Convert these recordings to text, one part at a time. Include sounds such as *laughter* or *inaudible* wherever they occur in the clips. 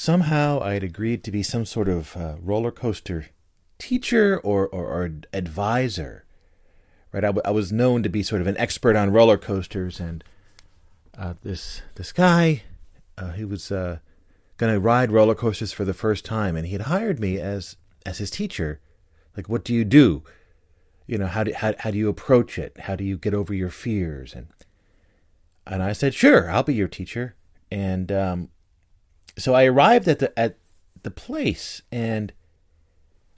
somehow I had agreed to be some sort of uh, roller coaster teacher or, or, or advisor. Right, I, w- I was known to be sort of an expert on roller coasters, and uh, this this guy, uh, he was uh, going to ride roller coasters for the first time, and he had hired me as as his teacher. Like, what do you do? You know, how do how, how do you approach it? How do you get over your fears? And and I said, sure, I'll be your teacher. And um, so I arrived at the at the place, and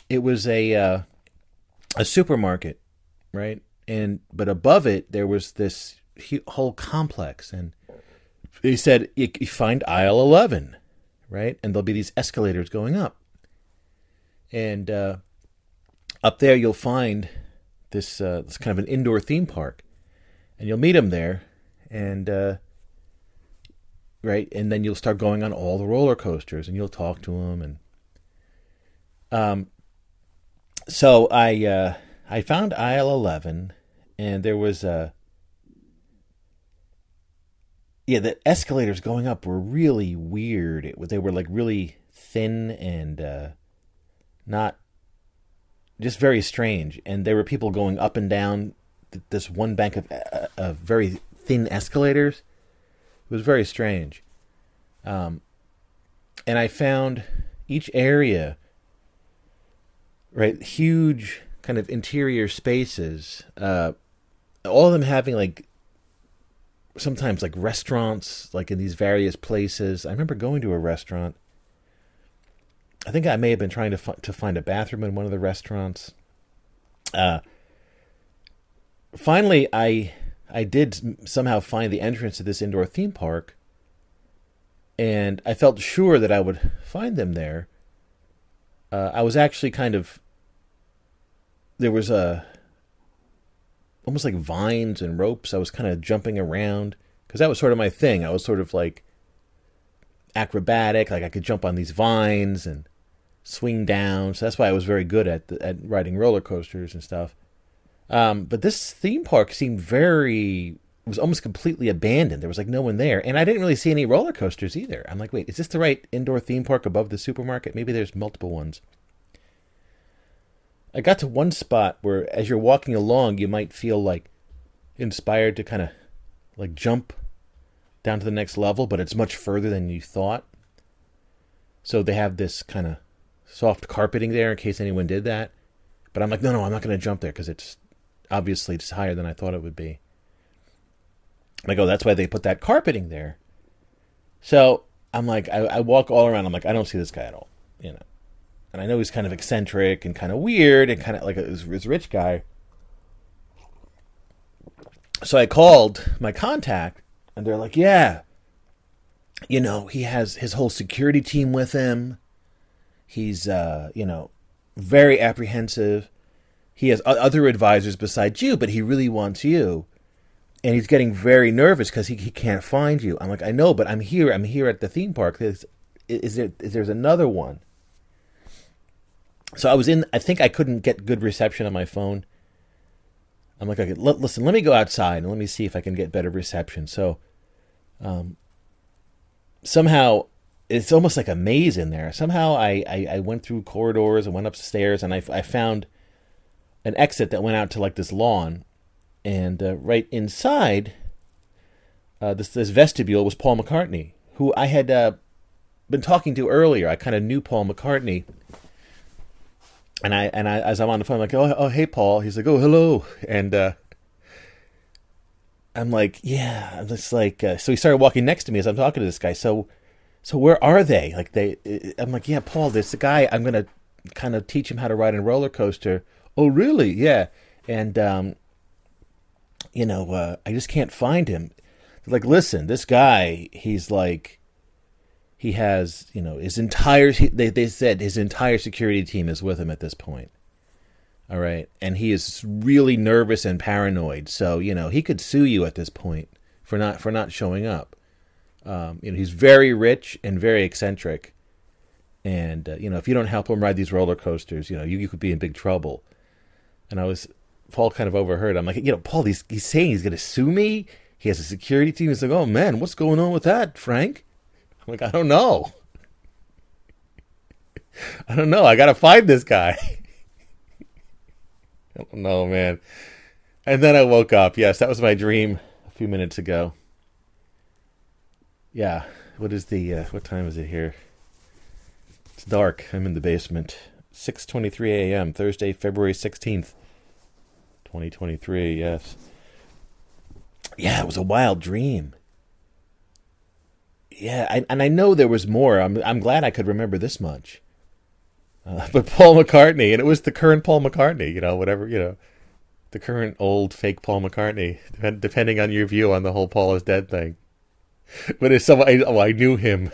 it was a uh, a supermarket, right? And but above it there was this whole complex, and they said you, you find aisle eleven, right? And there'll be these escalators going up, and uh, up there you'll find this uh, this kind of an indoor theme park, and you'll meet him there, and uh, right, and then you'll start going on all the roller coasters, and you'll talk to them, and um, so I uh, I found aisle eleven, and there was a yeah the escalators going up were really weird. It, they were like really thin and uh, not just very strange. And there were people going up and down this one bank of, uh, of very thin escalators. It was very strange. Um, and I found each area, right, huge kind of interior spaces, uh, all of them having like sometimes like restaurants, like in these various places. I remember going to a restaurant. I think I may have been trying to fi- to find a bathroom in one of the restaurants. Uh, finally, I I did somehow find the entrance to this indoor theme park, and I felt sure that I would find them there. Uh, I was actually kind of there was a almost like vines and ropes. I was kind of jumping around because that was sort of my thing. I was sort of like acrobatic, like I could jump on these vines and swing down. So that's why I was very good at the, at riding roller coasters and stuff. Um, but this theme park seemed very was almost completely abandoned. There was like no one there, and I didn't really see any roller coasters either. I'm like, wait, is this the right indoor theme park above the supermarket? Maybe there's multiple ones. I got to one spot where, as you're walking along, you might feel like inspired to kind of like jump down to the next level, but it's much further than you thought. So they have this kind of soft carpeting there in case anyone did that. But I'm like, no, no, I'm not going to jump there because it's obviously it's higher than I thought it would be. I go, that's why they put that carpeting there. So I'm like, I, I walk all around. I'm like, I don't see this guy at all, you know. And I know he's kind of eccentric and kind of weird and kind of like a, rich guy. So I called my contact, and they're like, yeah, you know, he has his whole security team with him. He's, uh, you know, very apprehensive. He has other advisors besides you, but he really wants you. And he's getting very nervous because he, he can't find you. I'm like, I know, but I'm here. I'm here at the theme park. There's, is there? Is there's another one? So I was in. I think I couldn't get good reception on my phone. I'm like, okay, l- listen. Let me go outside and let me see if I can get better reception. So, um, somehow it's almost like a maze in there. Somehow I, I, I went through corridors and went upstairs and I, I found an exit that went out to like this lawn, and uh, right inside uh, this this vestibule was Paul McCartney, who I had uh, been talking to earlier. I kind of knew Paul McCartney, and I and I as I'm on the phone, I'm like, oh, oh hey Paul. He's like, oh hello, and uh, I'm like, yeah. I'm just like, uh, so he started walking next to me as I'm talking to this guy. So so where are they? Like they, I'm like, yeah, Paul, this guy. I'm gonna kind of teach him how to ride a roller coaster. Oh, really? Yeah. And um, you know, uh, I just can't find him. like, listen, this guy, he's like, he has, you know, his entire. They they said his entire security team is with him at this point. All right, and he is really nervous and paranoid. So you know, he could sue you at this point for not for not showing up. Um, you know, he's very rich and very eccentric, and uh, you know, if you don't help him ride these roller coasters, you know, you, you could be in big trouble. And I was, Paul kind of overheard. I'm like, you know, Paul, he's he's saying he's going to sue me. He has a security team. He's like, oh man, what's going on with that, Frank? I'm like, I don't know. *laughs* I don't know. I gotta find this guy. *laughs* I don't know, man. And then I woke up. Yes, that was my dream a few minutes ago. Yeah. What is the uh, what time is it here? It's dark. I'm in the basement. 6:23 a.m. Thursday, February 16th, 2023. Yes. Yeah, it was a wild dream. Yeah, I, and I know there was more. I'm I'm glad I could remember this much. Uh, but Paul McCartney, and it was the current Paul McCartney, you know, whatever, you know, the current old fake Paul McCartney, depending on your view on the whole Paul is dead thing. *laughs* But it's someone, oh, I knew him.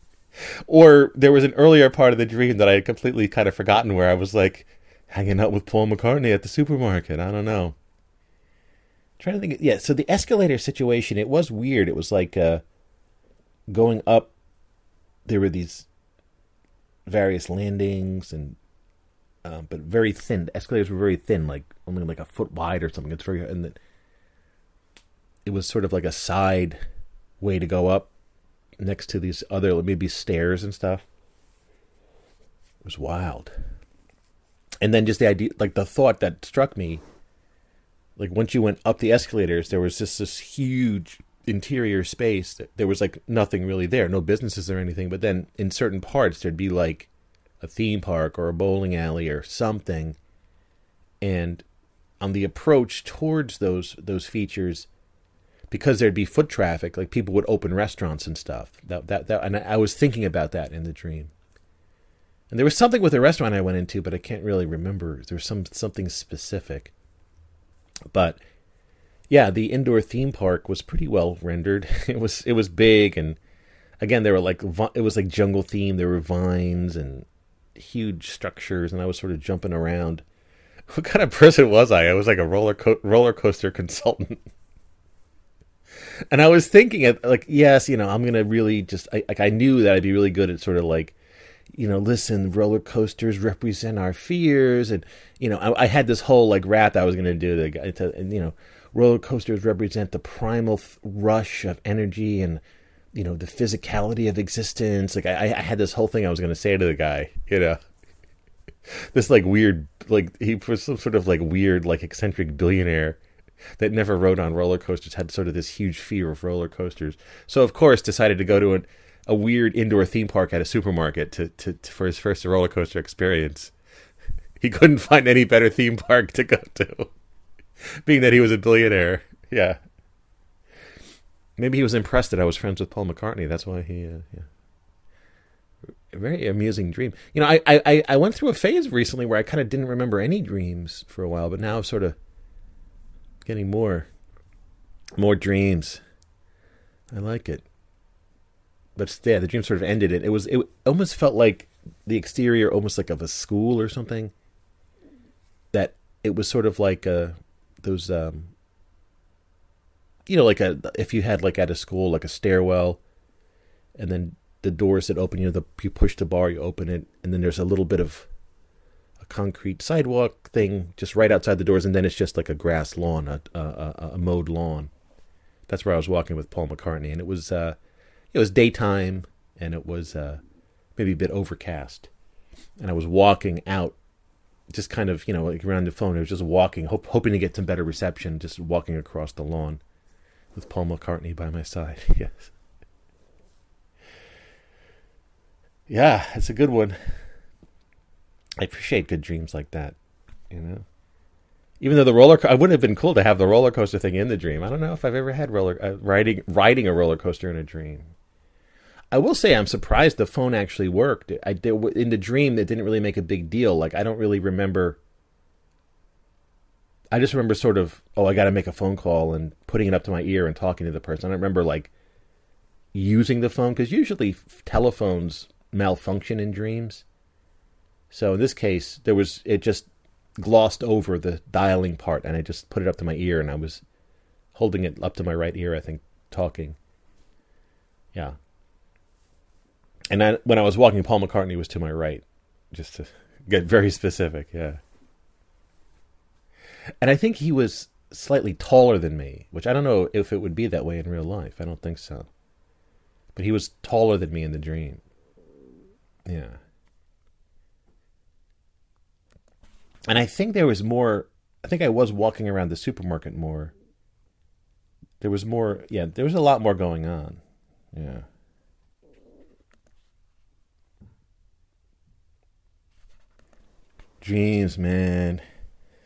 *laughs* or there was an earlier part of the dream that I had completely kind of forgotten where I was like hanging out with Paul McCartney at the supermarket. I don't know. I'm trying to think, yeah, so the escalator situation, it was weird. It was like uh, going up, there were these various landings and um, but very thin. The escalators were very thin, like only like a foot wide or something. It's very and the, it was sort of like a side way to go up next to these other maybe stairs and stuff. It was wild. And then just the idea, like the thought that struck me, like once you went up the escalators, there was just this huge interior space. that There was like nothing really there, no businesses or anything. But then in certain parts, there'd be like a theme park or a bowling alley or something. And on the approach towards those those features, because there'd be foot traffic, like people would open restaurants and stuff. That that, that and I was thinking about that in the dream. And there was something with a restaurant I went into, but I can't really remember. There was some something specific. But yeah, the indoor theme park was pretty well rendered. *laughs* It was it was big and again there were like it was like jungle theme. There were vines and huge structures, and I was sort of jumping around. *laughs* What kind of person was I? I was like a roller co- roller coaster *laughs* consultant. and I was thinking, like, yes, you know, I'm gonna really just I, like I knew that I'd be really good at sort of like you know, listen, roller coasters represent our fears, and you know, I, I had this whole like rap I was going to do to, and you know, roller coasters represent the primal rush of energy and you know the physicality of existence. Like I, I had this whole thing I was going to say to the guy, you know, *laughs* this like weird, like he was some sort of like weird, like eccentric billionaire that never rode on roller coasters had sort of this huge fear of roller coasters. So of course decided to go to an, a weird indoor theme park at a supermarket to, to, to for his first roller coaster experience. *laughs* He couldn't find any better theme park to go to *laughs* being that he was a billionaire. Yeah. Maybe he was impressed that I was friends with Paul McCartney. That's why he, uh, yeah. Very amusing dream. You know, I, I, I went through a phase recently where I kind of didn't remember any dreams for a while, but now I'm sort of getting more, more dreams. I like it. But yeah, the dream sort of ended. It, it was, it almost felt like the exterior, almost like of a school or something. That it was sort of like a those um you know like a if you had like at a school like a stairwell and then the doors that open you know the you push the bar you open it and then there's a little bit of a concrete sidewalk thing just right outside the doors and then it's just like a grass lawn a a, a mowed lawn that's where I was walking with Paul McCartney and it was uh it was daytime and it was uh maybe a bit overcast and I was walking out just kind of you know like around the phone. I was just walking, hope, hoping to get some better reception, just walking across the lawn with Paul McCartney by my side. *laughs* yes. Yeah, it's a good one. I appreciate good dreams like that. You know, even though the roller, I wouldn't have been cool to have the roller coaster thing in the dream. I don't know if I've ever had roller uh, riding riding a roller coaster in a dream. I will say I'm surprised the phone actually worked. I in the dream it didn't really make a big deal. Like I don't really remember. I just remember sort of oh I got to make a phone call and putting it up to my ear and talking to the person. I don't remember like using the phone because usually telephones malfunction in dreams. So in this case, there was it just glossed over the dialing part and I just put it up to my ear and I was holding it up to my right ear, I think, talking. Yeah. And I, when I was walking, Paul McCartney was to my right, just to *laughs* get very specific. Yeah. And I think he was slightly taller than me, which I don't know if it would be that way in real life. I don't think so. But he was taller than me in the dream. Yeah. And I think there was more. I think I was walking around the supermarket more. There was more. Yeah, there was a lot more going on. Yeah. Dreams, man.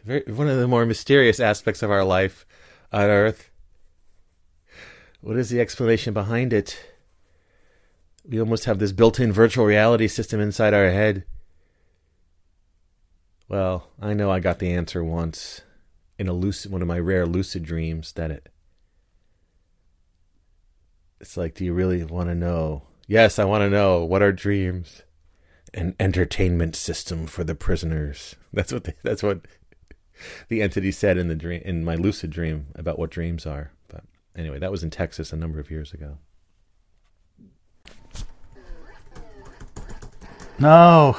Very, one of the more mysterious aspects of our life on Earth. What is the explanation behind it? We almost have this built in virtual reality system inside our head. Well, I know I got the answer once in a lucid, one of my rare lucid dreams that it. It's like, do you really want to know? Yes, I want to know. What are dreams? An entertainment system for the prisoners. *laughs* That's what. They, that's what the entity said in the dream in my lucid dream about what dreams are. But anyway, that was in Texas a number of years ago. No.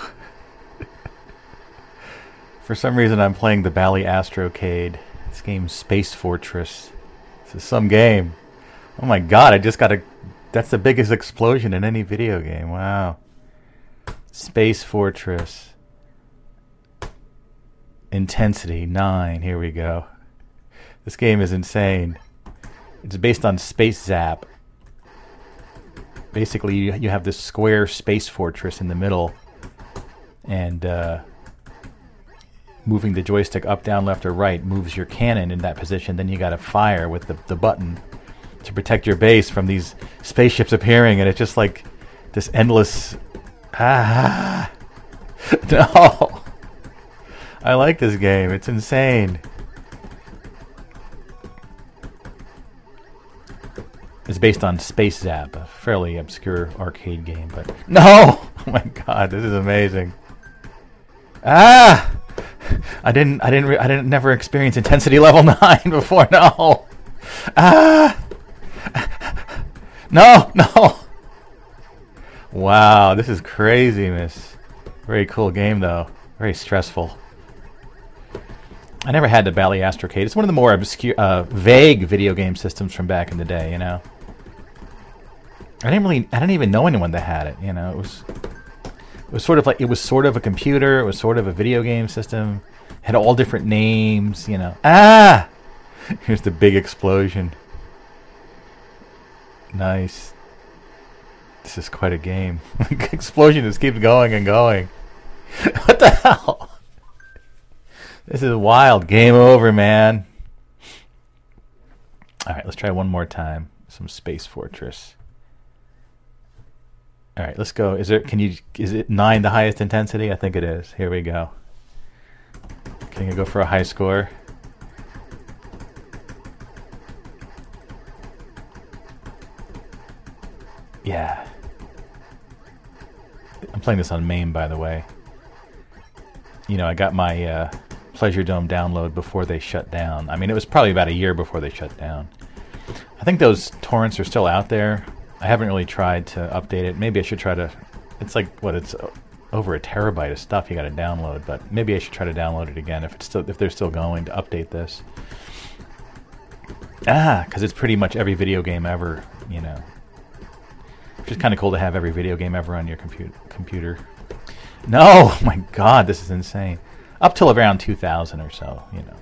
*laughs* For some reason, I'm playing the Bally Astrocade. This game, Space Fortress. This is some game. Oh my god! I just got a. That's the biggest explosion in any video game. Wow. Space Fortress. Intensity 9. Here we go. This game is insane. It's based on Space Zap. Basically, you, have this square space fortress in the middle, and uh, moving the joystick up, down, left, or right moves your cannon in that position. Then you got to fire with the, the button to protect your base from these spaceships appearing, and it's just like this endless. Ah! *laughs* No! I like this game. It's insane. It's based on Space Zap, a fairly obscure arcade game, but *laughs* no! Oh my god, this is amazing. Ah! I didn't I didn't re- I didn't never experience intensity level *laughs* 9 before. No. Ah! No, no. Wow, this is crazy, miss. Very cool game though. Very stressful. I never had the Bally Astrocade. It's one of the more obscure, uh, vague video game systems from back in the day. You know, I didn't really, I didn't even know anyone that had it. You know, it was, it was sort of like it was sort of a computer. It was sort of a video game system. Had all different names. You know, ah, *laughs* here's the big explosion. Nice. This is quite a game. *laughs* explosion just keeps going and going. *laughs* what the hell? This is wild. Game over, man. All right, let's try one more time. Some Space Fortress. All right, let's go. Is there? Can you? Is it nine the highest intensity? I think it is. Here we go. Can you go for a high score? Yeah. I'm playing this on MAME, by the way. You know, I got my uh, Pleasure Dome download before they shut down. I mean, it was probably about a year before they shut down. I think those torrents are still out there. I haven't really tried to update it. Maybe I should try to. It's like what it's over a terabyte of stuff you got to download, but maybe I should try to download it again if it's still if they're still going to update this. Ah, because it's pretty much every video game ever, you know. Which is kind of cool to have every video game ever on your computer. Computer. No, *laughs* my God, this is insane up till around 2000 or so, you know.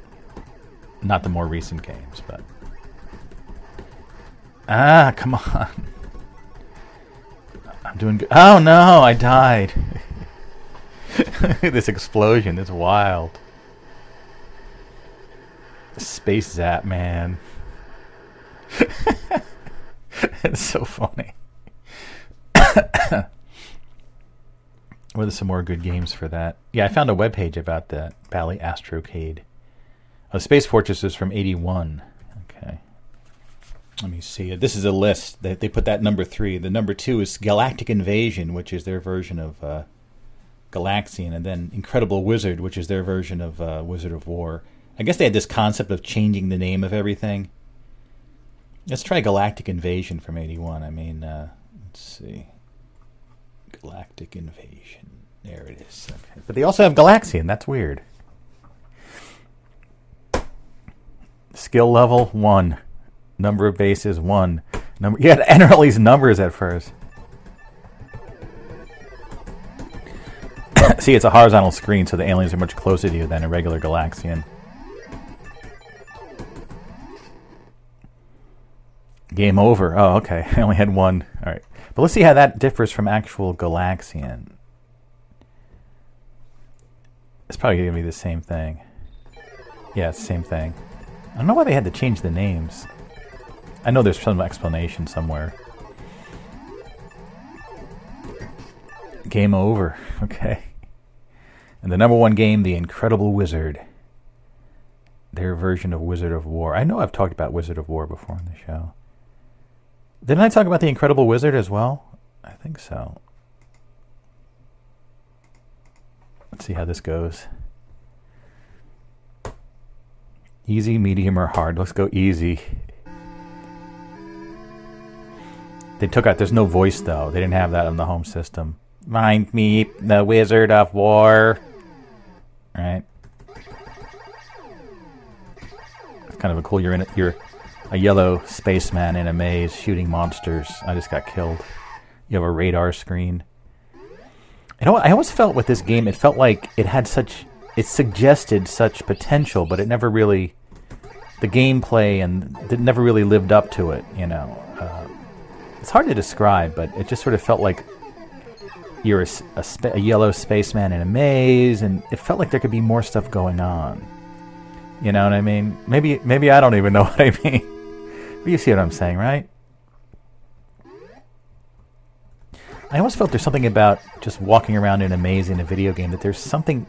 Not the more recent games, but. Ah, come *laughs* on. I'm doing good. Oh no, I died. *laughs* this explosion is wild. Space Zap, man. it's so funny. *coughs* What are some more good games for that? Yeah, I found a web page about the Bally Astrocade. Oh, Space Fortress is from 81. Okay. Let me see. This is a list. They, they put that number three. The number two is Galactic Invasion, which is their version of uh, Galaxian, and then Incredible Wizard, which is their version of uh, Wizard of Wor. I guess they had this concept of changing the name of everything. Let's try Galactic Invasion from 81. I mean, uh, let's see. Galactic Invasion. There it is. Okay. But they also have Galaxian. That's weird. Skill level one. Number of bases one. Number. *laughs* You had to enter all these numbers at first. *coughs* See, it's a horizontal screen, so the aliens are much closer to you than a regular Galaxian. Game over. Oh, okay. *laughs* I only had one. All right. But let's see how that differs from actual Galaxian. It's probably going to be the same thing. Yeah, same thing. I don't know why they had to change the names. I know there's some explanation somewhere. Game over. *laughs* Okay. And the number one game, The Incredible Wizard. Their version of Wizard of Wor. I know I've talked about Wizard of Wor before on the show. Didn't I talk about The Incredible Wizard as well? I think so. Let's see how this goes. Easy, medium, or hard. Let's go easy. They took out, there's no voice though. They didn't have that on the home system. Mind me, the Wizard of Wor. Right? It's kind of a cool, you're in it, you're a yellow spaceman in a maze shooting monsters. I just got killed. You have a radar screen. You know? I always felt with this game, it felt like it had such, it suggested such potential, but it never really, the gameplay and it never really lived up to it. You know, uh, it's hard to describe, but it just sort of felt like you're a, a, a yellow spaceman in a maze, and it felt like there could be more stuff going on. You know what I mean? Maybe, maybe I don't even know *laughs* what I mean. You see what I'm saying, right? I almost felt there's something about just walking around in a maze in a video game that there's something,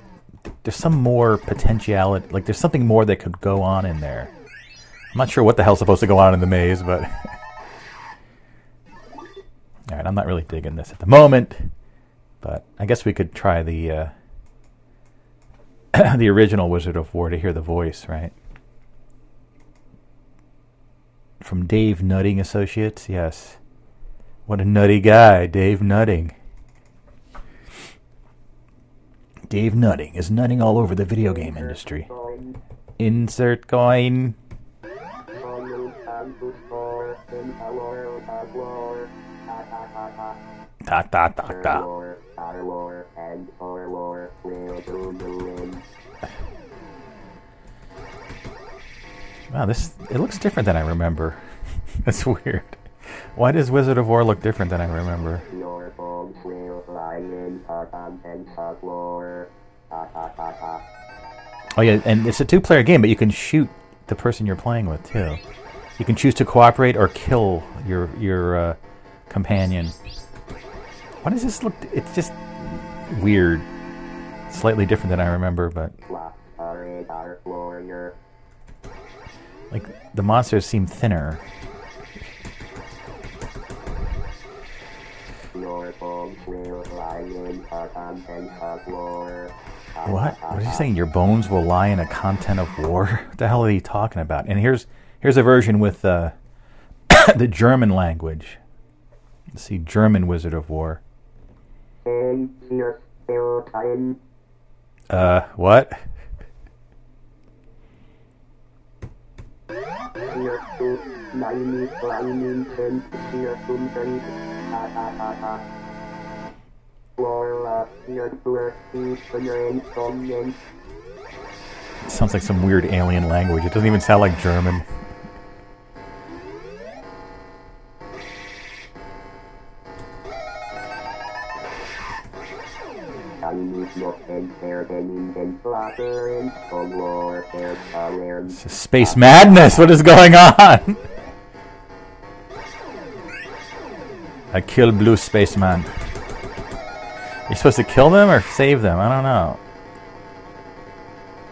there's some more potentiality, like there's something more that could go on in there. I'm not sure what the hell's supposed to go on in the maze, but. *laughs* Alright, I'm not really digging this at the moment, but I guess we could try the uh, *clears throat* the original Wizard of Wor to hear the voice, right? From Dave Nutting Associates, yes. What a nutty guy, Dave Nutting. Dave Nutting is nutting all over the video game industry. Insert coin. Ta ta ta ta. Wow, this it looks different than I remember. *laughs* That's weird. Why does Wizard of Wor look different than I remember? Oh yeah, and it's a two-player game, but you can shoot the person you're playing with too. You can choose to cooperate or kill your your uh, companion. Why does this look? It's just weird. Slightly different than I remember, but like the monsters seem thinner. What? What is he saying? Your bones will lie in a content of war? *laughs* What the hell are you talking about? And here's here's a version with uh, *coughs* the German language. Let's see, German Wizard of Wor. Uh, what? It sounds like some weird alien language. It doesn't even sound like German. Space madness! What is going on? *laughs* I kill blue spaceman. You're supposed to kill them or save them? I don't know.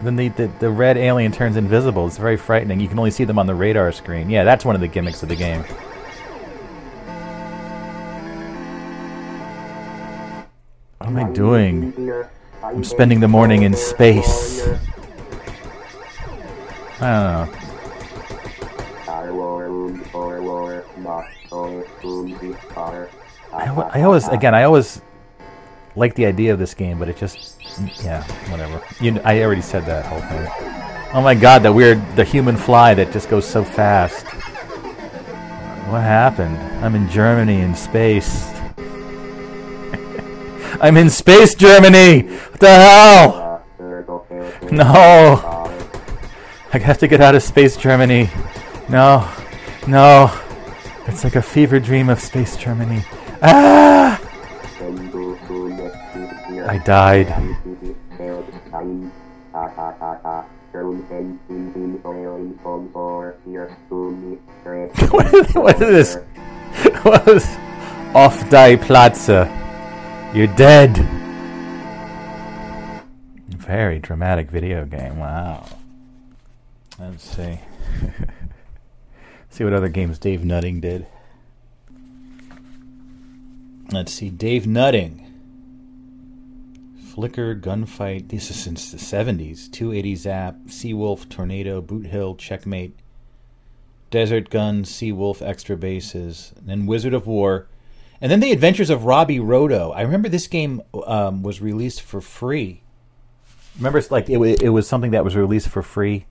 Then the, the, the red alien turns invisible. It's very frightening. You can only see them on the radar screen. Yeah, that's one of the gimmicks of the game. Am I doing? I'm spending the morning in space. I don't know. I, I always, again, I always like the idea of this game, but it just, yeah, whatever. You, I already said that whole thing. Oh my god, the weird, the human fly that just goes so fast. What happened? I'm in Germany in space. I'm in space Germany. What the hell? No. I have to get out of space Germany. No. No. It's like a fever dream of space Germany. Ah! I died. *laughs* what is this? What is off die Platze? You're dead. Very dramatic video game. Wow. Let's see. *laughs* see what other games Dave Nutting did. Let's see. Dave Nutting. Flicker, Gunfight. This is since the 70s. 280 Zap, Seawolf, Tornado, Boot Hill, Checkmate, Desert Gun, Seawolf, Extra Bases, and then Wizard of Wor. And then The Adventures of Robbie Roto. I remember this game um, was released for free. Remember, like it, it was something that was released for free.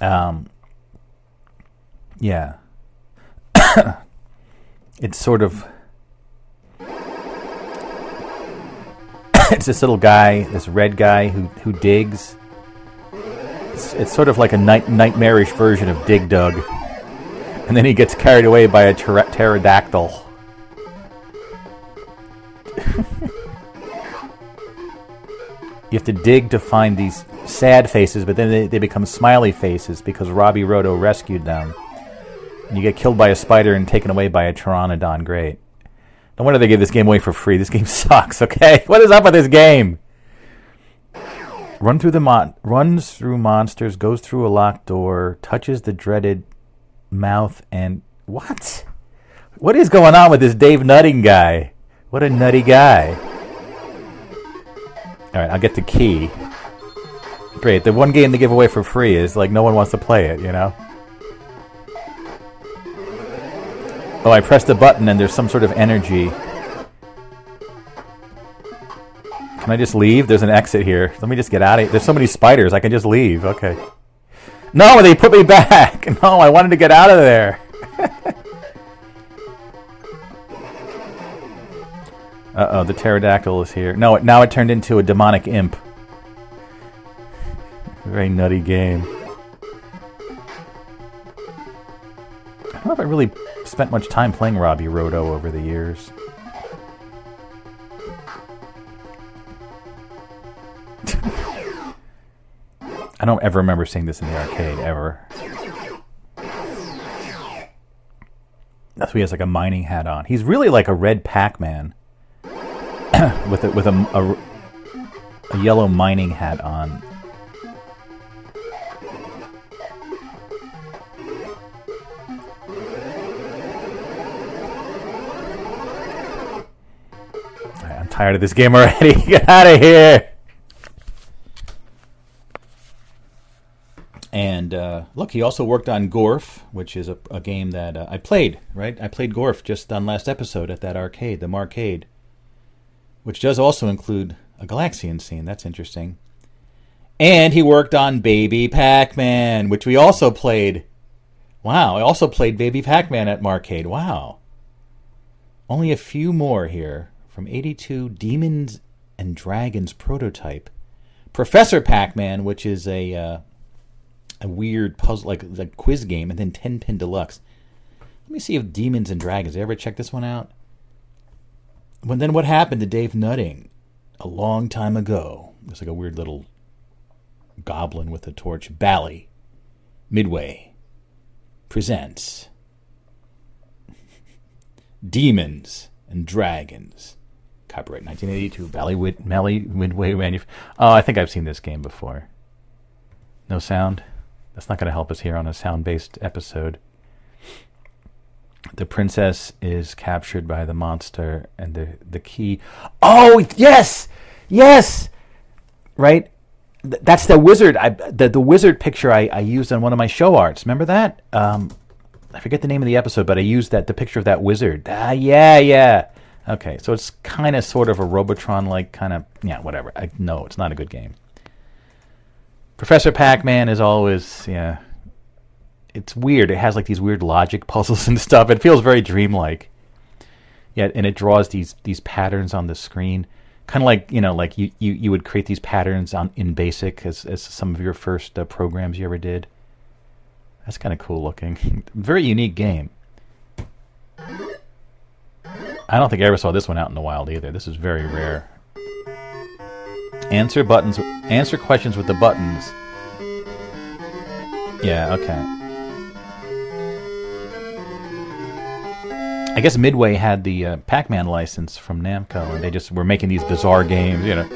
Um, yeah. *coughs* it's sort of *coughs* it's this little guy, this red guy who who digs. It's, it's sort of like a night, nightmarish version of Dig Dug, and then he gets carried away by a ter- pterodactyl. *laughs* you have to dig to find these sad faces, but then they, they become smiley faces because Robbie Roto rescued them. And you get killed by a spider and taken away by a pteranodon. Great. No wonder they gave this game away for free. This game *laughs* sucks. Okay, *laughs* what is up with this game? Run through the mon- runs through monsters, goes through a locked door, touches the dreaded mouth, and what? What is going on with this Dave Nutting guy? What a nutty guy! All right, I'll get the key. Great. The one game they give away for free is like no one wants to play it. You know. Oh, I pressed the button and there's some sort of energy. Can I just leave? There's an exit here. Let me just get out of here. There's so many spiders. I can just leave. Okay. No, they put me back. *laughs* No, I wanted to get out of there. *laughs* uh oh, the pterodactyl is here. No, now it turned into a demonic imp. *laughs* Very nutty game. I don't know if I really spent much time playing Robbie Roto over the years. I don't ever remember seeing this in the arcade ever. That's why he has like a mining hat on. He's really like a red Pac-Man *coughs* with a, with a, a, a yellow mining hat on. I'm tired of this game already. *laughs* Get out of here. And uh, look, he also worked on Gorf, which is a, a game that uh, I played. Right, I played Gorf just on last episode at that arcade, the Marcade, which does also include a Galaxian scene. That's interesting. And he worked on Baby Pac-Man, which we also played. Wow, I also played Baby Pac-Man at Marcade. Wow. Only a few more here from 82 Demons and Dragons prototype. Professor Pac-Man, which is a uh, a weird puzzle like like quiz game, and then Ten Pin Deluxe. Let me see if Demons and Dragons. Ever check this one out? But then what happened to Dave Nutting a long time ago? It's like a weird little goblin with a torch. Bally Midway presents *laughs* Demons and Dragons. Copyright 1982. Bally Midway Manuf- Oh, I think I've seen this game before. No sound? That's not going to help us here on a sound based episode. The princess is captured by the monster, and the, the key. Oh, yes! Yes! Right? Th- That's the wizard. I, the, the wizard picture I, I used on one of my show arts. Remember that? Um, I forget the name of the episode, but I used that the picture of that wizard. Ah, yeah, yeah. Okay, so it's kind of sort of a Robotron like kind of yeah, whatever. I no, it's not a good game. Professor Pac-Man is always yeah. It's weird. It has like these weird logic *laughs* puzzles and stuff. It feels very dreamlike. Yeah, and it draws these these patterns on the screen, kind of like you know, like you, you, you would create these patterns on in BASIC as as some of your first uh, programs you ever did. That's kind of cool looking. *laughs* Very unique game. I don't think I ever saw this one out in the wild either. This is very rare. Answer buttons. Answer questions with the buttons. Yeah. Okay. I guess Midway had the uh, Pac-Man license from Namco, and they just were making these bizarre games. You know,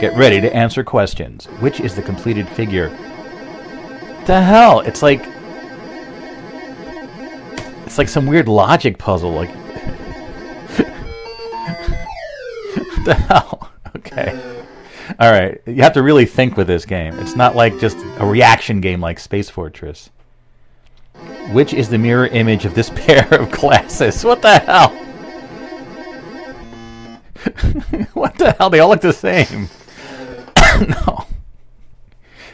get ready to answer questions. Which is the completed figure? The hell! It's like it's like some weird logic puzzle. Like *laughs* the hell? *laughs* Okay. All right. You have to really think with this game. It's not like just a reaction game like Space Fortress. Which is the mirror image of this *laughs* pair of glasses? What the hell? *laughs* what the hell? They all look the same. *coughs* no.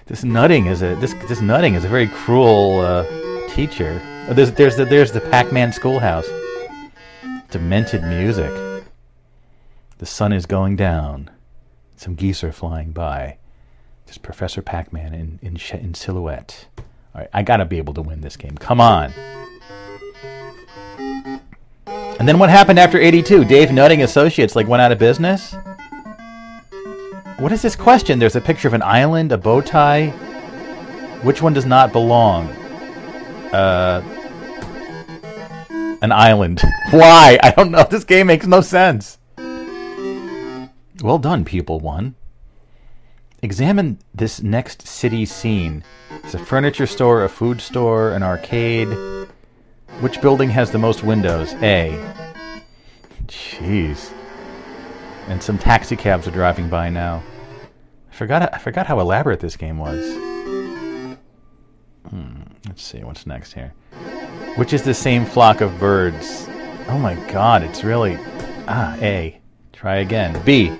This nutting is a this this nutting is a very cruel uh, teacher. Oh, there's there's the there's the Pac-Man schoolhouse. Demented music. The sun is going down. Some geese are flying by. Just Professor Pac-Man in in, sh- in silhouette. All right, I gotta be able to win this game. Come on. And then what happened after 82? Dave Nutting Associates like went out of business? What is this question? There's a picture of an island, a bow tie. Which one does not belong? Uh an island. *laughs* Why? I don't know. This game makes no sense. Well done, Pupil 1. Examine this next city scene. It's a furniture store, a food store, an arcade. Which building has the most windows? A. Jeez. And some taxi cabs are driving by now. I forgot. I forgot how elaborate this game was. Hmm, let's see what's next here. Which is the same flock of birds? Oh my God! It's really ah A. Try again. B.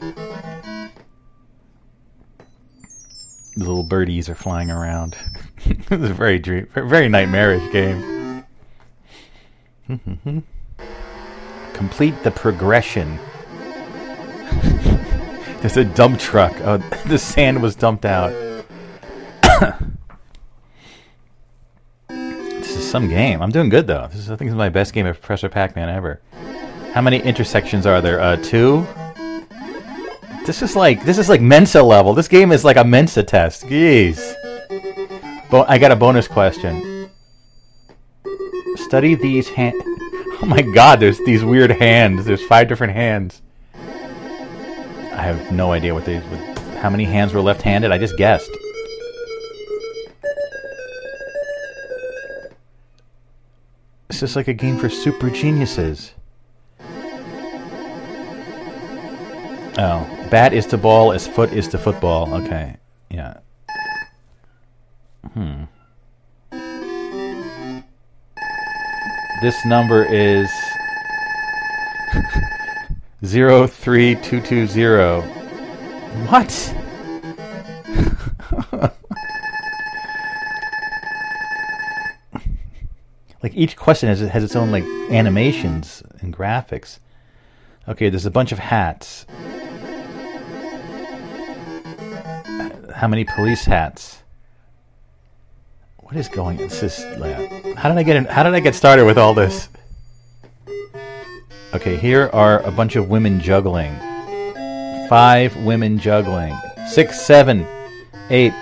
The little birdies are flying around. *laughs* this is a very dream, very nightmarish game. *laughs* Complete the progression. *laughs* There's a dump truck. Oh, the sand was dumped out. *coughs* this is some game. I'm doing good though. This is, I think, this is my best game of Professor Pac-Man ever. How many intersections are there? Uh, two. This is like this is like Mensa level. This game is like a Mensa test. Jeez. Bo- I got a bonus question. Study these hand. *laughs* Oh my God! There's these weird hands. There's five different hands. I have no idea what these. How many hands were left-handed? I just guessed. This is like a game for super geniuses. Oh, bat is to ball as foot is to football. Okay, yeah. Hmm. This number is *laughs* zero three two two zero. What? *laughs* like each question has has its own like animations and graphics. Okay, there's a bunch of hats. How many police hats? What is going? This is how did I get in, How did I get started with all this? Okay, here are a bunch of women juggling. Five women juggling. Six, seven, eight,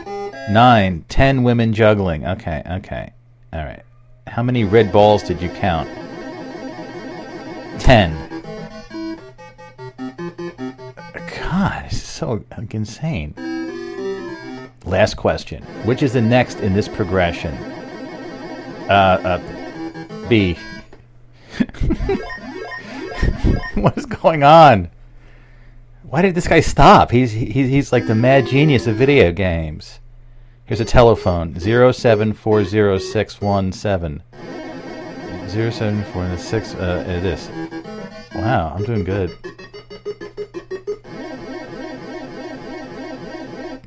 nine, ten women juggling. Okay, okay, all right. How many red balls did you count? Ten. God, this is so insane. Last question. Which is the next in this progression? Uh, uh, B. *laughs* what is going on? Why did this guy stop? He's he, he's like the mad genius of video games. Here's a telephone. 0740617. 07406 uh it is. Wow, I'm doing good.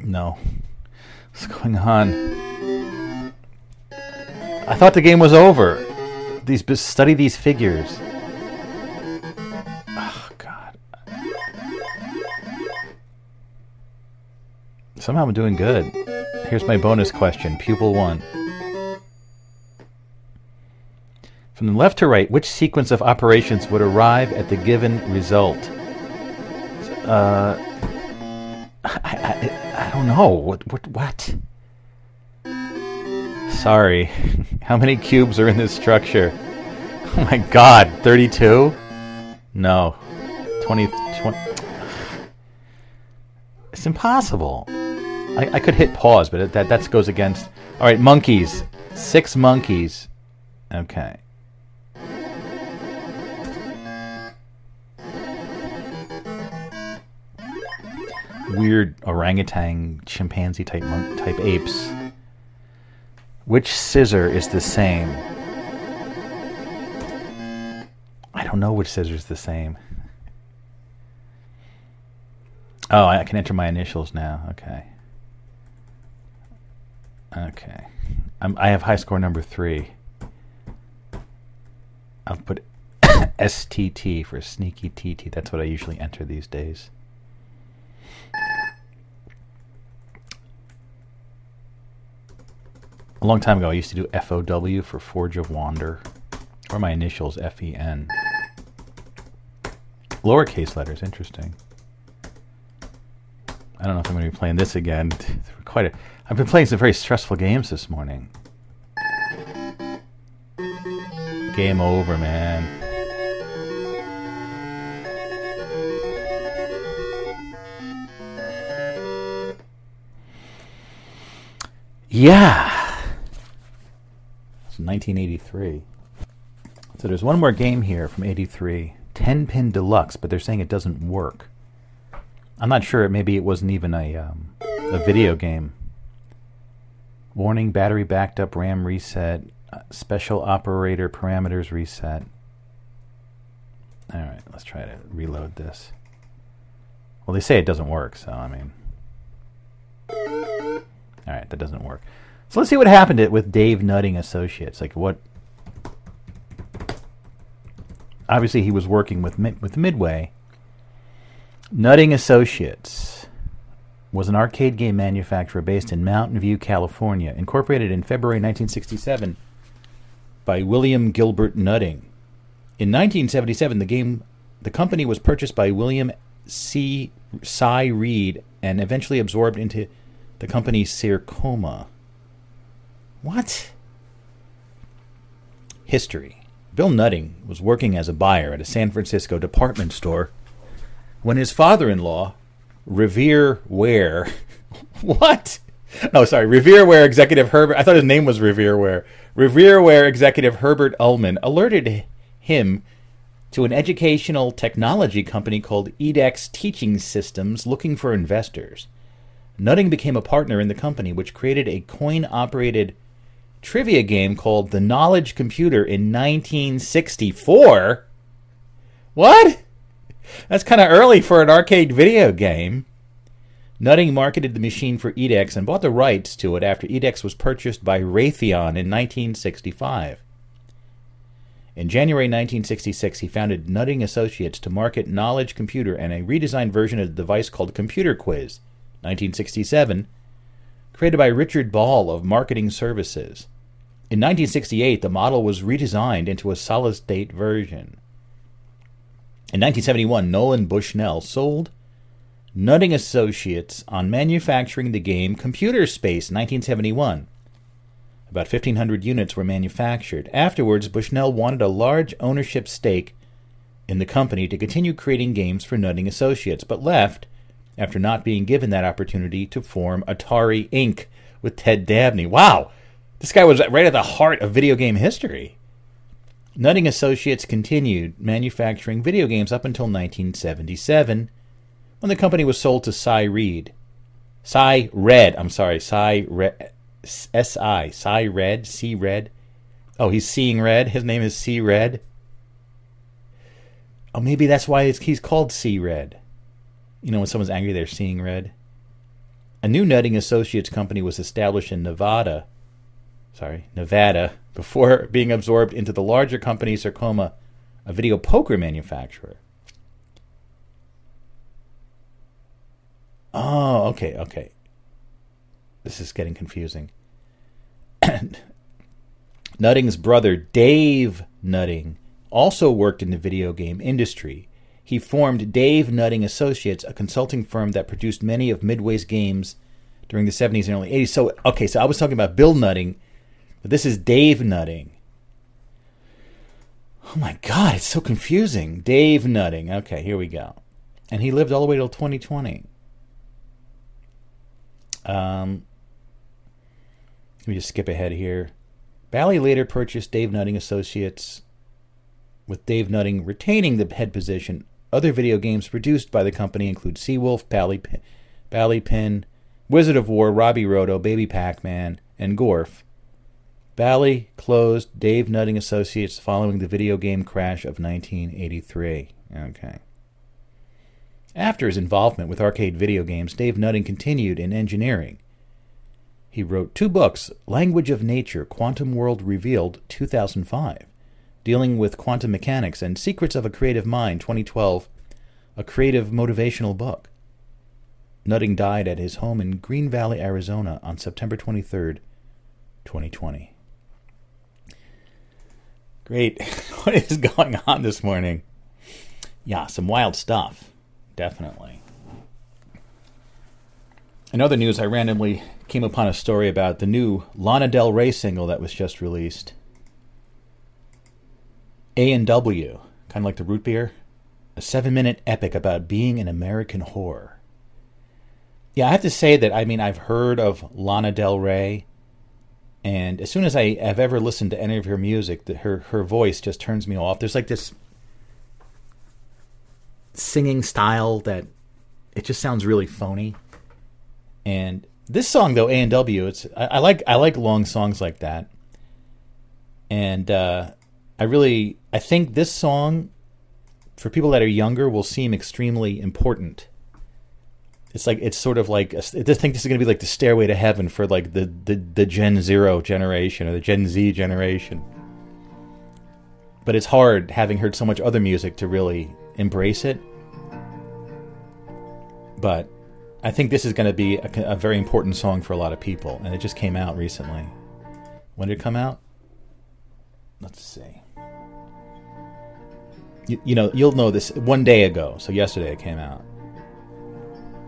No. What's going on? I thought the game was over. These study these figures. Oh god. Somehow I'm doing good. Here's my bonus question, pupil 1. From the left to right, which sequence of operations would arrive at the given result? Uh I, I, I don't know. What? What? What? Sorry. *laughs* How many cubes are in this structure? Oh my god, 32? No. 20, 20. It's impossible. I, I could hit pause, but that that goes against. All right, monkeys. Six monkeys. Okay. Weird orangutan, chimpanzee type monk, type apes. Which scissor is the same? I don't know which scissor is the same. Oh, I can enter my initials now. Okay. Okay. I'm, I have high score number three. I'll put *coughs* STT for sneaky TT. That's what I usually enter these days. A long time ago, I used to do FOW for Forge of Wander, or my initials FEN. Lowercase letters, interesting. I don't know if I'm going to be playing this again. *laughs* Quite a, I've been playing some very stressful games this morning. Game over, man. Yeah. It's 1983. So there's one more game here from 83. 10 pin deluxe, but they're saying it doesn't work. I'm not sure. Maybe it wasn't even a um, a video game. Warning: battery backed up, RAM reset, uh, special operator parameters reset. All right, let's try to reload this. Well, they say it doesn't work, so I mean, all right, that doesn't work. So let's see what happened with Dave Nutting Associates. Like what? Obviously, he was working with with Midway Nutting Associates was an arcade game manufacturer based in Mountain View, California, incorporated in February 1967 by William Gilbert Nutting. In 1977, the game the company was purchased by William C. Si Reed and eventually absorbed into the company Sircoma. What? History. Bill Nutting was working as a buyer at a San Francisco department store when his father-in-law, Revere Ware, *laughs* what? No, sorry, Revere Ware executive Herbert. I thought his name was Revere Ware. Revere Ware executive Herbert Ullman alerted him to an educational technology company called Edex Teaching Systems looking for investors. Nutting became a partner in the company, which created a coin operated trivia game called The Knowledge Computer in 1964. What? That's kind of early for an arcade video game. Nutting marketed the machine for Edex and bought the rights to it after Edex was purchased by Raytheon in 1965. In January 1966, he founded Nutting Associates to market Knowledge Computer and a redesigned version of the device called Computer Quiz, 1967, created by Richard Ball of Marketing Services. In 1968, the model was redesigned into a solid state version. In 1971, Nolan Bushnell sold Nutting Associates on manufacturing the game Computer Space 1971. About 1,500 units were manufactured. Afterwards, Bushnell wanted a large ownership stake in the company to continue creating games for Nutting Associates, but left after not being given that opportunity to form Atari Inc. with Ted Dabney. Wow! This guy was right at the heart of video game history. Nutting Associates continued manufacturing video games up until 1977, when the company was sold to Si Reed. Si Red, I'm sorry, Si Red, S-I, Si Red, C Red. Oh, he's seeing red. His name is C Red. Oh, maybe that's why he's called C Red. You know, when someone's angry, they're seeing red. A new Nutting Associates company was established in Nevada. Sorry, Nevada before *laughs* being absorbed into the larger company Sircoma, a video poker manufacturer. Oh, okay, okay. This is getting confusing. *coughs* Nutting's brother, Dave Nutting, also worked in the video game industry. He formed Dave Nutting Associates, a consulting firm that produced many of Midway's games during the 70s and early 80s. So, okay, so I was talking about Bill Nutting, but this is Dave Nutting. Oh my God, it's so confusing. Dave Nutting. Okay, here we go. And he lived all the way till 2020. Um, let me just skip ahead here. Bally later purchased Dave Nutting Associates, with Dave Nutting retaining the head position. Other video games produced by the company include Seawolf, Bally, Bally Pin, Wizard of Wor, Robby Roto, Baby Pac Man, and Gorf. Bally closed Dave Nutting Associates following the video game crash of 1983. Okay. After his involvement with arcade video games, Dave Nutting continued in engineering. He wrote two books Language of Nature, Quantum World Revealed, 2005, dealing with quantum mechanics, and Secrets of a Creative Mind, 2012, a creative motivational book. Nutting died at his home in Green Valley, Arizona on September 23, 2020. Great. *laughs* what is going on this morning? Yeah, some wild stuff. Definitely. In other news, I randomly came upon a story about the new Lana Del Rey single that was just released. A and W, kind of like the root beer, a seven-minute epic about being an American whore. Yeah, I have to say that I mean I've heard of Lana Del Rey and as soon as I have ever listened to any of her music, the, her her voice just turns me off. There's like this singing style that it just sounds really phony. And this song though, A and W, it's I, I, like I like long songs like that. And uh, I really I think this song for people that are younger will seem extremely important it's like it's sort of like I just think this is going to be like the stairway to heaven for like the, the the Gen Zero generation or the Gen Z generation. But it's hard having heard so much other music to really embrace it. But I think this is going to be a, a very important song for a lot of people, and it just came out recently. When did it come out? Let's see. You, you know, you'll know this one day ago. So yesterday it came out.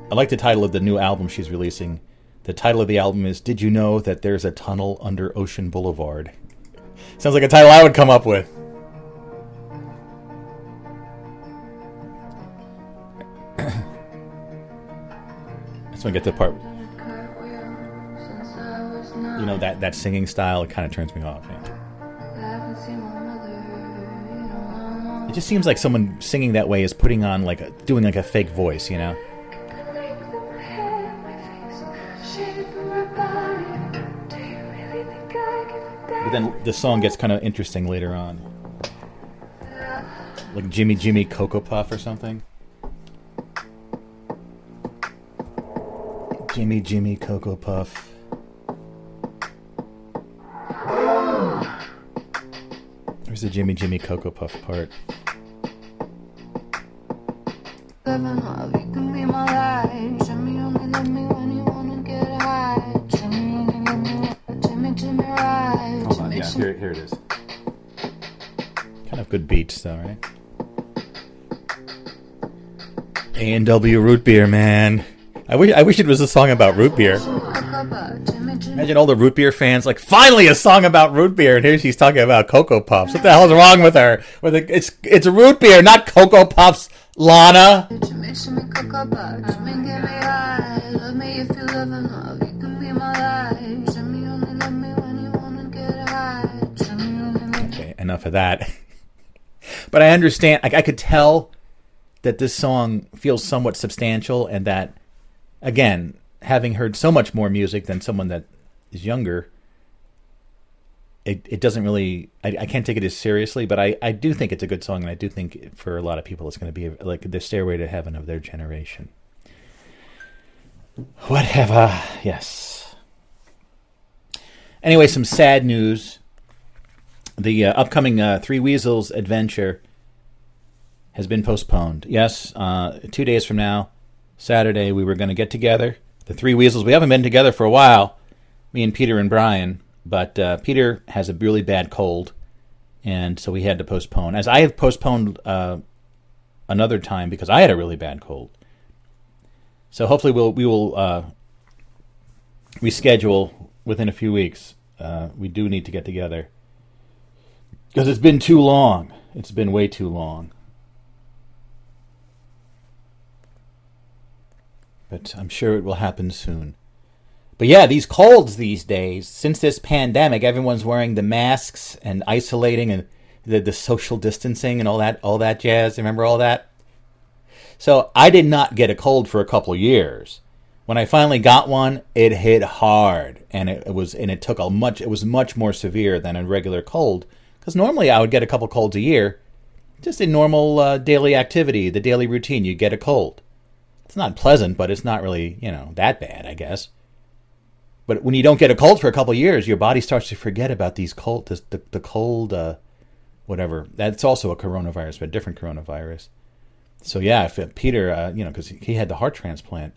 I like the title of the new album she's releasing. The title of the album is Did You Know That There's a Tunnel Under Ocean Boulevard? Sounds like a title I would come up with. *coughs* That's when I get to the part. You know, that, that singing style, it kind of turns me off. Yeah. It just seems like someone singing that way is putting on like a, doing like a fake voice, you know? But then the song gets kind of interesting later on. Like Jimmy Jimmy Cocoa Puff or something. Jimmy Jimmy Cocoa Puff. Where's the Jimmy Jimmy Cocoa Puff part? Here, here it is. Kind of good beats, though, right? A and W root beer, man. I wish I wish it was a song about root beer. Imagine all the root beer fans like, finally a song about root beer, and here she's talking about Cocoa Puffs. What the hell is wrong with her? With a, it's it's root beer, not Cocoa Puffs, Lana. Enough of that. *laughs* but I understand. I, I could tell that this song feels somewhat substantial, and that again, having heard so much more music than someone that is younger, it, it doesn't really I, I can't take it as seriously, but I, I do think it's a good song, and I do think for a lot of people it's going to be like the stairway to heaven of their generation. Whatever, yes. Anyway, some sad news the uh, upcoming uh, Three Weasels adventure has been postponed. Yes, uh, two days from now, Saturday, we were going to get together the three weasels. We haven't been together for a while, me and Peter and Brian. But uh, Peter has a really bad cold, and so we had to postpone. As I have postponed uh, another time because I had a really bad cold. So hopefully we'll we will uh, reschedule within a few weeks. We do need to get together because it's been too long. It's been way too long. But I'm sure it will happen soon. But yeah, these colds these days, since this pandemic, everyone's wearing the masks and isolating and the, the social distancing and all that all that jazz. Remember all that? So I did not get a cold for a couple years. When I finally got one, it hit hard, and it, it was and it took a much it was much more severe than a regular cold. Because normally I would get a couple colds a year, just in normal uh, daily activity, the daily routine. You get a cold. It's not pleasant, but it's not really you know that bad, I guess. But when you don't get a cold for a couple years, your body starts to forget about these cold, the, the, the cold, uh, whatever. That's also a coronavirus, but a different coronavirus. So yeah, if uh, Peter, uh, you know, because he had the heart transplant,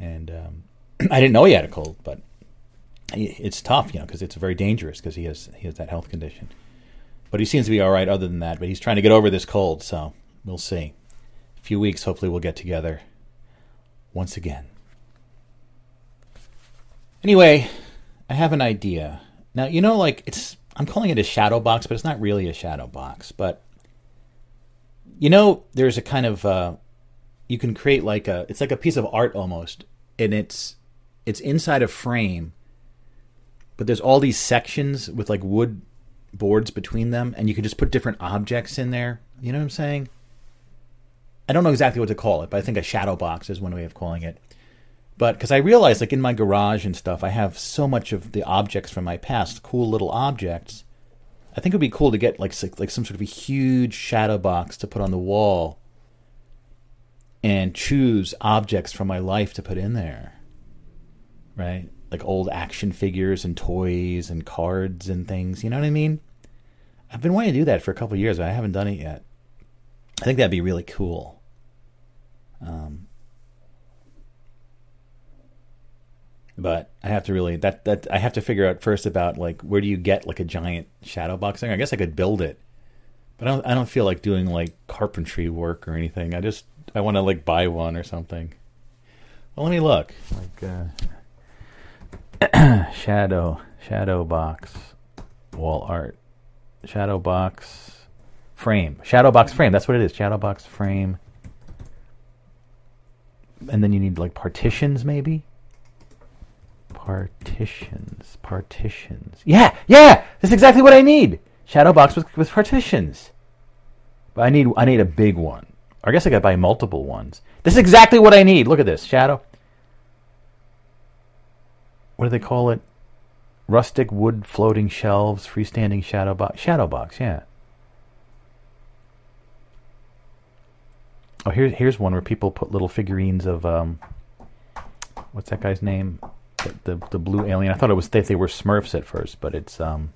and um, *clears throat* I didn't know he had a cold, but it's tough, you know, because it's very dangerous because he has he has that health condition. But he seems to be all right other than that. But he's trying to get over this cold, so we'll see. A few weeks, hopefully, we'll get together once again. Anyway, I have an idea. Now, you know, like it's I'm calling it a shadow box, but it's not really a shadow box. But you know, there's a kind of uh, you can create like a it's like a piece of art almost, and it's it's inside a frame, but there's all these sections with like wood boards between them, and you can just put different objects in there. You know what I'm saying? I don't know exactly what to call it, but I think a shadow box is one way of calling it. But because I realized, like in my garage and stuff, I have so much of the objects from my past, cool little objects. I think it would be cool to get like like some sort of a huge shadow box to put on the wall, and choose objects from my life to put in there. Right, like old action figures and toys and cards and things. You know what I mean? I've been wanting to do that for a couple years, but I haven't done it yet. I think that'd be really cool. Um, but I have to really that that I have to figure out first about like where do you get like a giant shadow box thing? I guess I could build it, but I don't I don't feel like doing like carpentry work or anything. I just I want to like buy one or something. Well, let me look. Like uh, *clears throat* shadow shadow box wall art shadow box frame shadow box frame. That's what it is. Shadow box frame. And then you need like partitions maybe Partitions. Partitions. Yeah, yeah! That's exactly what I need! Shadow box with, with partitions. But I need I need a big one. I guess I gotta buy multiple ones. This is exactly what I need. Look at this. Shadow. What do they call it? Rustic wood floating shelves, freestanding shadow box. Shadow box, yeah. Oh, here's here's one where people put little figurines of um, what's that guy's name? the, the, blue alien. I thought it was they, they were Smurfs at first, but it's um,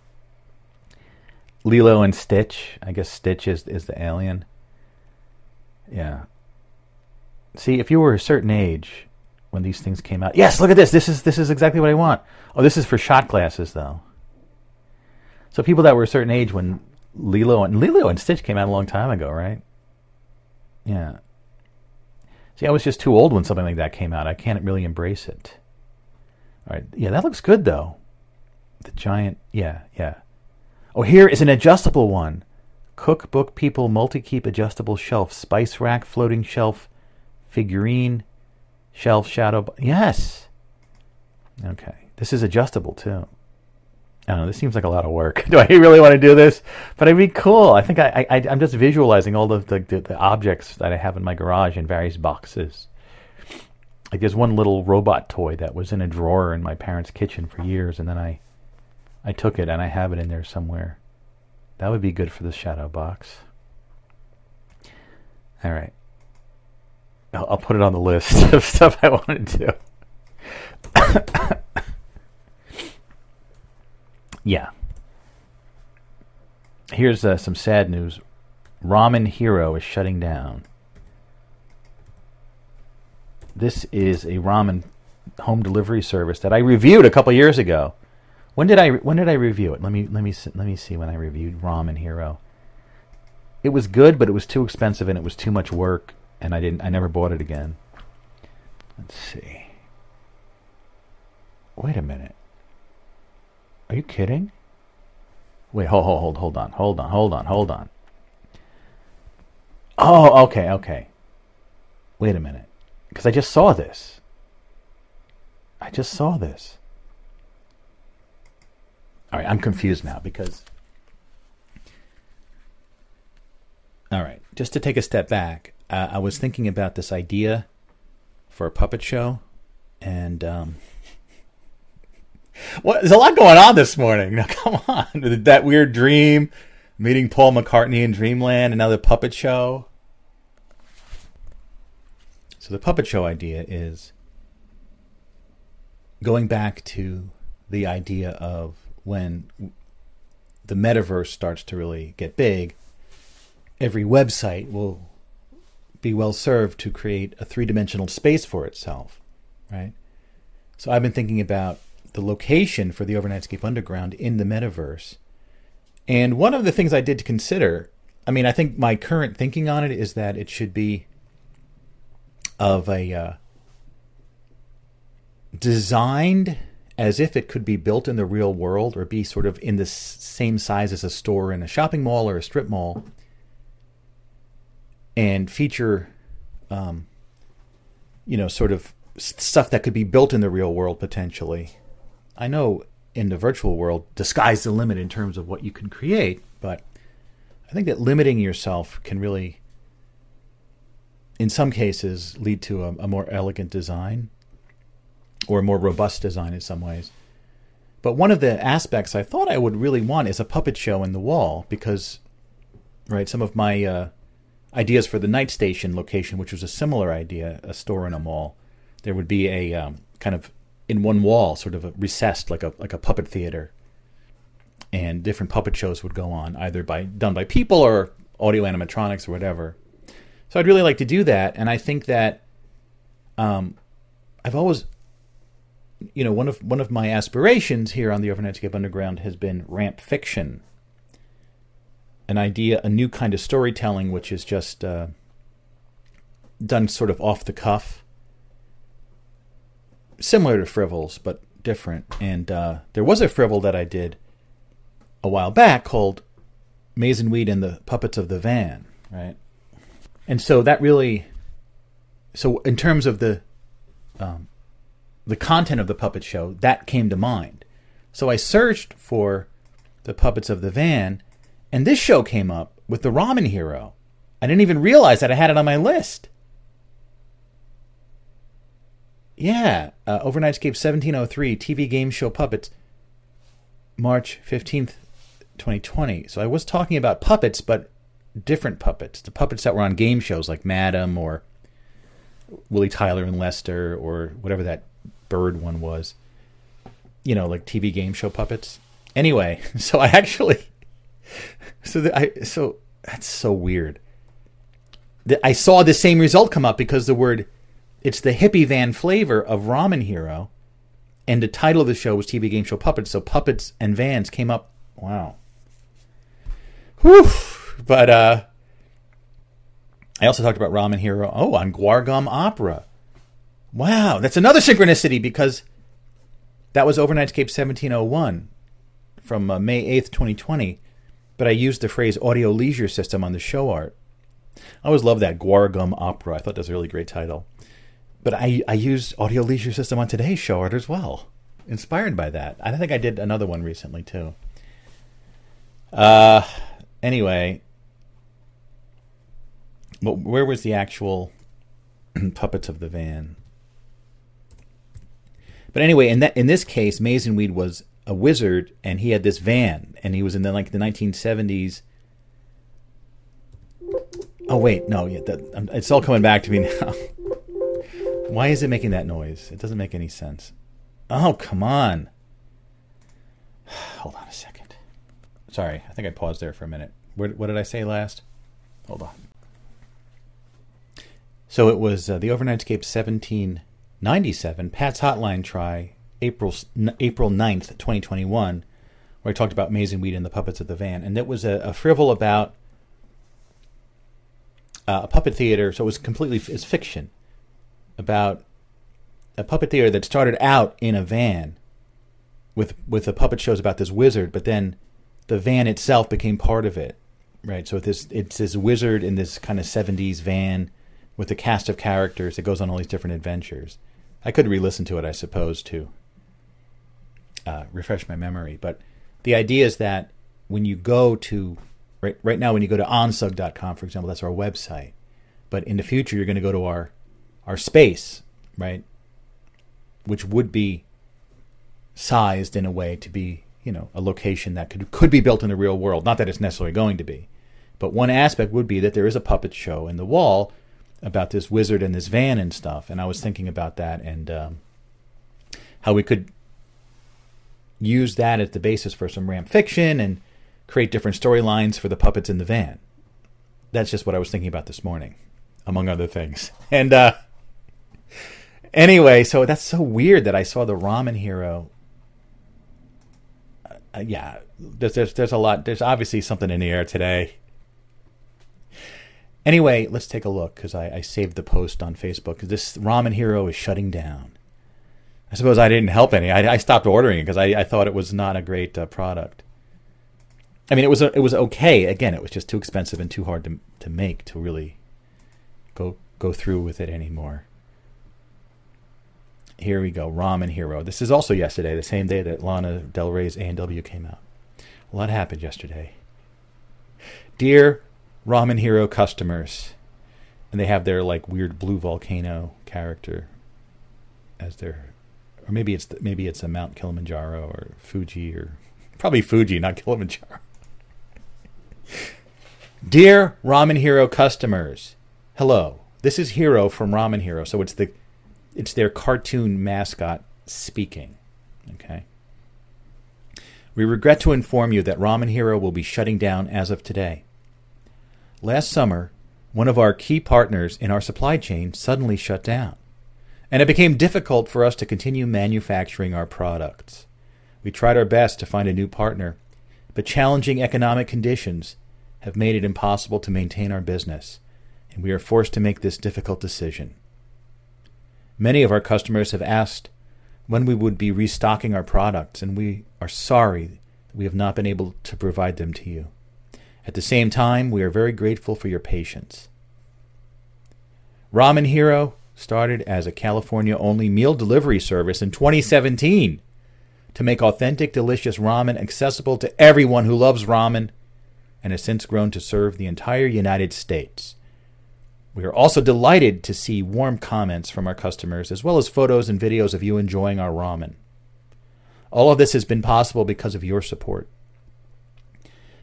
Lilo and Stitch. I guess Stitch is is the alien. Yeah. See, if you were a certain age when these things came out, yes, look at this. This is this is exactly what I want. Oh, this is for shot glasses though. So people that were a certain age when Lilo and Lilo and Stitch came out a long time ago, right? Yeah. See, I was just too old when something like that came out. I can't really embrace it. All right. Yeah, that looks good though. The giant. Yeah, yeah. Oh, here is an adjustable one. Cookbook People Multi Keep Adjustable Shelf. Spice Rack Floating Shelf. Figurine. Shelf Shadow. Yes. Okay. This is adjustable too. I don't know. This seems like a lot of work. *laughs* do I really want to do this? But it'd be cool. I think I, I, I'm just visualizing all the, the, the objects that I have in my garage in various boxes. Like there's one little robot toy that was in a drawer in my parents' kitchen for years, and then I, I took it and I have it in there somewhere. That would be good for the shadow box. All right. I'll, put it on the list *laughs* of stuff I want to do. *coughs* yeah. Here's uh, some sad news. Ramen Hero is shutting down. This is a ramen home delivery service that I reviewed a couple years ago. When did I when did I review it? Let me let me let me see when I reviewed Ramen Hero. It was good, but it was too expensive and it was too much work, and I didn't. I never bought it again. Let's see. Wait a minute. Are you kidding? Wait, hold, hold, hold, hold on, hold on, hold on, hold on. Oh, okay, okay. Wait a minute. Because I just saw this. I just saw this. All right, I'm confused now because. All right, just to take a step back, uh, I was thinking about this idea for a puppet show, and um, *laughs* what? There's a lot going on this morning. *laughs* Now, come on, *laughs* that weird dream, meeting Paul McCartney in Dreamland, another puppet show. So the puppet show idea is going back to the idea of when the metaverse starts to really get big, every website will be well served to create a three dimensional space for itself, right? So I've been thinking about the location for the Overnightscape Underground in the metaverse. And one of the things I did to consider, I mean, I think my current thinking on it is that it should be of a uh, designed as if it could be built in the real world or be sort of in the same size as a store in a shopping mall or a strip mall and feature um, you know sort of stuff that could be built in the real world potentially i know in the virtual world disguise the limit in terms of what you can create but i think that limiting yourself can really in some cases lead to a, a more elegant design or a more robust design in some ways. But one of the aspects I thought I would really want is a puppet show in the wall because, right, some of my uh, ideas for the night station location, which was a similar idea, a store in a mall, there would be a um, kind of in one wall, sort of a recessed like a like a puppet theater, and different puppet shows would go on either by done by people or audio animatronics or whatever. So I'd really like to do that, and I think that um, I've always, you know, one of one of my aspirations here on the Overnightscape Underground has been ramp fiction, an idea, a new kind of storytelling, which is just uh, done sort of off the cuff, similar to Frivels but different. And uh, there was a Frivol that I did a while back called Mason Weed and the Puppets of the Van, right? and so that really so in terms of the um, the content of the puppet show that came to mind so i searched for the puppets of the van and this show came up with the ramen hero i didn't even realize that i had it on my list yeah uh, overnightscape 1703 tv game show puppets march 15th 2020 so i was talking about puppets but different puppets, the puppets that were on game shows like Madame or Willie Tyler and Lester or whatever that bird one was. You know, like TV game show puppets. Anyway, *laughs* so I actually, so the, I so that's so weird. The, I saw the same result come up because the word, it's the hippie van flavor of Ramen Hero, and the title of the show was TV game show puppets. So puppets and vans came up. Wow. Whew. But uh, I also talked about Ramen Hero. Oh, on Guargum Opera. Wow, that's another synchronicity because that was Overnightscape 1701 from uh, May 8th, 2020. But I used the phrase audio leisure system on the show art. I always loved that Guargum Opera. I thought that was a really great title. But I, I used audio leisure system on today's show art as well. Inspired by that. I think I did another one recently too. Uh, anyway, but where was the actual *clears throat* puppets of the van? But anyway, in that in this case, Weed was a wizard, and he had this van, and he was in the like the 1970s. Oh wait, no, yeah, that, it's all coming back to me *laughs* now. Why is it making that noise? It doesn't make any sense. Oh come on! *sighs* Hold on a second. Sorry, I think I paused there for a minute. What, what did I say last? Hold on. So it was uh, the Overnightscape 17 97, Pat's Hotline Try, April, April 9th, 2021, where I talked about Amazing Weed and the Puppets of the Van. And it was a, a frivol about uh, a puppet theater, so it was completely it's fiction about a puppet theater that started out in a van with with the puppet shows about this wizard, but then the van itself became part of it, right? So this it's this wizard in this kind of '70s van with a cast of characters that goes on all these different adventures. I could re-listen to it, I suppose, to uh, refresh my memory. But the idea is that when you go to right right now, when you go to onsug.com, for example, that's our website. But in the future, you're going to go to our our space, right? Which would be sized in a way to be, you know, a location that could could be built in the real world. Not that it's necessarily going to be, but one aspect would be that there is a puppet show in the wall about this wizard and this van and stuff. And I was thinking about that and um, how we could use that as the basis for some ramp fiction and create different storylines for the puppets in the van. That's just what I was thinking about this morning, among other things. *laughs* And uh, anyway, so that's so weird that I saw the Ramen Hero. Uh, yeah, there's, there's there's a lot. There's obviously something in the air today. Anyway, let's take a look because I, I, saved the post on Facebook. This Ramen Hero is shutting down. I suppose I didn't help any. I, I stopped ordering it because I, I, thought it was not a great uh, product. I mean, it was a, it was okay. Again, it was just too expensive and too hard to to make to really go go through with it anymore. Here we go, Ramen Hero. This is also yesterday, the same day that Lana Del Rey's A&W came out. A lot happened yesterday. Dear Ramen Hero customers, and they have their like weird blue volcano character as their, or maybe it's the, maybe it's a Mount Kilimanjaro or Fuji or probably Fuji, not *laughs* Kilimanjaro. Dear Ramen Hero customers, hello. This is Hero from Ramen Hero, so it's the it's their cartoon mascot speaking. Okay. We regret to inform you that Ramen Hero will be shutting down as of today. Last summer, one of our key partners in our supply chain suddenly shut down, and it became difficult for us to continue manufacturing our products. We tried our best to find a new partner, but challenging economic conditions have made it impossible to maintain our business, and we are forced to make this difficult decision. Many of our customers have asked when we would be restocking our products, and we are sorry that we have not been able to provide them to you. At the same time, we are very grateful for your patience. Ramen Hero started as a California only meal delivery service in 2017 to make authentic, delicious ramen accessible to everyone who loves ramen and has since grown to serve the entire United States. We are also delighted to see warm comments from our customers as well as photos and videos of you enjoying our ramen. All of this has been possible because of your support.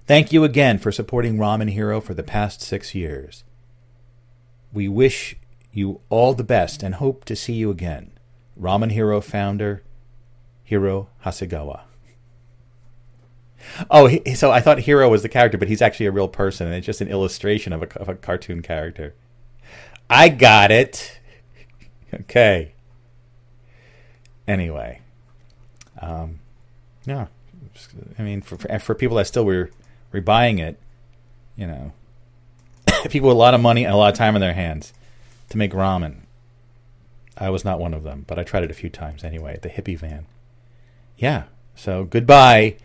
Thank you again for supporting Ramen Hero for the past six years. We wish you all the best and hope to see you again. Ramen Hero founder, Hiro Hasegawa. Oh, he, so I thought Hero was the character, but he's actually a real person, and it's just an illustration of a, of a cartoon character. I got it. Okay. Anyway, um, yeah. I mean, for for people that still were rebuying it, you know, *coughs* people with a lot of money and a lot of time in their hands to make ramen. I was not one of them, but I tried it a few times anyway at the hippie van. Yeah, so goodbye,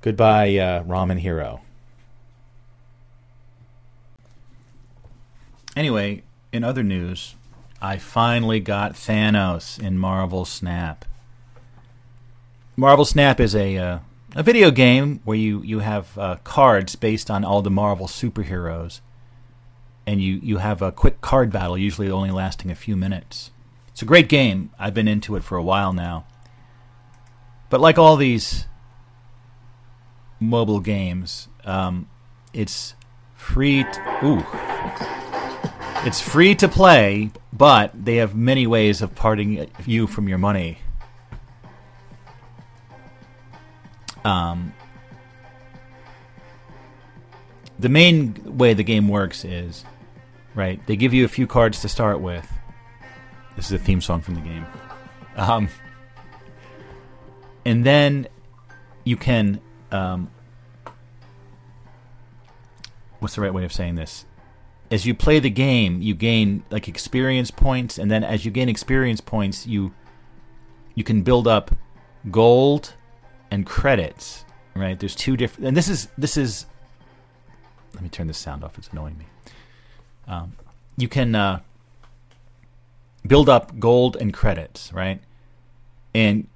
goodbye, uh, ramen hero. Anyway, in other news, I finally got Thanos in Marvel Snap. Marvel Snap is a uh, a video game where you you have uh, cards based on all the Marvel superheroes, and you you have a quick card battle, usually only lasting a few minutes. It's a great game. I've been into it for a while now. But like all these mobile games, um, it's free. To, ooh, it's free to play, but they have many ways of parting you from your money. Um, the main way the game works is right. They give you a few cards to start with, This is a theme song from the game. Um, and then you can. Um, what's the right way of saying this? As you play the game, you gain like experience points, and then as you gain experience points, you you can build up gold and credits. Right? There's two different, and this is this is. Let me turn this sound off. It's annoying me. Um, you can uh, build up gold and credits, right? And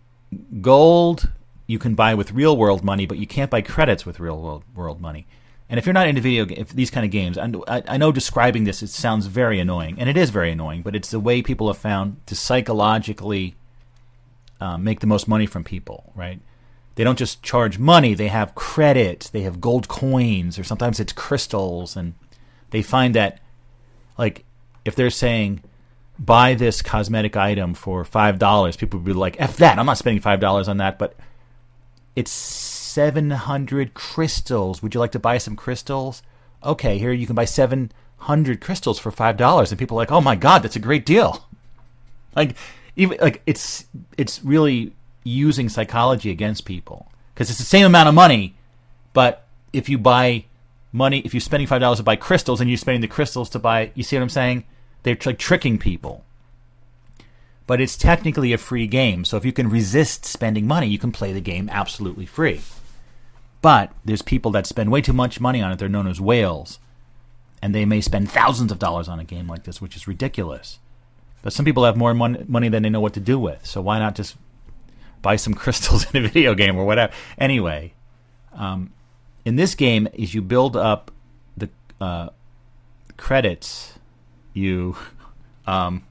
gold you can buy with real world money, but you can't buy credits with real world, world money. And if you're not into video, if these kind of games, I, I know describing this it sounds very annoying, and it is very annoying, but it's the way people have found to psychologically uh, make the most money from people, right? They don't just charge money; they have credit, they have gold coins, or sometimes it's crystals, and they find that, like, if they're saying buy this cosmetic item for five dollars, people would be like, "F that! I'm not spending five dollars on that." But it's seven hundred crystals. Would you like to buy some crystals? Okay, here you can buy seven hundred crystals for five dollars, and people are like, "Oh my god, that's a great deal!" *laughs* Like, even like it's it's really using psychology against people because it's the same amount of money, but if you buy money, if you're spending five dollars to buy crystals and you're spending the crystals to buy, you see what I'm saying? They're like tricking people. But it's technically a free game, so if you can resist spending money, you can play the game absolutely free. But there's people that spend way too much money on it. They're known as whales. And they may spend thousands of dollars on a game like this, which is ridiculous. But some people have more mon- money than they know what to do with. So why not just buy some *laughs* crystals in a video game or whatever? Anyway, um, in this game, as you build up the uh, credits you *laughs* um,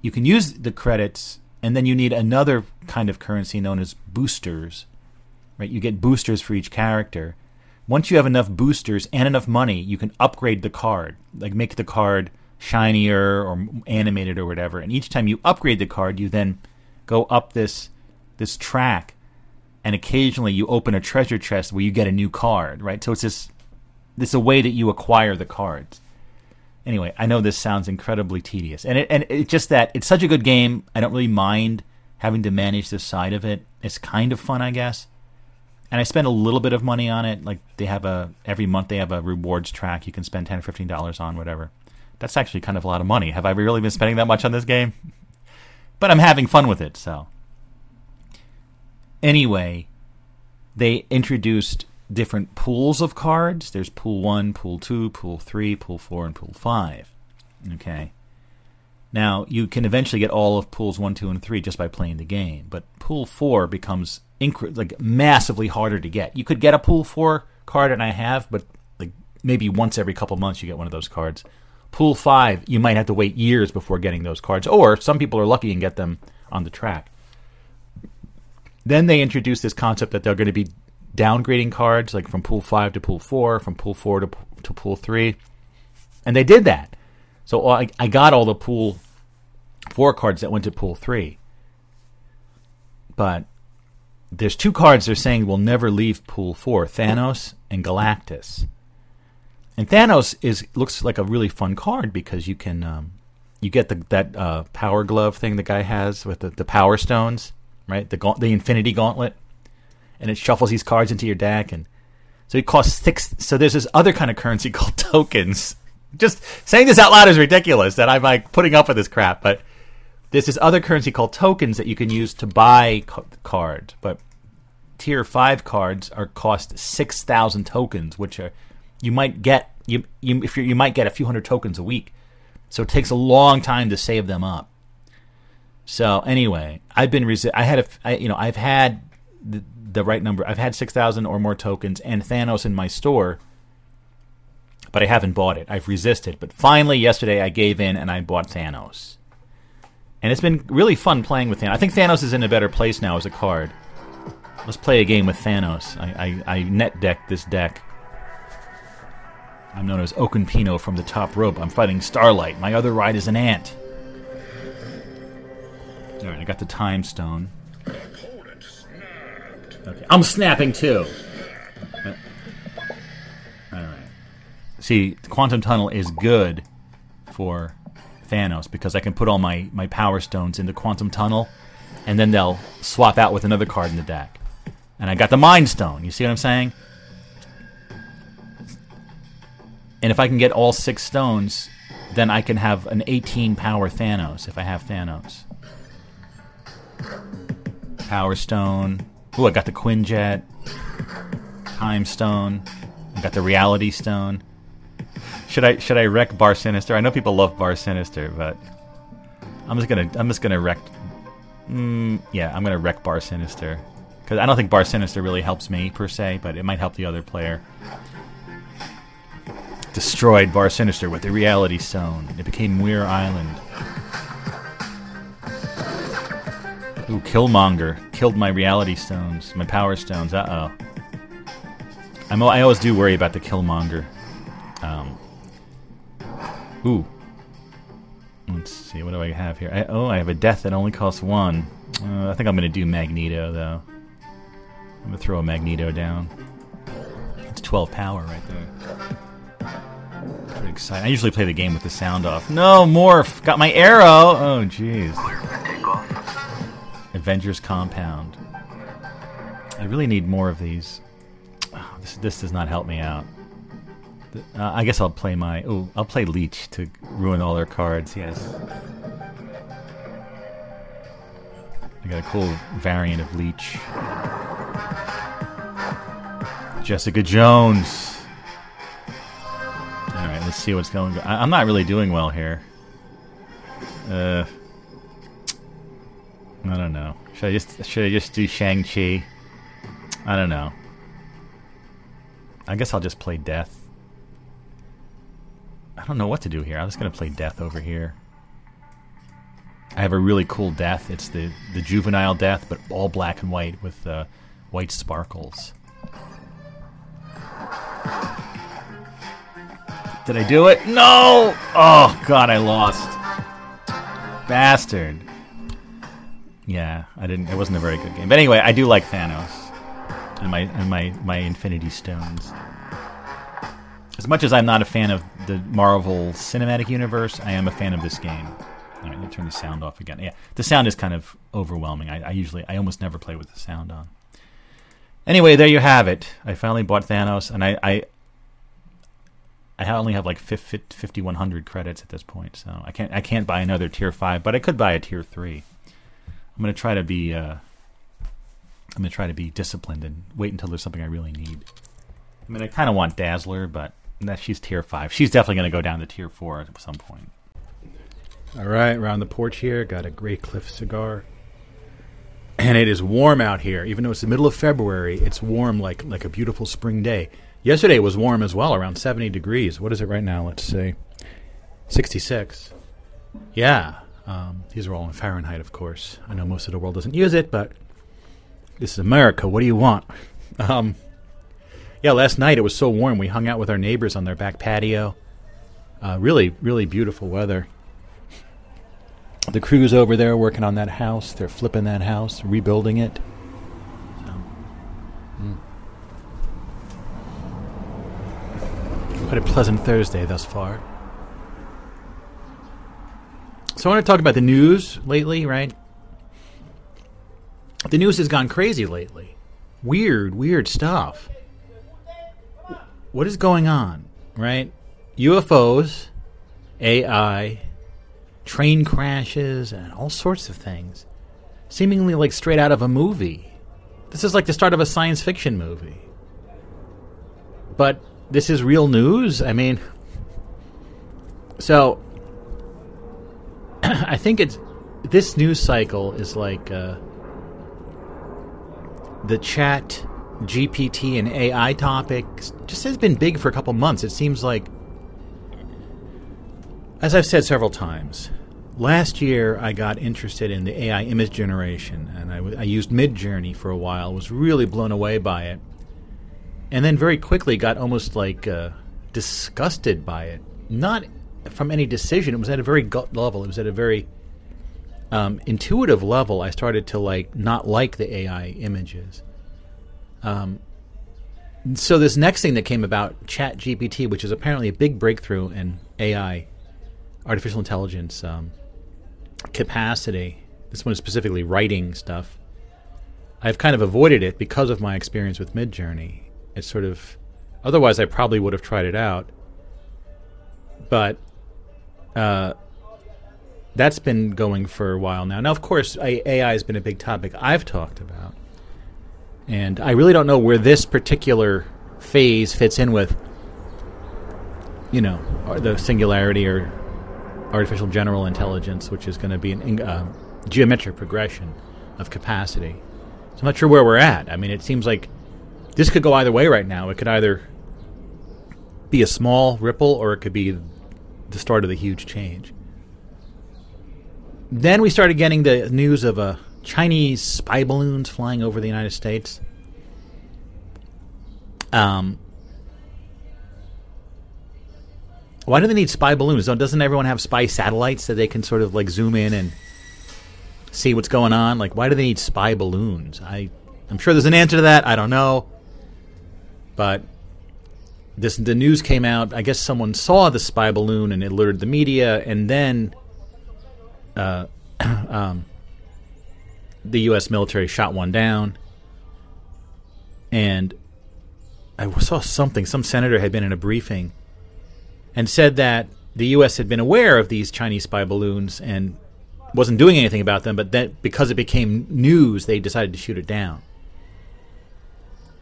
you can use the credits, and then you need another kind of currency known as boosters. Right, you get boosters for each character. Once you have enough boosters and enough money, you can upgrade the card, like make the card shinier or animated or whatever. And each time you upgrade the card, you then go up this this track, and occasionally you open a treasure chest where you get a new card. Right, so it's this this a way that you acquire the cards anyway, I know this sounds incredibly tedious, and it, and it's just that it's such a good game. I don't really mind having to manage this side of it. It's kind of fun, I guess. And I spend a little bit of money on it. Like they have a every month they have a rewards track you can spend ten or fifteen dollars on, whatever. That's actually kind of a lot of money. Have I really been spending that much on this game? *laughs* But I'm having fun with it, so. Anyway, they introduced different pools of cards. There's pool one, pool two, pool three, pool four, and pool five. Okay. Now you can eventually get all of pools one, two, and three just by playing the game, but pool four becomes like massively harder to get. You could get a pool four card, and I have, but like maybe once every couple months you get one of those cards. Pool five, you might have to wait years before getting those cards, or some people are lucky and get them on the track. Then they introduce this concept that they're going to be downgrading cards, like from pool five to pool four, from pool four to, to pool three. And they did that. So I, I got all the pool four cards that went to pool three. But there's two cards they're saying will never leave pool four Thanos and Galactus. And Thanos is looks like a really fun card because you can um, you get the that uh, power glove thing the guy has with the, the power stones, right? The the Infinity Gauntlet and it shuffles these cards into your deck, and so it costs six. So there's this other kind of currency *laughs* called tokens. Just saying this out loud is ridiculous that I'm like putting up with this crap, but there's this other currency called tokens that you can use to buy cards, but tier five cards are cost six thousand tokens, which are you might get you, you if you you might get a few hundred tokens a week. So it takes a long time to save them up. So anyway, I've been resi- I had a I, you know I've had the, the right number. I've had 6,000 or more tokens and Thanos in my store, but I haven't bought it. I've resisted. But finally, yesterday, I gave in and I bought Thanos. And it's been really fun playing with Thanos. I think Thanos is in a better place now as a card. Let's play a game with Thanos. I, I, I net deck this deck. I'm known as Oakenpino from the top rope. I'm fighting Starlight. My other ride is an ant. Alright, I got the time stone. Okay. I'm snapping too. Uh, all right. See, the quantum tunnel is good for Thanos because I can put all my, my power stones in the quantum tunnel and then they'll swap out with another card in the deck. And I got the Mind Stone. You see what I'm saying? And if I can get all six stones, then I can have an 18 power Thanos if I have Thanos. Power Stone. Ooh, I got the Quinjet. Time Stone. I got the Reality Stone. Should I should I wreck Bar Sinister? I know people love Bar Sinister, but I'm just gonna I'm just gonna wreck. Mm, yeah, I'm gonna wreck Bar Sinister because I don't think Bar Sinister really helps me per se, but it might help the other player. Destroyed Bar Sinister with the Reality Stone. It became Weir Island. Ooh, Killmonger killed my Reality Stones, my Power Stones. Uh oh. I'm, I always do worry about the Killmonger. Um, ooh. Let's see, what do I have here? I, oh, I have a death that only costs one. Uh, I think I'm going to do Magneto, though. I'm going to throw a Magneto down. It's 12 power right there. Pretty exciting. I usually play the game with the sound off. No, Morph! Got my arrow! Oh, jeez. Avengers Compound. I really need more of these. Oh, this, this does not help me out. Uh, I guess I'll play my. Oh, I'll play Leech to ruin all their cards. Yes. I got a cool variant of Leech. Jessica Jones. All right, let's see what's going. on. I- I'm not really doing well here. Uh, I don't know. Should I just should I just do Shang Chi? I don't know. I guess I'll just play Death. I don't know what to do here. I'm just gonna play Death over here. I have a really cool Death. It's the the juvenile Death, but all black and white with uh, white sparkles. Did I do it? No! Oh god, I lost. Bastard. Yeah, I didn't. It wasn't a very good game. But anyway, I do like Thanos and my and my my Infinity Stones. As much as I'm not a fan of the Marvel Cinematic Universe, I am a fan of this game. All right, let me turn the sound off again. Yeah, the sound is kind of overwhelming. I, I usually, I almost never play with the sound on. Anyway, there you have it. I finally bought Thanos, and I, I, I only have like 5100 credits at this point, so I can't, I can't buy another tier five, but I could buy a tier three. I'm gonna try to be, uh, I'm gonna try to be disciplined and wait until there's something I really need. I mean, I kind of want Dazzler, but that she's tier five. She's definitely to go down to tier four at some point. All right, around the porch here, got a Graycliff cigar, and it is warm out here. Even though it's the middle of February, it's warm like like a beautiful spring day. Yesterday was warm as well, around seventy degrees. What is it right now? Let's see, sixty-six. Yeah, um, these are all in Fahrenheit, of course. I know most of the world doesn't use it, but this is America. What do you want? *laughs* Um, yeah, last night it was so warm. We hung out with our neighbors on their back patio. Uh, really, really beautiful weather. The crew's over there working on that house. They're flipping that house, rebuilding it. So, mm. Quite a pleasant Thursday thus far. So I want to talk about the news lately, right? The news has gone crazy lately. Weird, weird stuff what is going on, right? UFOs, AI, train crashes, and all sorts of things. Seemingly like straight out of a movie. This is like the start of a science fiction movie. But this is real news? I mean, *laughs* so *clears throat* I think it's this news cycle is like uh, the chat GPT and AI topics just has been big for a couple months. It seems like, as I've said several times, last year I got interested in the AI image generation, and I, w- I used Midjourney for a while. Was really blown away by it, and then very quickly got almost like uh, disgusted by it. Not from any decision; it was at a very gut level. It was at a very um, intuitive level. I started to like not like the AI images. Um, so this next thing that came about, ChatGPT, which is apparently a big breakthrough in AI artificial intelligence um, capacity. This one is specifically writing stuff. I've kind of avoided it because of my experience with Midjourney. It's sort of otherwise I probably would have tried it out, but uh, that's been going for a while now. Now, of course, AI has been a big topic I've talked about, and I really don't know where this particular phase fits in with, you know, the singularity or artificial general intelligence, which is going to be an uh, geometric progression of capacity. So I'm not sure where we're at. I mean, it seems like this could go either way right now. It could either be a small ripple or it could be the start of the huge change. Then we started getting the news of uh, Chinese spy balloons flying over the United States. Um, why do they need spy balloons? Doesn't everyone have spy satellites that they can sort of like zoom in and see what's going on? Like, why do they need spy balloons? I, I'm sure there's an answer to that. I don't know, but this the news came out. I guess someone saw the spy balloon and it alerted the media, and then uh, *clears throat* um, the U.S. military shot one down. And I saw something. Some senator had been in a briefing and said that the U.S. had been aware of these Chinese spy balloons and wasn't doing anything about them, but that because it became news, they decided to shoot it down.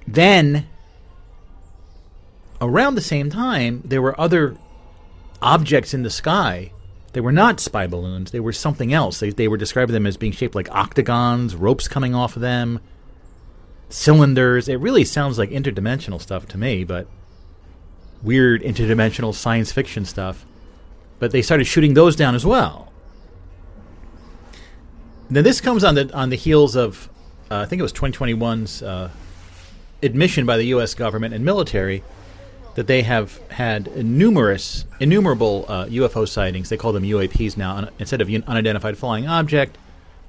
Then, around the same time, there were other objects in the sky they were not spy balloons. They were something else. They, they were describing them as being shaped like octagons, ropes coming off of them, cylinders. It really sounds like interdimensional stuff to me, but weird interdimensional science fiction stuff. But they started shooting those down as well. Now this comes on the on the heels of uh, I think it was 2021's uh, admission by the U.S. government and military that they have had numerous, innumerable uh, UFO sightings. They call them UAPs now, un- instead of un- unidentified flying object,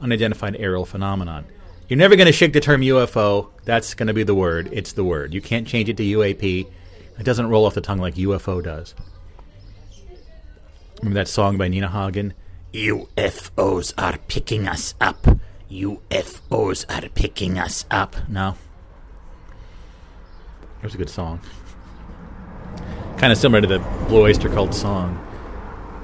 unidentified aerial phenomenon. You're never going to shake the term UFO. That's going to be the word. It's the word. You can't change it to UAP. It doesn't roll off the tongue like UFO does. Remember that song by Nina Hagen? UFOs are picking us up. UFOs are picking us up. No. It was a good song kind of similar to the Blue Oyster Cult song.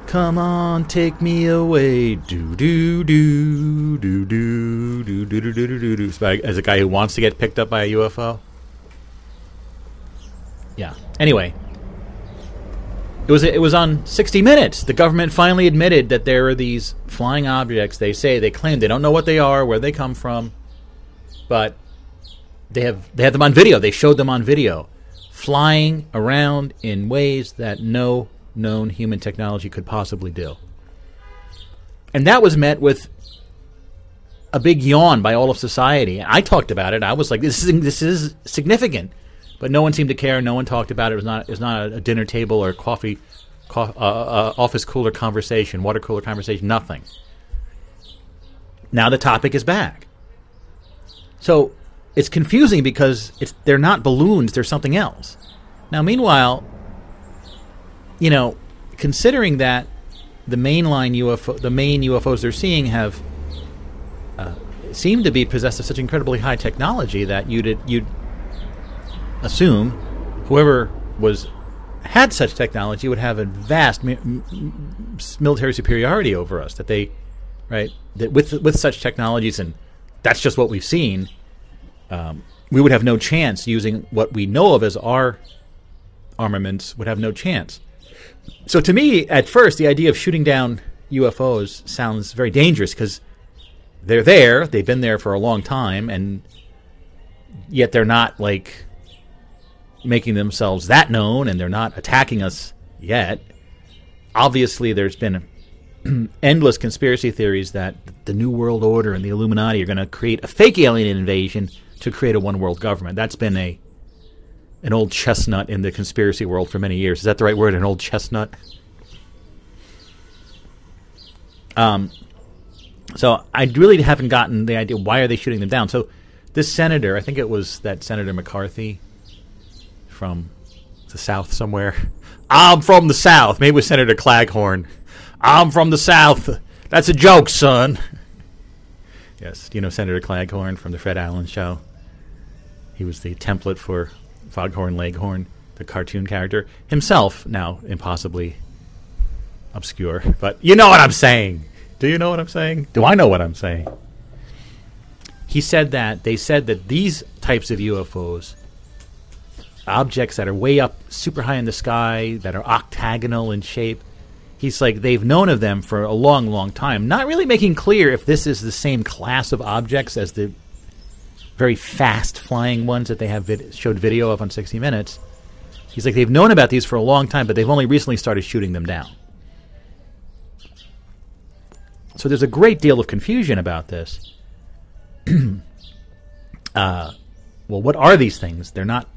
Come on, take me away, do do do do do do do do do do do. As a guy who wants to get picked up by a UFO. Yeah. Anyway, it was it was on 60 Minutes. The government finally admitted that there are these flying objects. They say they claim they don't know what they are, where they come from, but they have they have them on video. They showed them on video flying around in ways that no known human technology could possibly do. And that was met with a big yawn by all of society. I talked about it. I was like, "This is this is significant," but no one seemed to care. No one talked about it. It was not it was not a dinner table or coffee, co- uh, uh, office cooler conversation, water cooler conversation. Nothing. Now the topic is back. So it's confusing because it's they're not balloons; they're something else. Now, meanwhile, you know, considering that the mainline UFO, the main UFOs they're seeing have uh, seem to be possessed of such incredibly high technology that you'd you'd assume whoever was had such technology would have a vast mi- military superiority over us. That they, right, that with with such technologies, and that's just what we've seen um, we would have no chance using what we know of as our armaments would have no chance. So to me, at first, the idea of shooting down UFOs sounds very dangerous because they're there, they've been there for a long time, and yet they're not like making themselves that known, and they're not attacking us yet. Obviously, there's been *clears throat* endless conspiracy theories that the New World Order and the Illuminati are going to create a fake alien invasion to create a one world government. That's been a an old chestnut in the conspiracy world for many years. Is that the right word? An old chestnut? Um, so I really haven't gotten the idea why are they shooting them down. So this senator, I think it was that Senator McCarthy from the South somewhere. I'm from the South. Maybe it was Senator Claghorn. I'm from the South. That's a joke, son. yes, do you know Senator Claghorn from the Fred Allen Show? He was the template for Foghorn Leghorn, the cartoon character. Himself, now impossibly obscure. But you know what I'm saying. Do you know what I'm saying? Do I know what I'm saying? He said that they said that these types of UFOs, objects that are way up super high in the sky, that are octagonal in shape, he's like they've known of them for a long, long time. Not really making clear if this is the same class of objects as the very fast flying ones that they have vid- showed video of on 60 Minutes. He's like they've known about these for a long time, but they've only recently started shooting them down. So there's a great deal of confusion about this. *clears throat* uh, well, what are these things? They're not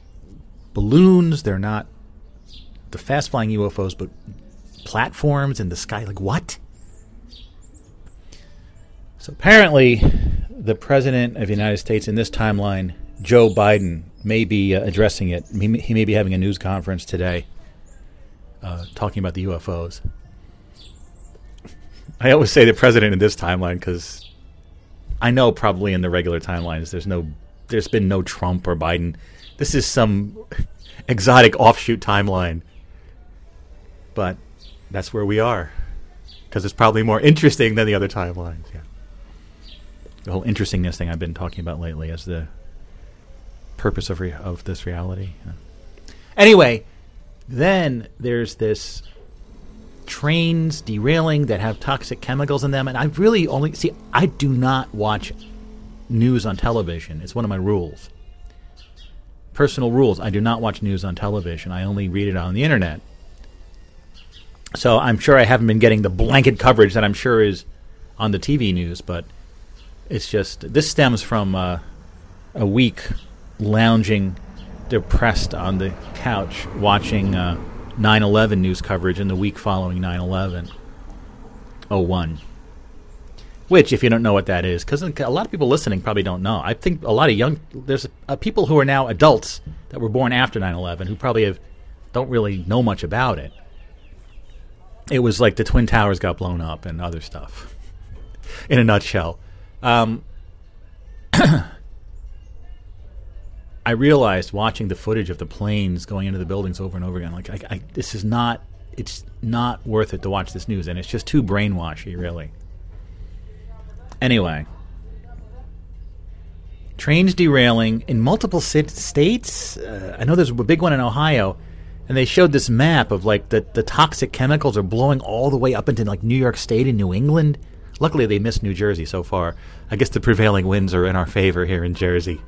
balloons. They're not the fast flying UFOs, but platforms in the sky. Like what? So apparently, the president of the United States in this timeline, Joe Biden, may be uh, addressing it. He may, he may be having a news conference today, uh, talking about the UFOs. I always say the president in this timeline because I know probably in the regular timelines there's no there's been no Trump or Biden. This is some *laughs* exotic offshoot timeline. But that's where we are because it's probably more interesting than the other timelines. Yeah. The whole interestingness thing I've been talking about lately is the purpose of re- of this reality. Anyway, then there's this trains derailing that have toxic chemicals in them. And I really only see, I do not watch news on television. It's one of my rules. Personal rules. I do not watch news on television. I only read it on the internet. So I'm sure I haven't been getting the blanket coverage that I'm sure is on the TV news, but it's just this stems from uh, a week lounging depressed on the couch watching uh, 9 11 news coverage in the week following 9 11 01. Which, if you don't know what that is, because a lot of people listening probably don't know. I think a lot of young, there's uh, people who are now adults that were born after 9 11 who probably have, don't really know much about it. It was like the Twin Towers got blown up and other stuff, in a nutshell. Um, *clears throat* I realized watching the footage of the planes going into the buildings over and over again, like, I, I, this is not, it's not worth it to watch this news, and it's just too brainwashy, really. Anyway, trains derailing in multiple sit- states. Uh, I know there's a big one in Ohio, and they showed this map of like the, the toxic chemicals are blowing all the way up into like New York State and New England. Luckily, they missed New Jersey so far. I guess the prevailing winds are in our favor here in Jersey.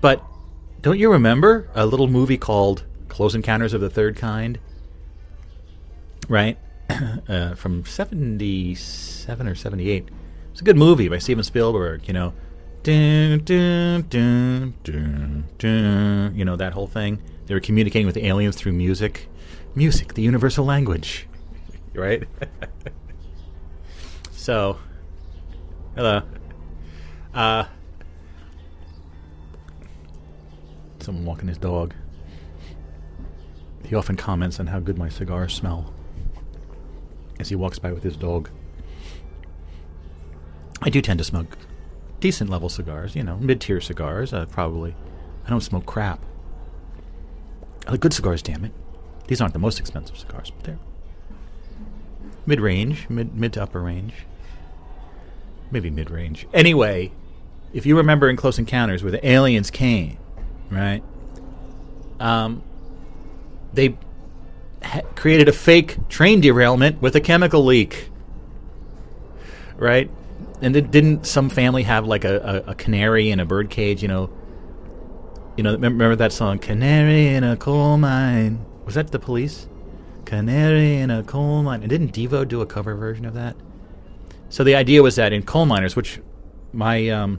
But don't you remember a little movie called Close Encounters of the Third Kind? Right? *clears throat* uh, from 77 or 78. It's a good movie by Steven Spielberg, you know. Dun, dun, dun, you know, that whole thing. They were communicating with aliens through music. Music, the universal language. *laughs* right? *laughs* so, hello. Uh, someone walking his dog. He often comments on how good my cigars smell as he walks by with his dog. I do tend to smoke decent level cigars, you know, mid tier cigars, uh, probably. I don't smoke crap. I like good cigars, damn it. These aren't the most expensive cigars, but they're mid range, mid mid to upper range. Maybe mid range. Anyway, if you remember in Close Encounters where the aliens came, right? Um, they ha- created a fake train derailment with a chemical leak, right? And then didn't some family have like a, a, a canary in a bird cage? You know, you know. Remember that song, "Canary in a Coal Mine"? Was that the Police? Canary in a coal mine. And didn't Devo do a cover version of that? So the idea was that in coal miners, which my um,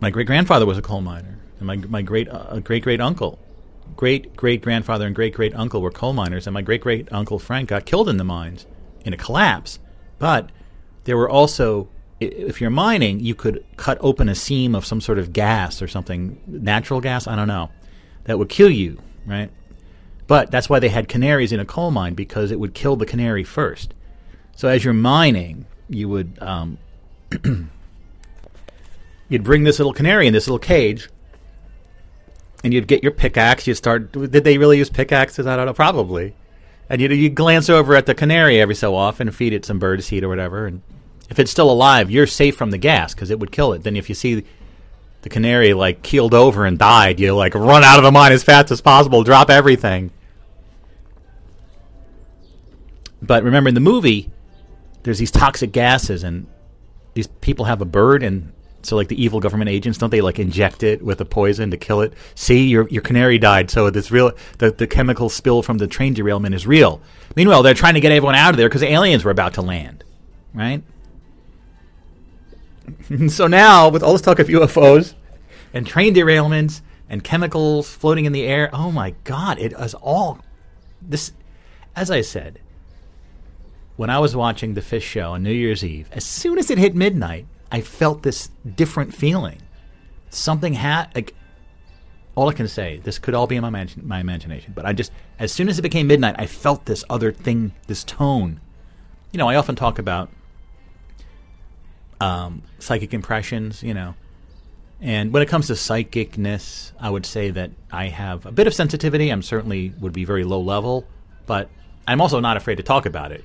my great grandfather was a coal miner, and my my great uh, great great uncle, great great grandfather and great great uncle were coal miners, and my great great uncle Frank got killed in the mines in a collapse. But there were also, if you're mining, you could cut open a seam of some sort of gas or something, natural gas, I don't know, that would kill you, right? But that's why they had canaries in a coal mine because it would kill the canary first. So as you're mining, you would um, *clears throat* you'd bring this little canary in this little cage, and you'd get your pickaxe. You'd start. Did they really use pickaxes? I don't know. Probably. And you you glance over at the canary every so often, feed it some bird seed or whatever, and if it's still alive, you're safe from the gas because it would kill it. Then if you see the canary like keeled over and died, you like run out of the mine as fast as possible, drop everything. But remember in the movie, there's these toxic gases, and these people have a bird, and so like the evil government agents, don't they like inject it with a poison to kill it? See, your your canary died, so this real the, the chemical spill from the train derailment is real. Meanwhile, they're trying to get everyone out of there because the aliens were about to land, right? *laughs* so now, with all this talk of UFOs and train derailments and chemicals floating in the air, oh my God, it is all this. As I said, when I was watching the Phish Show on New Year's Eve, as soon as it hit midnight, I felt this different feeling. Something had like. All I can say, this could all be in my, imagine, my imagination, but I just, as soon as it became midnight, I felt this other thing, this tone. You know, I often talk about um, psychic impressions, you know. And when it comes to psychicness, I would say that I have a bit of sensitivity. I'm certainly would be very low level, but I'm also not afraid to talk about it.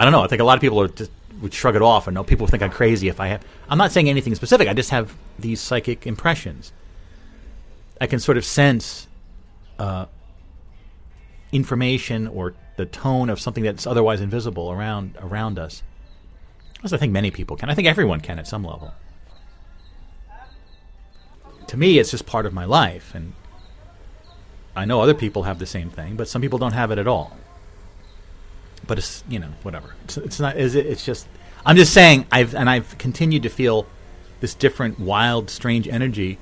I don't know. I think a lot of people just, would shrug it off, and know people think I'm crazy if I have. I'm not saying anything specific. I just have these psychic impressions. I can sort of sense uh, information or the tone of something that's otherwise invisible around around us. As I think many people can. I think everyone can at some level. To me, it's just part of my life, and I know other people have the same thing, but some people don't have it at all. But it's you know whatever. It's, it's not. Is it? It's just. I'm just saying. I've and I've continued to feel this different, wild, strange energy,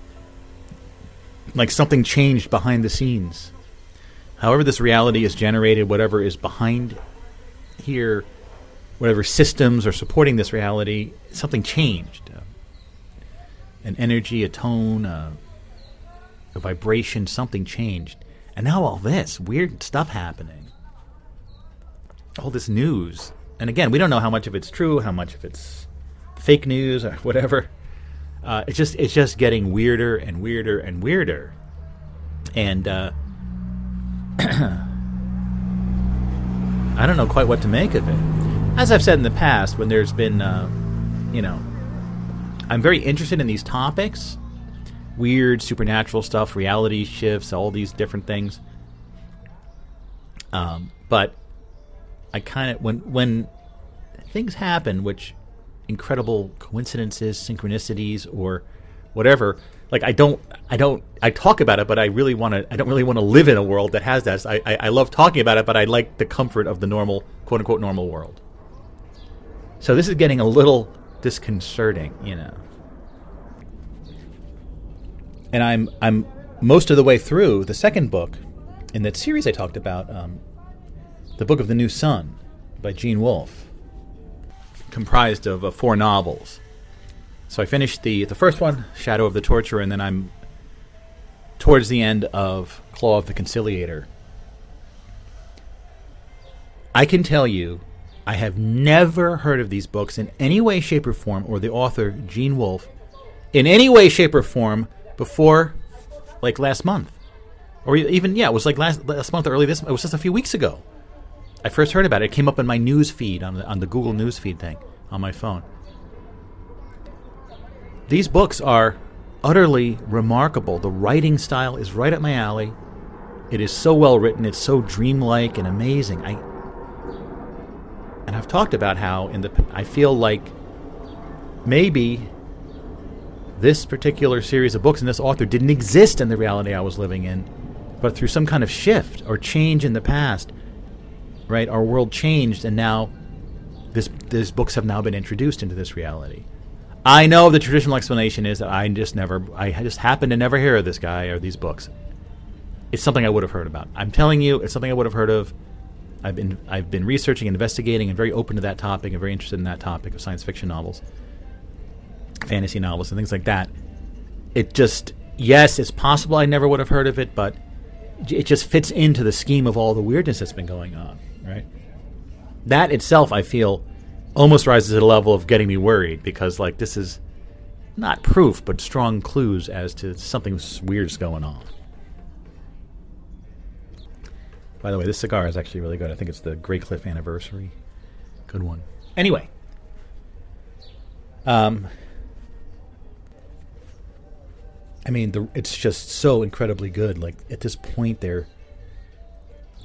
like something changed behind the scenes. However, this reality is generated, whatever is behind here whatever systems are supporting this reality, something changed. Uh, an energy, a tone, a vibration, something changed. And now all this weird stuff happening. All this news. And again, we don't know how much of it's true, how much of it's fake news or *laughs* whatever. Uh, it's just it's just getting weirder and weirder and weirder. And uh, *clears throat* I don't know quite what to make of it as I've said in the past, when there's been, uh, you know, I'm very interested in these topics weird supernatural stuff, reality shifts, all these different things. Um, but I kind of when when things happen, which incredible coincidences, synchronicities, or whatever. Like I don't, I don't, I talk about it, but I really want to. I don't really want to live in a world that has that. I, I, I love talking about it, but I like the comfort of the normal, quote unquote, normal world. So this is getting a little disconcerting, you know. And I'm I'm most of the way through the second book in that series I talked about, um, the Book of the New Sun by Gene Wolfe, comprised of uh, four novels. So I finished the the first one, Shadow of the Torturer, and then I'm towards the end of Claw of the Conciliator. I can tell you I have never heard of these books in any way, shape, or form, or the author, Gene Wolfe, in any way, shape, or form before like last month. Or even, yeah, it was like last, last month or early this It was just a few weeks ago. I first heard about it. It came up in my news feed on the, on the Google News feed thing on my phone. These books are utterly remarkable. The writing style is right up my alley. It is so well written. It's so dreamlike and amazing. I and I've talked about how in the I feel like maybe this particular series of books and this author didn't exist in the reality I was living in, but through some kind of shift or change in the past, right? Our world changed, and now this these books have now been introduced into this reality. I know the traditional explanation is that I just never, I just happened to never hear of this guy or these books. It's something I would have heard about. I'm telling you, it's something I would have heard of I've been I've been researching and investigating and very open to that topic and very interested in that topic of science fiction novels, fantasy novels, and things like that. It just yes, it's possible I never would have heard of it, but it just fits into the scheme of all the weirdness that's been going on, right? That itself, I feel, almost rises to the level of getting me worried because, like, this is not proof, but strong clues as to something weird's going on. By the way, this cigar is actually really good. I think it's the Graycliff Anniversary. Good one. Anyway, um, I mean, the, it's just so incredibly good. Like at this point, they're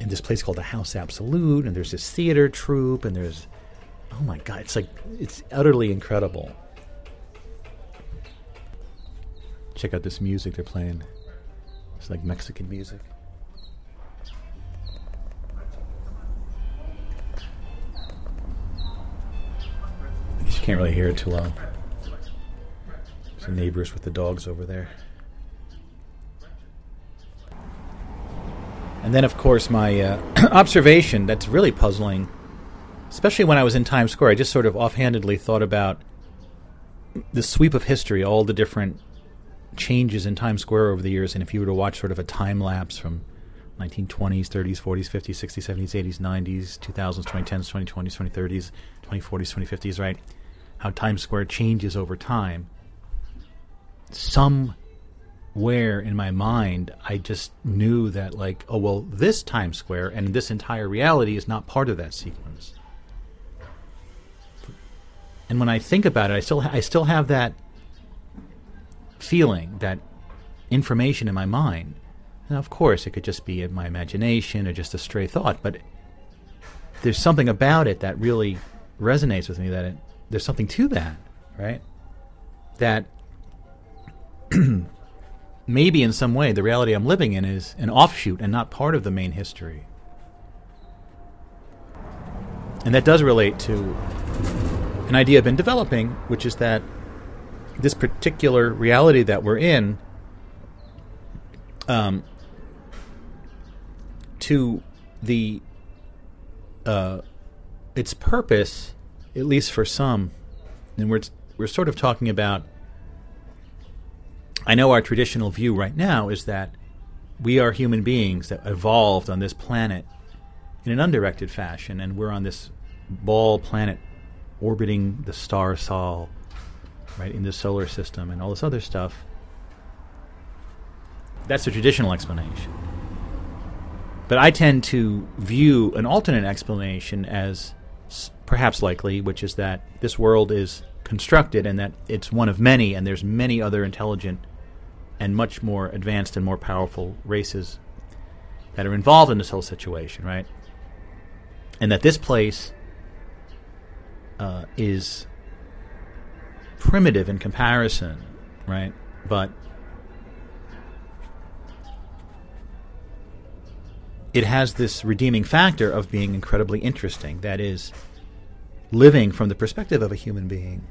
in this place called the House Absolute, and there's this theater troupe, and there's oh my god, it's like it's utterly incredible. Check out this music they're playing. It's like Mexican music. You can't really hear it too well. The neighbors with the dogs over there. And then, of course, my uh, *clears throat* observation that's really puzzling, especially when I was in Times Square, I just sort of offhandedly thought about the sweep of history, all the different changes in Times Square over the years. And if you were to watch sort of a time lapse from 1920s, 30s, 40s, 50s, 60s, 70s, 80s, 90s, 2000s, 2010s, 2020s, 2030s, 2040s, 2050s, right? How Times Square changes over time. Somewhere in my mind, I just knew that, like, oh, well, this Times Square and this entire reality is not part of that sequence. And when I think about it, I still, ha- I still have that feeling, that information in my mind now, of course, it could just be in my imagination or just a stray thought, but there's something about it that really resonates with me. That it, there's something to that, right? That *clears throat* maybe in some way the reality I'm living in is an offshoot and not part of the main history. And that does relate to an idea I've been developing, which is that this particular reality that we're in um, to the uh, its purpose, at least for some, and we're we're sort of talking about. I know our traditional view right now is that we are human beings that evolved on this planet in an undirected fashion, and we're on this ball planet orbiting the star Sol, right in the solar system, and all this other stuff. That's the traditional explanation. But I tend to view an alternate explanation as perhaps likely, which is that this world is constructed and that it's one of many, and there's many other intelligent and much more advanced and more powerful races that are involved in this whole situation, right? And that this place uh, is primitive in comparison, right? But it has this redeeming factor of being incredibly interesting. That is, living from the perspective of a human being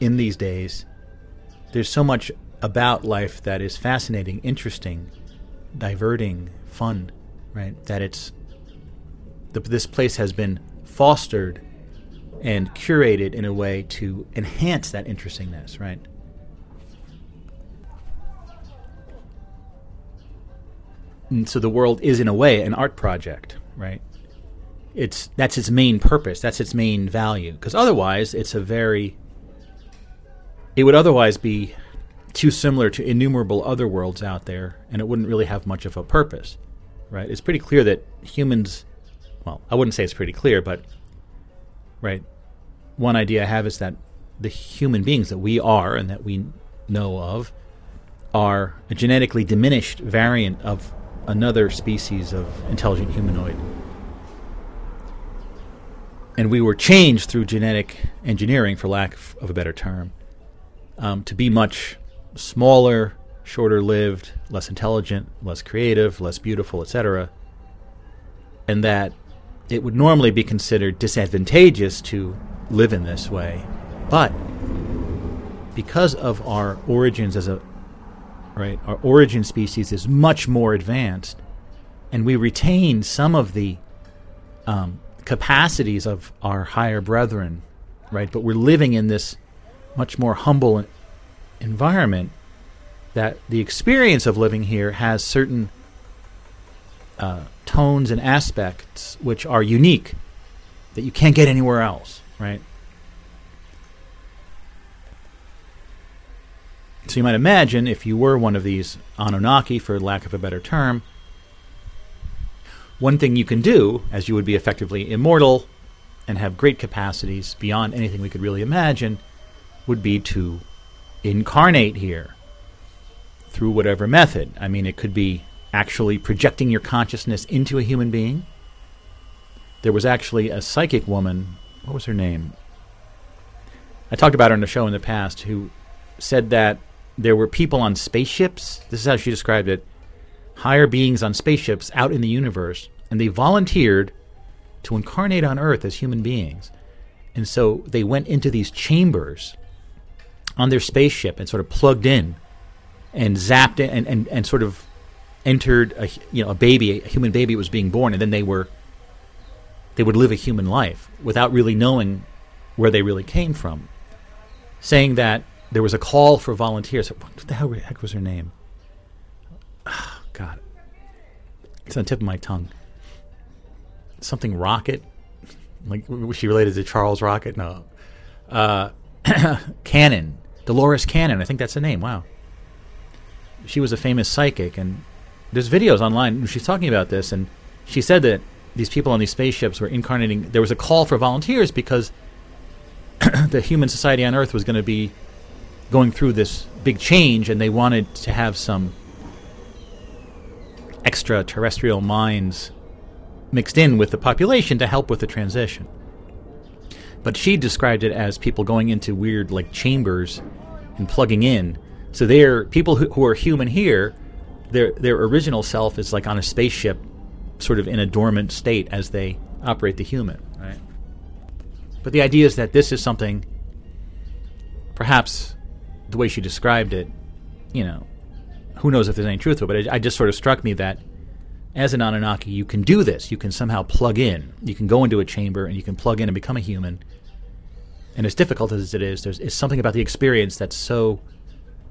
in these days, there's so much about life that is fascinating, interesting, diverting, fun, right? That it's the, this place has been fostered and curated in a way to enhance that interestingness, right? And so the world is in a way an art project, right? It's that's its main purpose, that's its main value. Because otherwise, it's a very it would otherwise be too similar to innumerable other worlds out there, and it wouldn't really have much of a purpose, right? It's pretty clear that humans, well, I wouldn't say it's pretty clear, but right, one idea I have is that the human beings that we are and that we know of are a genetically diminished variant of another species of intelligent humanoid. And we were changed through genetic engineering, for lack of a better term, um, to be much smaller, shorter lived, less intelligent, less creative, less beautiful, etc. And that it would normally be considered disadvantageous to live in this way. But because of our origins as a right? Our origin species is much more advanced, and we retain some of the um, capacities of our higher brethren, right? But we're living in this much more humble environment that the experience of living here has certain uh, tones and aspects which are unique that you can't get anywhere else, right? So you might imagine if you were one of these Anunnaki, for lack of a better term, one thing you can do, as you would be effectively immortal and have great capacities beyond anything we could really imagine, would be to incarnate here through whatever method. I mean, it could be actually projecting your consciousness into a human being. There was actually a psychic woman, what was her name? I talked about her on the show in the past, who said that there were people on spaceships. This is how she described it higher beings on spaceships out in the universe, and they volunteered to incarnate on Earth as human beings. And so they went into these chambers on their spaceship and sort of plugged in and zapped it and, and, and sort of entered a you know a baby a human baby was being born and then they were they would live a human life without really knowing where they really came from. Saying that there was a call for volunteers. What the hell heck was her name? Oh, *sighs* god. It's on the tip of my tongue. Something rocket? Like was she related to charles rocket? No. Uh, *coughs* cannon dolores cannon i think that's the name wow she was a famous psychic, and there's videos online. She's talking about this, and she said that these people on these spaceships were incarnating. There was a call for volunteers because *coughs* the human society on Earth was going to be going through this big change, and they wanted to have some extraterrestrial minds mixed in with the population to help with the transition. But she described it as people going into weird, like, chambers and plugging in so they're people who, who are human here. Their their original self is like on a spaceship, sort of in a dormant state as they operate the human. Right. But the idea is that this is something. Perhaps, the way she described it, you know, who knows if there's any truth to it. But it, it just sort of struck me that as an Anunnaki, you can do this. You can somehow plug in. You can go into a chamber and you can plug in and become a human. And as difficult as it is, there's something about the experience that's so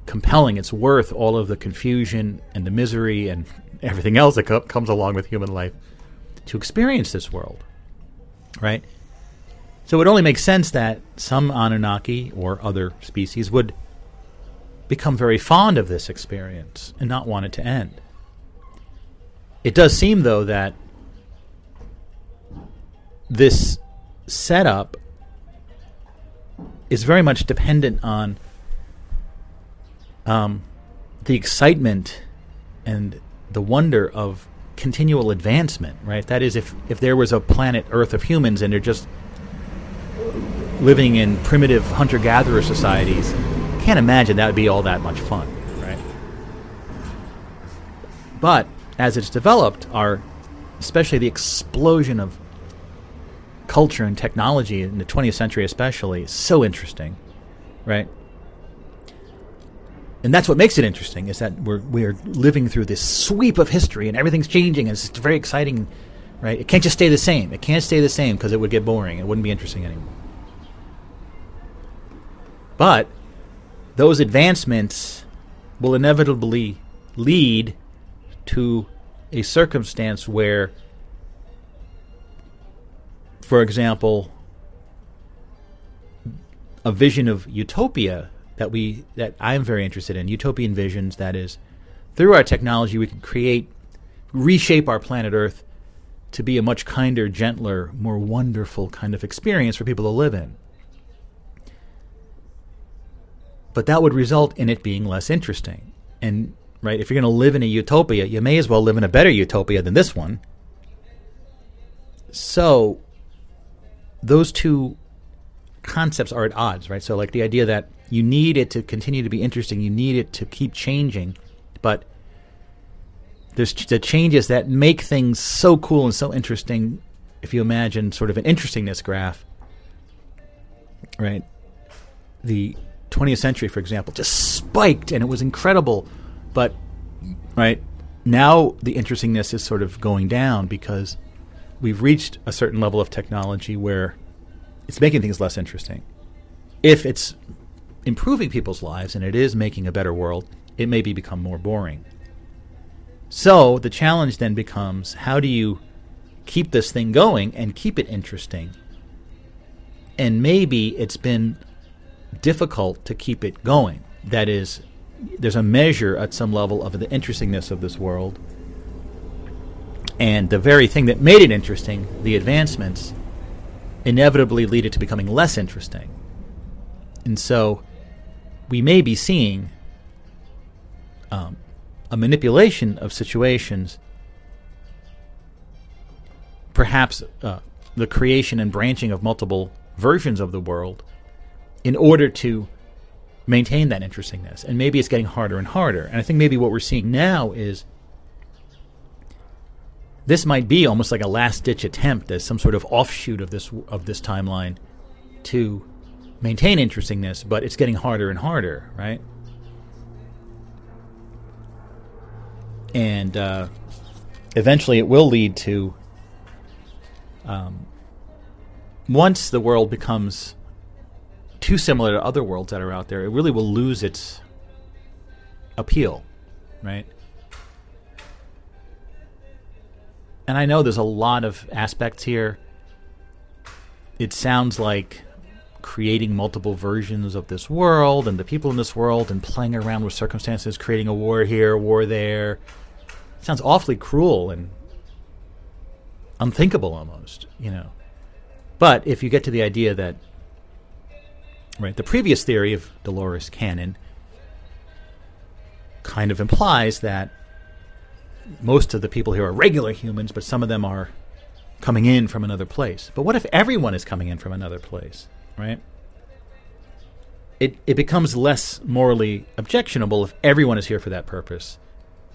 compelling. It's worth all of the confusion and the misery and everything else that co- comes along with human life to experience this world. Right? So it only makes sense that some Anunnaki or other species would become very fond of this experience and not want it to end. It does seem, though, that this setup is very much dependent on um, the excitement and the wonder of continual advancement, right? That is, if, if there was a planet Earth of humans and they're just living in primitive hunter gatherer societies, can't imagine that would be all that much fun, right? But as it's developed, our especially the explosion of culture and technology in the 20th century, especially, is so interesting, right? and that's what makes it interesting is that we're we're living through this sweep of history and everything's changing and it's very exciting right? It can't just stay the same. It can't stay the same because it would get boring. It wouldn't be interesting anymore. But those advancements will inevitably lead to a circumstance where for example a vision of utopia that we that I'm very interested in utopian visions. That is, through our technology, we can create, reshape our planet Earth to be a much kinder, gentler, more wonderful kind of experience for people to live in. But that would result in it being less interesting. And right, if you're going to live in a utopia, you may as well live in a better utopia than this one. So, those two concepts are at odds, right? So, like the idea that you need it to continue to be interesting. You need it to keep changing, but there's the changes that make things so cool and so interesting. If you imagine sort of an interestingness graph, right? The 20th century, for example, just spiked and it was incredible, but right now the interestingness is sort of going down because we've reached a certain level of technology where it's making things less interesting. If it's improving people's lives and it is making a better world, it maybe become more boring. So the challenge then becomes how do you keep this thing going and keep it interesting? And maybe it's been difficult to keep it going. That is, there's a measure at some level of the interestingness of this world. And the very thing that made it interesting, the advancements, inevitably lead it to becoming less interesting. And so we may be seeing um, a manipulation of situations, perhaps uh, the creation and branching of multiple versions of the world in order to maintain that interestingness. And maybe it's getting harder and harder. And I think maybe what we're seeing now is this might be almost like a last ditch attempt as some sort of offshoot of this of this timeline to maintain interestingness, but it's getting harder and harder, right? And uh, eventually, it will lead to um, once the world becomes too similar to other worlds that are out there, it really will lose its appeal, right? And I know there's a lot of aspects here. It sounds like creating multiple versions of this world and the people in this world and playing around with circumstances, creating a war here, war there. It sounds awfully cruel and unthinkable almost, you know. But if you get to the idea that right, the previous theory of Dolores Cannon kind of implies that most of the people here are regular humans, but some of them are coming in from another place. But what if everyone is coming in from another place, right? It it becomes less morally objectionable if everyone is here for that purpose.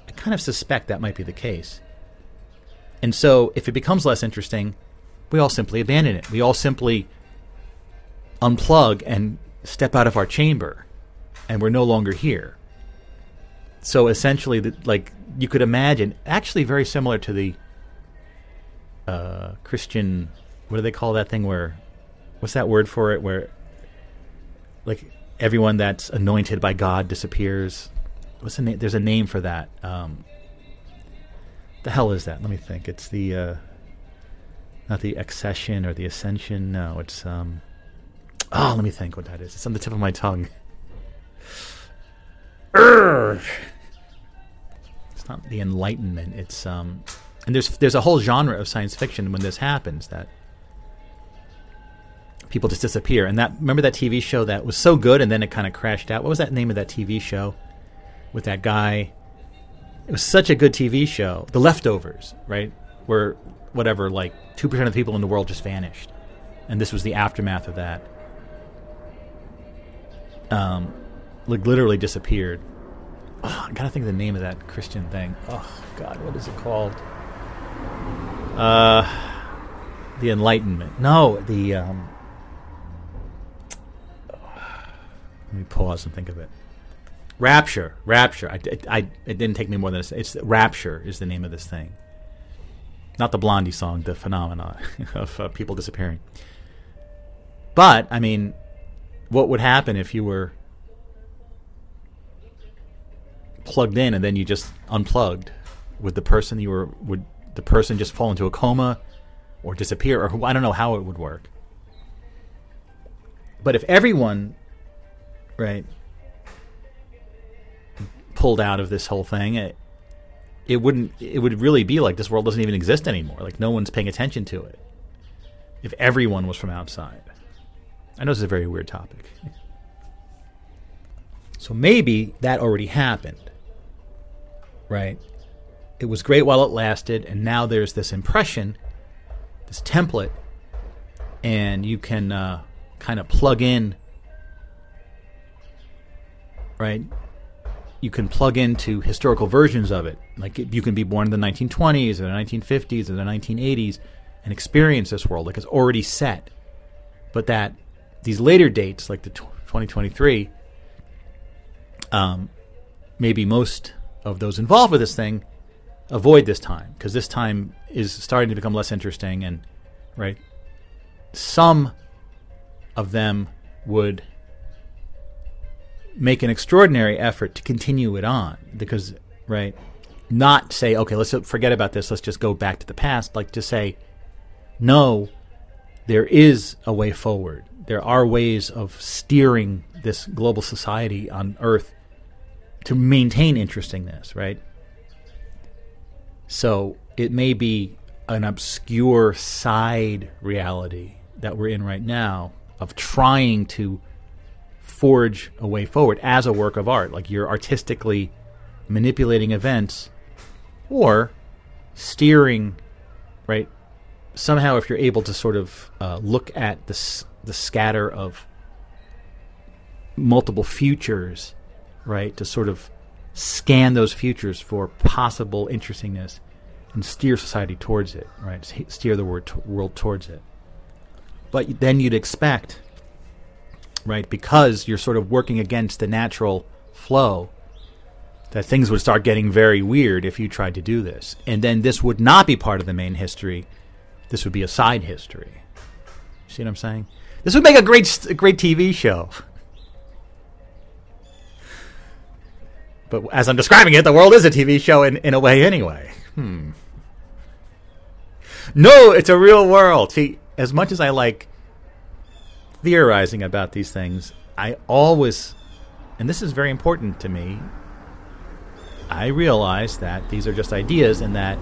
I kind of suspect that might be the case. And so if it becomes less interesting, we all simply abandon it. We all simply unplug and step out of our chamber and we're no longer here. So essentially, the, like you could imagine, actually very similar to the uh, Christian. What do they call that thing? Where what's that word for it? Where like everyone that's anointed by God disappears. What's the name? There's a name for that. Um, the hell is that? Let me think. It's the uh, not the accession or the ascension. No, it's um. Oh, let me think what that is. It's on the tip of my tongue. Urgh it's not the Enlightenment. It's um, and there's there's a whole genre of science fiction when this happens that people just disappear. And that remember that TV show that was so good and then it kind of crashed out. What was that name of that TV show with that guy? It was such a good TV show. The Leftovers, right? Where whatever, like two percent of the people in the world just vanished, and this was the aftermath of that. Um, like literally disappeared oh, I gotta think of the name of that Christian thing. Oh God, what is it called? Uh, the Enlightenment. No, the. Um, let me pause and think of it. Rapture, Rapture. I, I, it didn't take me more than a, it's Rapture is the name of this thing. Not the Blondie song, the phenomenon *laughs* of uh, people disappearing. But I mean, what would happen if you were plugged in and then you just unplugged? Would the person you were would the person just fall into a coma or disappear? Or I don't know how it would work. But if everyone right pulled out of this whole thing it, it wouldn't it would really be like this world doesn't even exist anymore. Like no one's paying attention to it. If everyone was from outside i know this is a very weird topic so maybe that already happened right? It was great while it lasted, and now there's this impression, this template, and you can uh, kind of plug in, right? You can plug into historical versions of it. Like you can be born in the 1920s or the 1950s or the 1980s and experience this world like it's already set. But that these later dates, like the 2023, um, maybe most of those involved with this thing avoid this time because this time is starting to become less interesting and right some of them would make an extraordinary effort to continue it on because right not say, okay, let's forget about this. Let's just go back to the past. Like to say, no, there is a way forward. There are ways of steering this global society on Earth to maintain interestingness, right? So it may be an obscure side reality that we're in right now of trying to forge a way forward as a work of art. Like you're artistically manipulating events or steering, right? Somehow, if you're able to sort of uh, look at the, s- the scatter of multiple futures, right, to sort of scan those futures for possible interestingness and steer society towards it, right? Steer the world, towards it. But then you'd expect, right, because you're sort of working against the natural flow, that things would start getting very weird if you tried to do this. And then this would not be part of the main history. This would be a side history. See what I'm saying? This would make a great, a great TV show. But as I'm describing it, the world is a TV show in, in a way anyway. Hmm. No, it's a real world. See, as much as I like theorizing about these things, I always, and this is very important to me, I realize that these are just ideas and that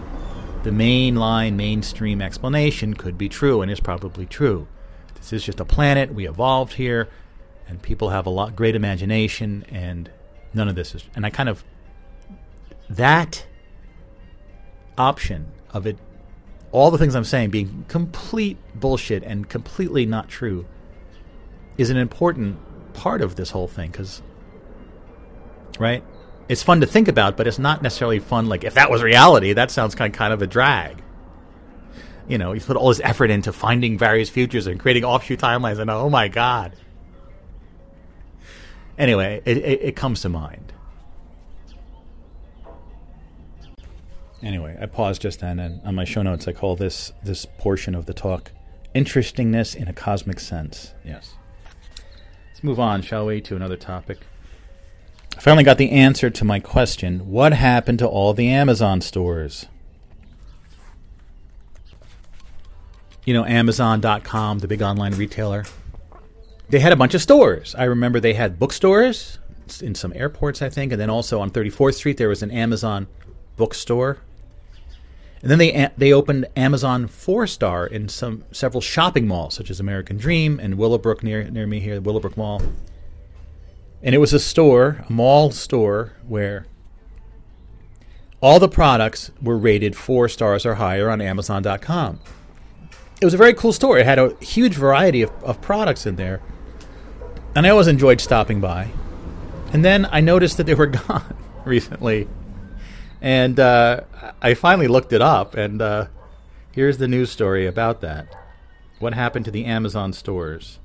the mainline, mainstream explanation could be true and is probably true. This is just a planet, we evolved here, and people have a lot great imagination, and none of this is. And I kind of. That option of it, all the things I'm saying being complete bullshit and completely not true, is an important part of this whole thing, because. Right? It's fun to think about, but it's not necessarily fun. Like, if that was reality, that sounds kind kind of a drag you know, he's put all his effort into finding various futures and creating offshoot timelines, and oh my god. Anyway, it, it, it comes to mind. Anyway, I paused just then, and on my show notes, I call this this portion of the talk "interestingness in a cosmic sense." Yes. Let's move on, shall we, to another topic. I finally got the answer to my question: What happened to all the Amazon stores? You know, Amazon.com, the big online retailer, they had a bunch of stores. I remember they had bookstores in some airports, I think, and then also on 34th Street there was an Amazon bookstore. And then they they opened Amazon Four Star in some several shopping malls, such as American Dream and Willowbrook near near me here, the Willowbrook Mall. And it was a store, a mall store, where all the products were rated four stars or higher on Amazon.com it was a very cool store. It had a huge variety of, of products in there. And I always enjoyed stopping by. And then I noticed that they were *laughs* gone recently. And uh, I finally looked it up, and uh, here's the news story about that. What happened to the Amazon stores?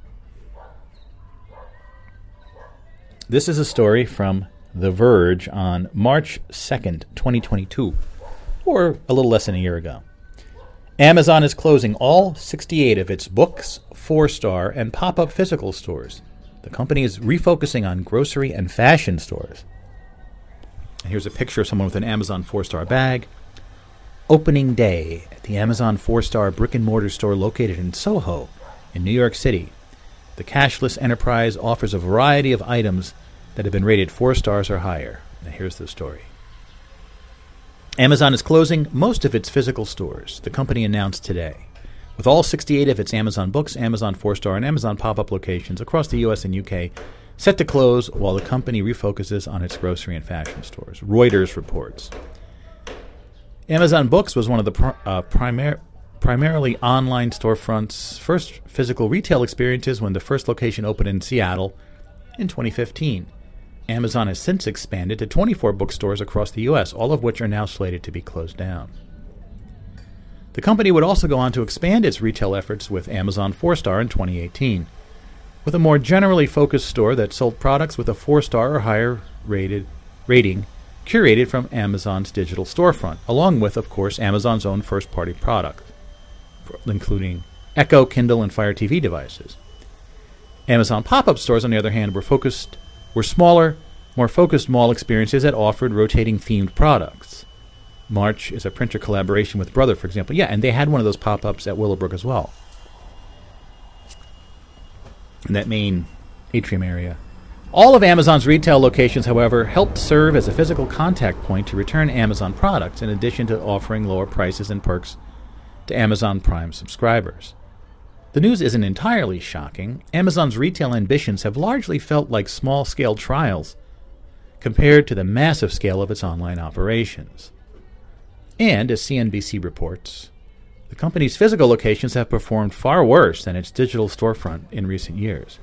This is a story from The Verge on March 2nd, 2022, or a little less than a year ago. Amazon is closing all 68 of its books, four star, and pop up physical stores. The company is refocusing on grocery and fashion stores. And here's a picture of someone with an Amazon four star bag. Opening day at the Amazon four star brick and mortar store located in Soho, in New York City. The cashless enterprise offers a variety of items that have been rated four stars or higher. Now, here's the story. Amazon is closing most of its physical stores, the company announced today. With all 68 of its Amazon Books, Amazon 4 Star, and Amazon pop up locations across the US and UK set to close while the company refocuses on its grocery and fashion stores. Reuters reports. Amazon Books was one of the pr- uh, primar- primarily online storefronts' first physical retail experiences when the first location opened in Seattle in 2015. Amazon has since expanded to 24 bookstores across the U.S., all of which are now slated to be closed down. The company would also go on to expand its retail efforts with Amazon 4 Star in 2018, with a more generally focused store that sold products with a 4 star or higher rated rating curated from Amazon's digital storefront, along with, of course, Amazon's own first party products, including Echo, Kindle, and Fire TV devices. Amazon pop up stores, on the other hand, were focused were smaller, more focused mall experiences that offered rotating themed products. March is a printer collaboration with Brother, for example. Yeah, and they had one of those pop ups at Willowbrook as well. In that main atrium area. All of Amazon's retail locations, however, helped serve as a physical contact point to return Amazon products, in addition to offering lower prices and perks to Amazon Prime subscribers. The news isn't entirely shocking. Amazon's retail ambitions have largely felt like small scale trials compared to the massive scale of its online operations. And, as CNBC reports, the company's physical locations have performed far worse than its digital storefront in recent years.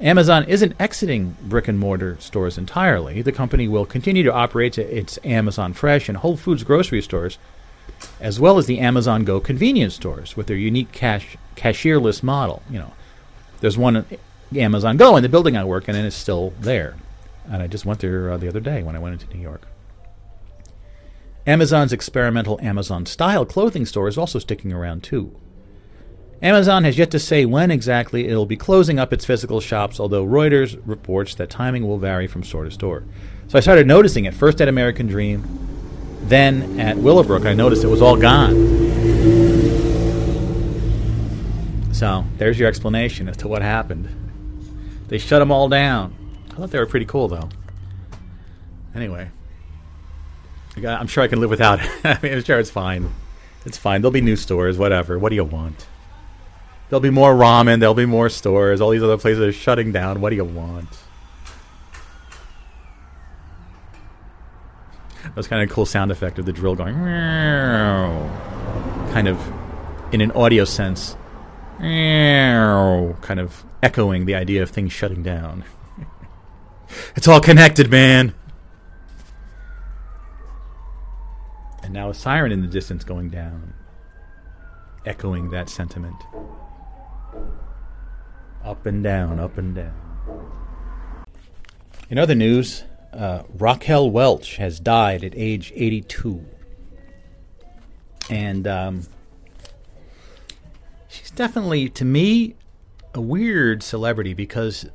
Amazon isn't exiting brick and mortar stores entirely. The company will continue to operate its Amazon Fresh and Whole Foods grocery stores, as well as the Amazon Go convenience stores with their unique cash cashierless model. You know, there's one Amazon Go in the building I work in, and it's still there. And I just went there uh, the other day when I went into New York. Amazon's experimental Amazon style clothing store is also sticking around too. Amazon has yet to say when exactly it'll be closing up its physical shops, although Reuters reports that timing will vary from store to store. So I started noticing it first at American Dream, then at Willowbrook. I noticed it was all gone. So there's your explanation as to what happened. They shut them all down. I thought they were pretty cool, though. Anyway, I'm sure I can live without *laughs* it. I mean, I'm sure it's fine. It's fine. There'll be new stores, whatever. What do you want? There'll be more ramen. There'll be more stores. All these other places are shutting down. What do you want? That was kind of a cool sound effect of the drill going, kind of in an audio sense, kind of echoing the idea of things shutting down. *laughs* it's all connected, man. And now a siren in the distance going down, echoing that sentiment. Up and down, up and down. In other news, uh, Raquel Welch has died at age 82. And um, she's definitely, to me, a weird celebrity because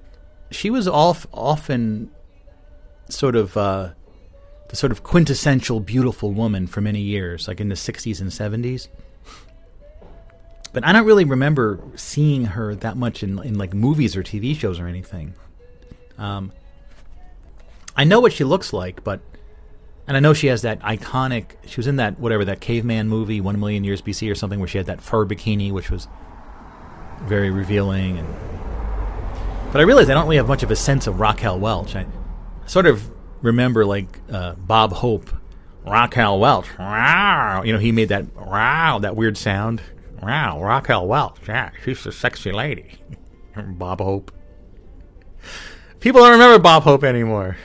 she was off, often sort of uh, the sort of quintessential beautiful woman for many years, like in the 60s and 70s but I don't really remember seeing her that much in in like movies or TV shows or anything. Um, I know what she looks like, but and I know she has that iconic. She was in that whatever that caveman movie, One Million Years BC or something, where she had that fur bikini, which was very revealing. And but I realized I don't really have much of a sense of Raquel Welch. I sort of remember like uh, Bob Hope, Raquel Welch. You know, he made that wow, that weird sound. Wow, Raquel Welch. Yeah, she's a sexy lady. *laughs* Bob Hope. People don't remember Bob Hope anymore.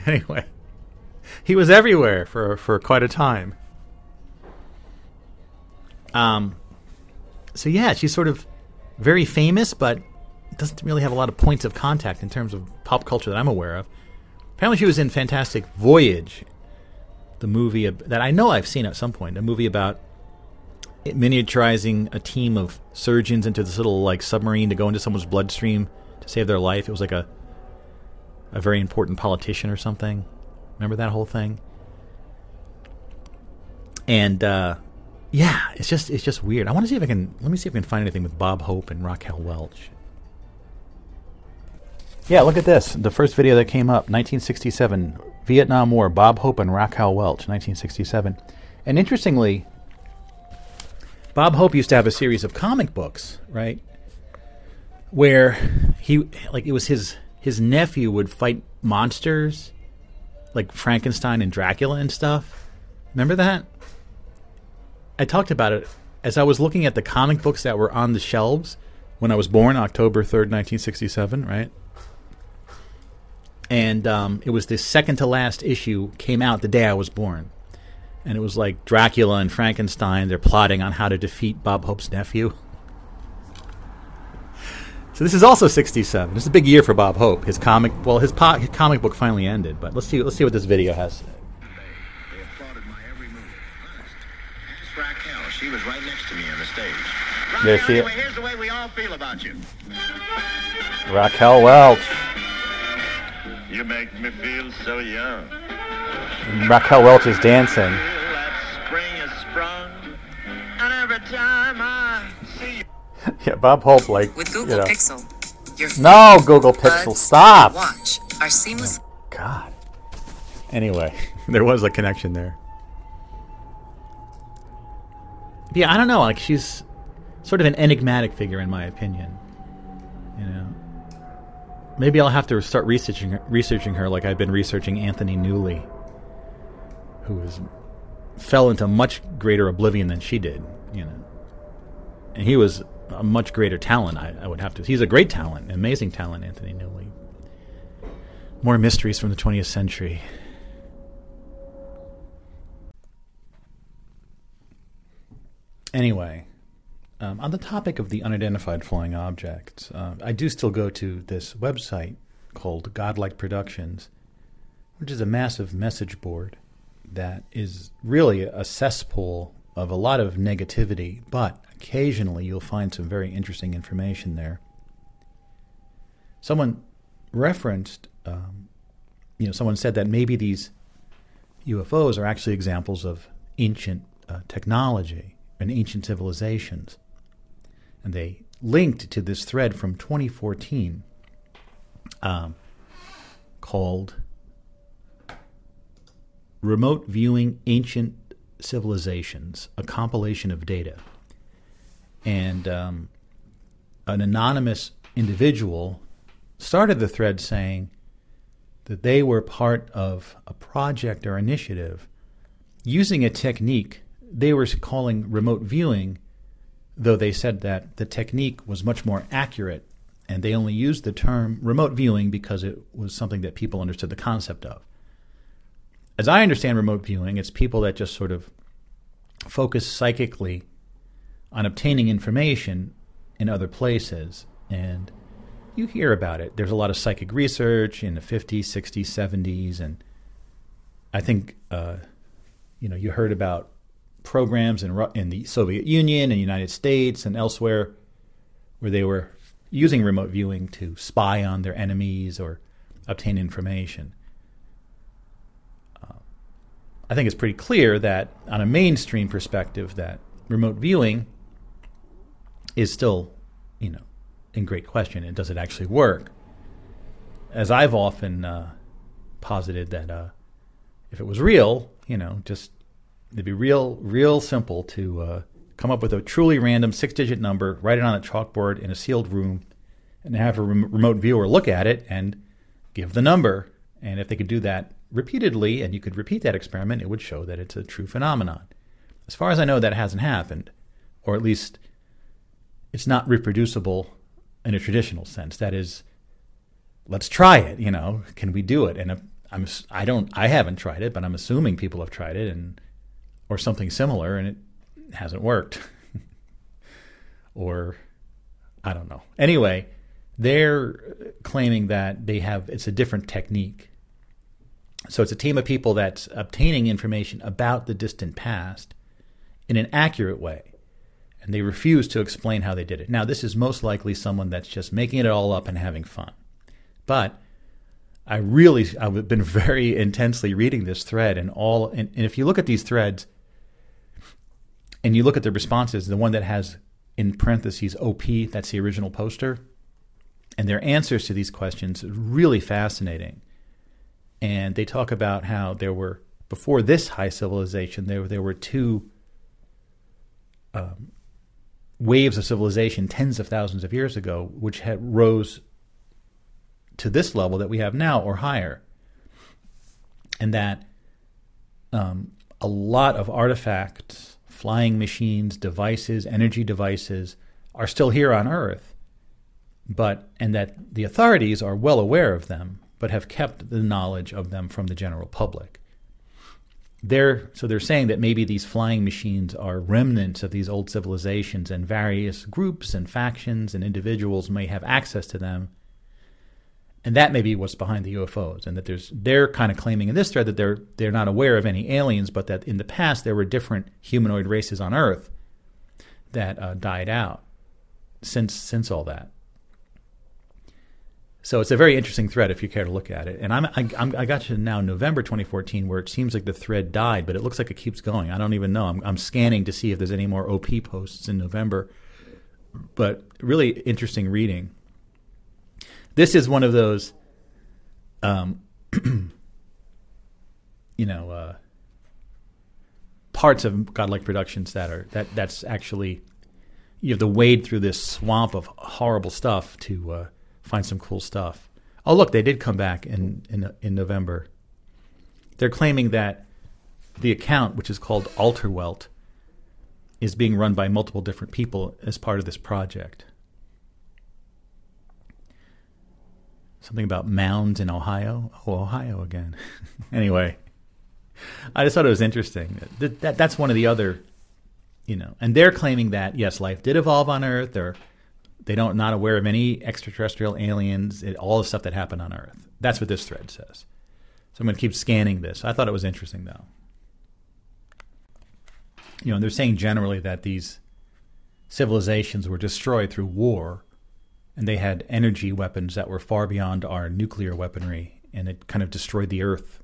*laughs* Anyway, he was everywhere for for quite a time. Um, so yeah, she's sort of very famous, but doesn't really have a lot of points of contact in terms of pop culture that I'm aware of. Apparently, she was in Fantastic Voyage, the movie that I know I've seen at some point, a movie about miniaturizing a team of surgeons into this little like submarine to go into someone's bloodstream to save their life. It was like a a very important politician or something. Remember that whole thing? And uh, yeah, it's just it's just weird. I want to see if I can let me see if I can find anything with Bob Hope and Raquel Welch. Yeah, look at this. The first video that came up, 1967, Vietnam War, Bob Hope and Raquel Welch, 1967. And interestingly, Bob Hope used to have a series of comic books, right? Where he like it was his his nephew would fight monsters like Frankenstein and Dracula and stuff. Remember that? I talked about it as I was looking at the comic books that were on the shelves when I was born, October 3rd, 1967, right? And um, it was the second to last issue came out the day I was born and it was like Dracula and Frankenstein. They're plotting on how to defeat Bob Hope's nephew. *laughs* So this is also 67. This is a big year for Bob Hope. His comic, well, his, po- his comic book finally ended. But let's see, let's see what this video has. They applauded my every move. Honest. Ask Raquel. She was right next to me on the stage. Raquel, there anyway, here's the way we all feel about you. Raquel Welch. You make me feel so young. And Raquel Welch is dancing. That spring has sprung, and every time I. *laughs* Yeah, Bob Hope, like With you Google know. Pixel, your No, Google buds Pixel, stop. watch are seamless. God. Anyway, *laughs* there was a connection there. Yeah, I don't know. Like she's sort of an enigmatic figure, in my opinion. You know, maybe I'll have to start researching her, researching her like I've been researching Anthony Newley, who was fell into much greater oblivion than she did. You know, and he was a much greater talent. I, I would have to. He's a great talent, amazing talent, Anthony Newley. More mysteries from the 20th century. Anyway, um, on the topic of the unidentified flying objects, uh, I do still go to this website called Godlike Productions, which is a massive message board that is really a cesspool of a lot of negativity, but occasionally you'll find some very interesting information there. Someone referenced, um, you know, someone said that maybe these UFOs are actually examples of ancient uh, technology and ancient civilizations. And they linked to this thread from 2014 um, called Remote Viewing Ancient Civilizations, a compilation of data. And um, an anonymous individual started the thread saying that they were part of a project or initiative using a technique they were calling remote viewing, though they said that the technique was much more accurate and they only used the term remote viewing because it was something that people understood the concept of. As I understand remote viewing, it's people that just sort of focus psychically on obtaining information in other places. And you hear about it. There's a lot of psychic research in the 50s, 60s, 70s. And I think, uh, you know, you heard about programs in, in the Soviet Union and United States and elsewhere where they were using remote viewing to spy on their enemies or obtain information. Uh, I think it's pretty clear that, on a mainstream perspective, that remote viewing is still, you know, in great question. And does it actually work? As I've often uh, posited that uh, if it was real, you know, just it'd be real, real simple to uh, come up with a truly random six-digit number, write it on a chalkboard in a sealed room, and have a rem- remote viewer look at it and give the number. And if they could do that repeatedly, and you could repeat that experiment, it would show that it's a true phenomenon. As far as I know, that hasn't happened, or at least it's not reproducible in a traditional sense. That is, let's try it. You know, can we do it? And I'm I don't I haven't tried it, but I'm assuming people have tried it and or something similar, and it hasn't worked. *laughs* or I don't know. Anyway, they're claiming that they have it's a different technique. So it's a team of people that's obtaining information about the distant past in an accurate way. And they refuse to explain how they did it. Now, this is most likely someone that's just making it all up and having fun. But I really, I've been very *laughs* intensely reading this thread, and all. And, and if you look at these threads, and you look at the responses, the one that has in parentheses OP, that's the original poster, and their answers to these questions really fascinating. And they talk about how there were before this high civilization, there there were two um, waves of civilization tens of thousands of years ago, which had rose to this level that we have now or higher, and that um, a lot of artifacts, flying machines, devices, energy devices are still here on Earth, but and that the authorities are well aware of them, but have kept the knowledge of them from the general public. They're, so they're saying that maybe these flying machines are remnants of these old civilizations, and various groups and factions and individuals may have access to them and that may be what's behind the UFOs, and that there's they're kind of claiming in this thread that they're they're not aware of any aliens, but that in the past there were different humanoid races on Earth that uh, died out since since all that. So it's a very interesting thread if you care to look at it. And I'm I, I'm I got to now November 2014 where it seems like the thread died, but it looks like it keeps going. I don't even know. I'm I'm scanning to see if there's any more OP posts in November but really interesting reading. This is one of those, um, *clears throat* you know, uh, parts of godlike productions that are that that's actually you have to wade through this swamp of horrible stuff to uh, find some cool stuff. Oh, look, they did come back in in in November. They're claiming that the account, which is called Alterwelt, is being run by multiple different people as part of this project. Something about mounds in Ohio. Oh, Ohio again. *laughs* anyway, I just thought it was interesting. That, that, that's one of the other, you know, and they're claiming that yes, life did evolve on Earth. They're they don't not aware of any extraterrestrial aliens. It, all the stuff that happened on Earth. That's what this thread says. So I'm going to keep scanning this. I thought it was interesting though. You know, they're saying generally that these civilizations were destroyed through war and they had energy weapons that were far beyond our nuclear weaponry, and it kind of destroyed the Earth.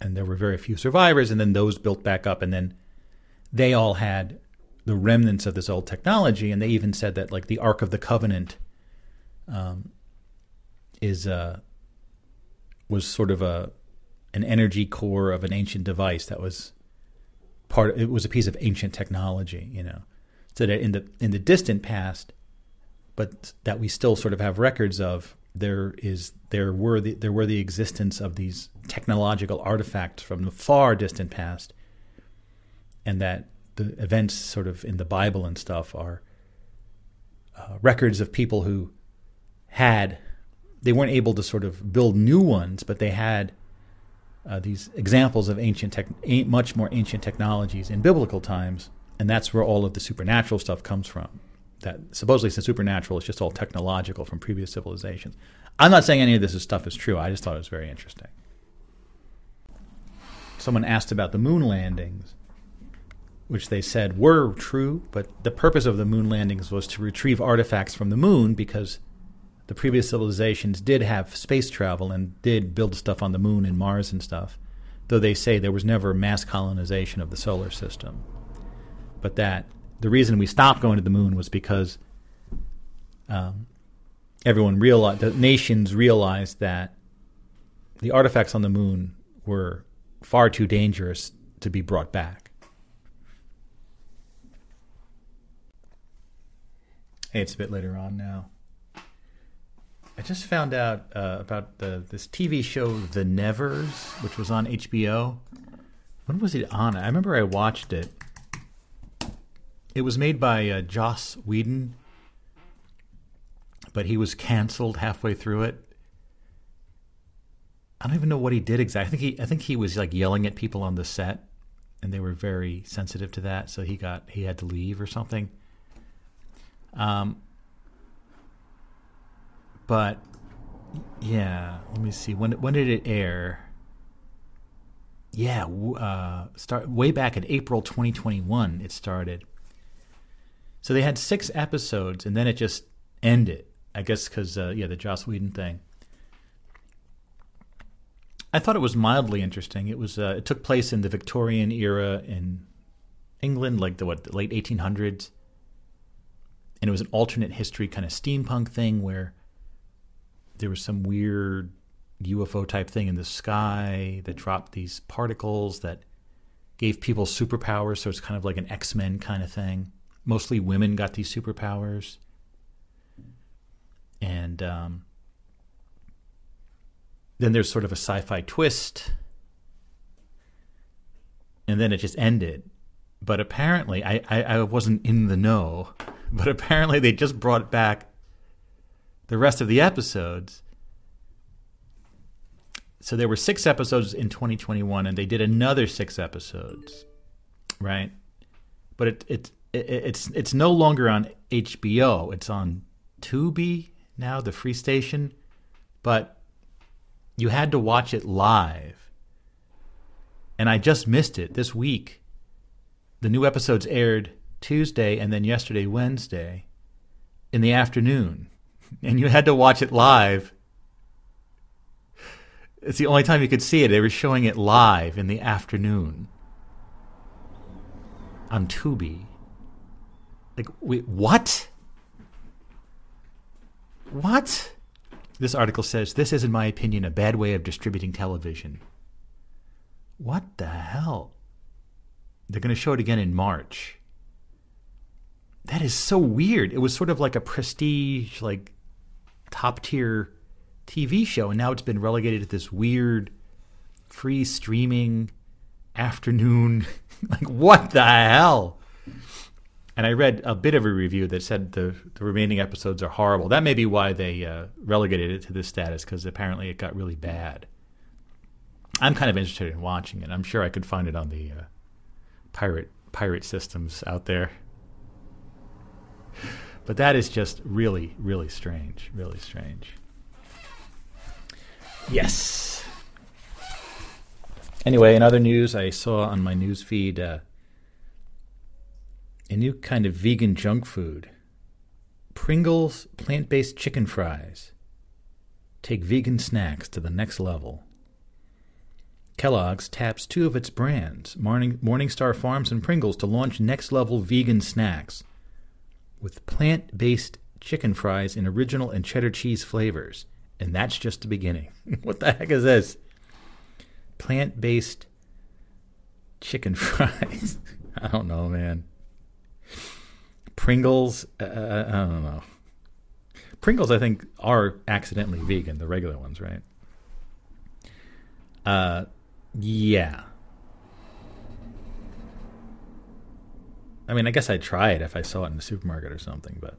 And there were very few survivors, and then those built back up, and then they all had the remnants of this old technology, and they even said that like the Ark of the Covenant um, is uh, was sort of a an energy core of an ancient device that was part. Of, It was a piece of ancient technology, you know. So that in the in the distant past, but that we still sort of have records of there is there were the, there were the existence of these technological artifacts from the far distant past, and that the events sort of in the Bible and stuff are uh, records of people who had they weren't able to sort of build new ones, but they had uh, these examples of ancient tech, much more ancient technologies in biblical times, and that's where all of the supernatural stuff comes from that supposedly the supernatural is just all technological from previous civilizations. I'm not saying any of this stuff is true. I just thought it was very interesting. Someone asked about the moon landings, which they said were true, but the purpose of the moon landings was to retrieve artifacts from the moon because the previous civilizations did have space travel and did build stuff on the moon and Mars and stuff, though they say there was never mass colonization of the solar system. But that the reason we stopped going to the moon was because um, everyone realized, the nations realized that the artifacts on the moon were far too dangerous to be brought back. Hey, it's a bit later on now. I just found out uh, about the this TV show The Nevers, which was on HBO. When was it on? I remember I watched it it was made by uh, Joss Whedon, but he was canceled halfway through it. I don't even know what he did exactly. I think he I think he was like yelling at people on the set, and they were very sensitive to that, so he got he had to leave or something. Um, but yeah, let me see when when did it air? Yeah, uh, start way back in April 2021. It started. So they had six episodes, and then it just ended. I guess because uh, yeah, the Joss Whedon thing. I thought it was mildly interesting. It was uh, it took place in the Victorian era in England, like the what the late 1800s, and it was an alternate history kind of steampunk thing where there was some weird UFO type thing in the sky that dropped these particles that gave people superpowers. So it's kind of like an X Men kind of thing mostly women got these superpowers. And um, then there's sort of a sci fi twist. And then it just ended. But apparently, I, I, I wasn't in the know, *laughs* but apparently they just brought back the rest of the episodes. So there were six episodes in 2021, and they did another six episodes, right? But it, it it's it's no longer on HBO. It's on Tubi now, the free station, but you had to watch it live. And I just missed it this week. The new episodes aired Tuesday and then yesterday Wednesday in the afternoon. *laughs* And you had to watch it live. It's the only time you could see it. They were showing it live in the afternoon on Tubi. Like, wait, what? What? This article says this is, in my opinion, a bad way of distributing television. What the hell? They're going to show it again in March. That is so weird. It was sort of like a prestige, like top tier TV show, and now it's been relegated to this weird free streaming afternoon. *laughs* like, what the hell? And I read a bit of a review that said the, the remaining episodes are horrible. That may be why they uh, relegated it to this status, because apparently it got really bad. I'm kind of interested in watching it. I'm sure I could find it on the uh, pirate pirate systems out there. But that is just really, really strange. Really strange. Yes. Anyway, in other news, I saw on my news feed uh, a new kind of vegan junk food Pringles plant based chicken fries. Take vegan snacks to the next level. Kellogg's taps two of its brands, Morning, Morningstar Farms and Pringles, to launch next level vegan snacks with plant based chicken fries in original and cheddar cheese flavors. And that's just the beginning. *laughs* what the heck is this? Plant based chicken *laughs* fries. I don't know, man. Pringles, uh, I don't know. Pringles, I think, are accidentally vegan, the regular ones, right? Uh, yeah. I mean, I guess I'd try it if I saw it in the supermarket or something, but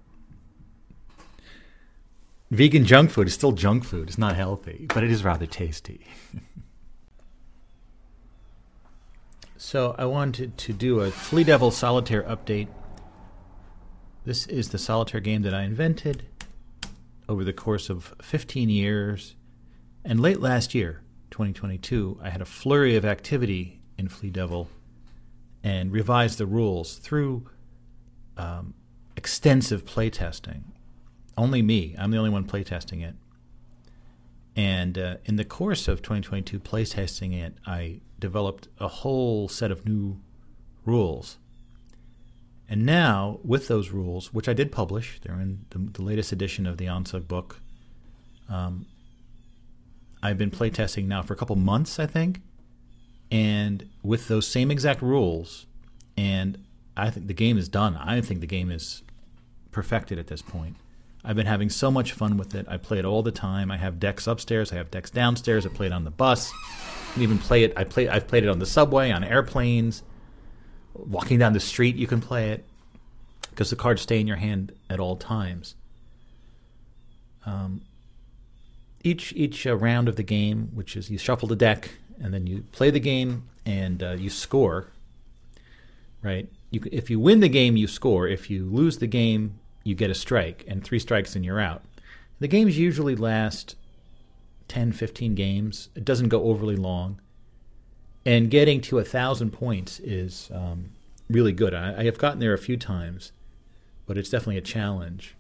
vegan junk food is still junk food. It's not healthy, but it is rather tasty. *laughs* so I wanted to do a Flea Devil Solitaire update. This is the solitaire game that I invented over the course of 15 years. And late last year, 2022, I had a flurry of activity in Flea Devil and revised the rules through um, extensive playtesting. Only me, I'm the only one playtesting it. And uh, in the course of 2022 playtesting it, I developed a whole set of new rules. And now, with those rules, which I did publish, they're in the, the latest edition of the Onsug book. Um, I've been playtesting now for a couple months, I think and with those same exact rules, and I think the game is done. I think the game is perfected at this point. I've been having so much fun with it. I play it all the time. I have decks upstairs. I have decks downstairs. I play it on the bus. I can even play it. I play. I've played it on the subway, on airplanes, walking down the street. You can play it because the cards stay in your hand at all times. Um, each each uh, round of the game, which is you shuffle the deck, and then you play the game and uh, you score. Right? You, if you win the game, you score. If you lose the game, you get a strike, and three strikes and you're out. The games usually last 10, 15 games. It doesn't go overly long. And getting to a thousand points is um, really good. I, I, have gotten there a few times, but it's definitely a challenge.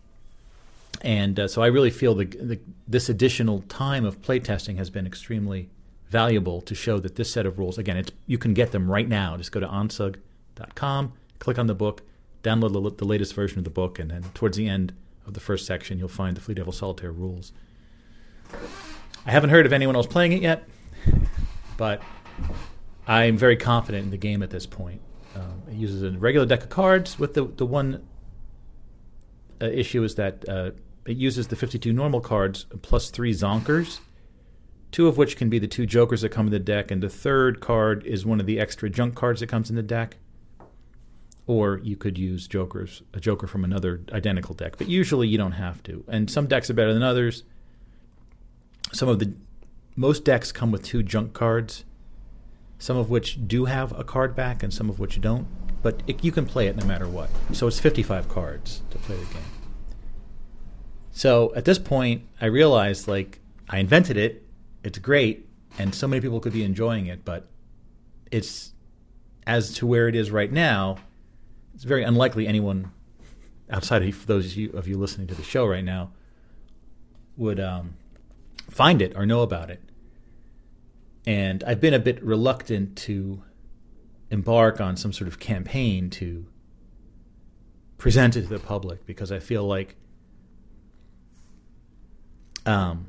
And uh, so I really feel the, the, this additional time of playtesting has been extremely valuable to show that this set of rules, again, it's you can get them right now. Just go to onsug.com, click on the book, download the, the latest version of the book, and then towards the end of the first section, you'll find the Flea Devil Solitaire rules. I haven't heard of anyone else playing it yet, but I'm very confident in the game at this point. Um, it uses a regular deck of cards with the the one uh, issue is that uh, it uses the 52 normal cards plus three zonkers two of which can be the two jokers that come in the deck, and the third card is one of the extra junk cards that comes in the deck. Or you could use jokers, a joker from another identical deck, but usually you don't have to. And some decks are better than others. Some of the most decks come with two junk cards, some of which do have a card back, and some of which don't. But it, you can play it no matter what. So it's 55 cards to play the game. So at this point, I realized like I invented it it's great, and so many people could be enjoying it, but it's as to where it is right now. It's very unlikely anyone outside of those of you, of you listening to the show right now would um, find it or know about it. And I've been a bit reluctant to embark on some sort of campaign to present it to the public because I feel like um,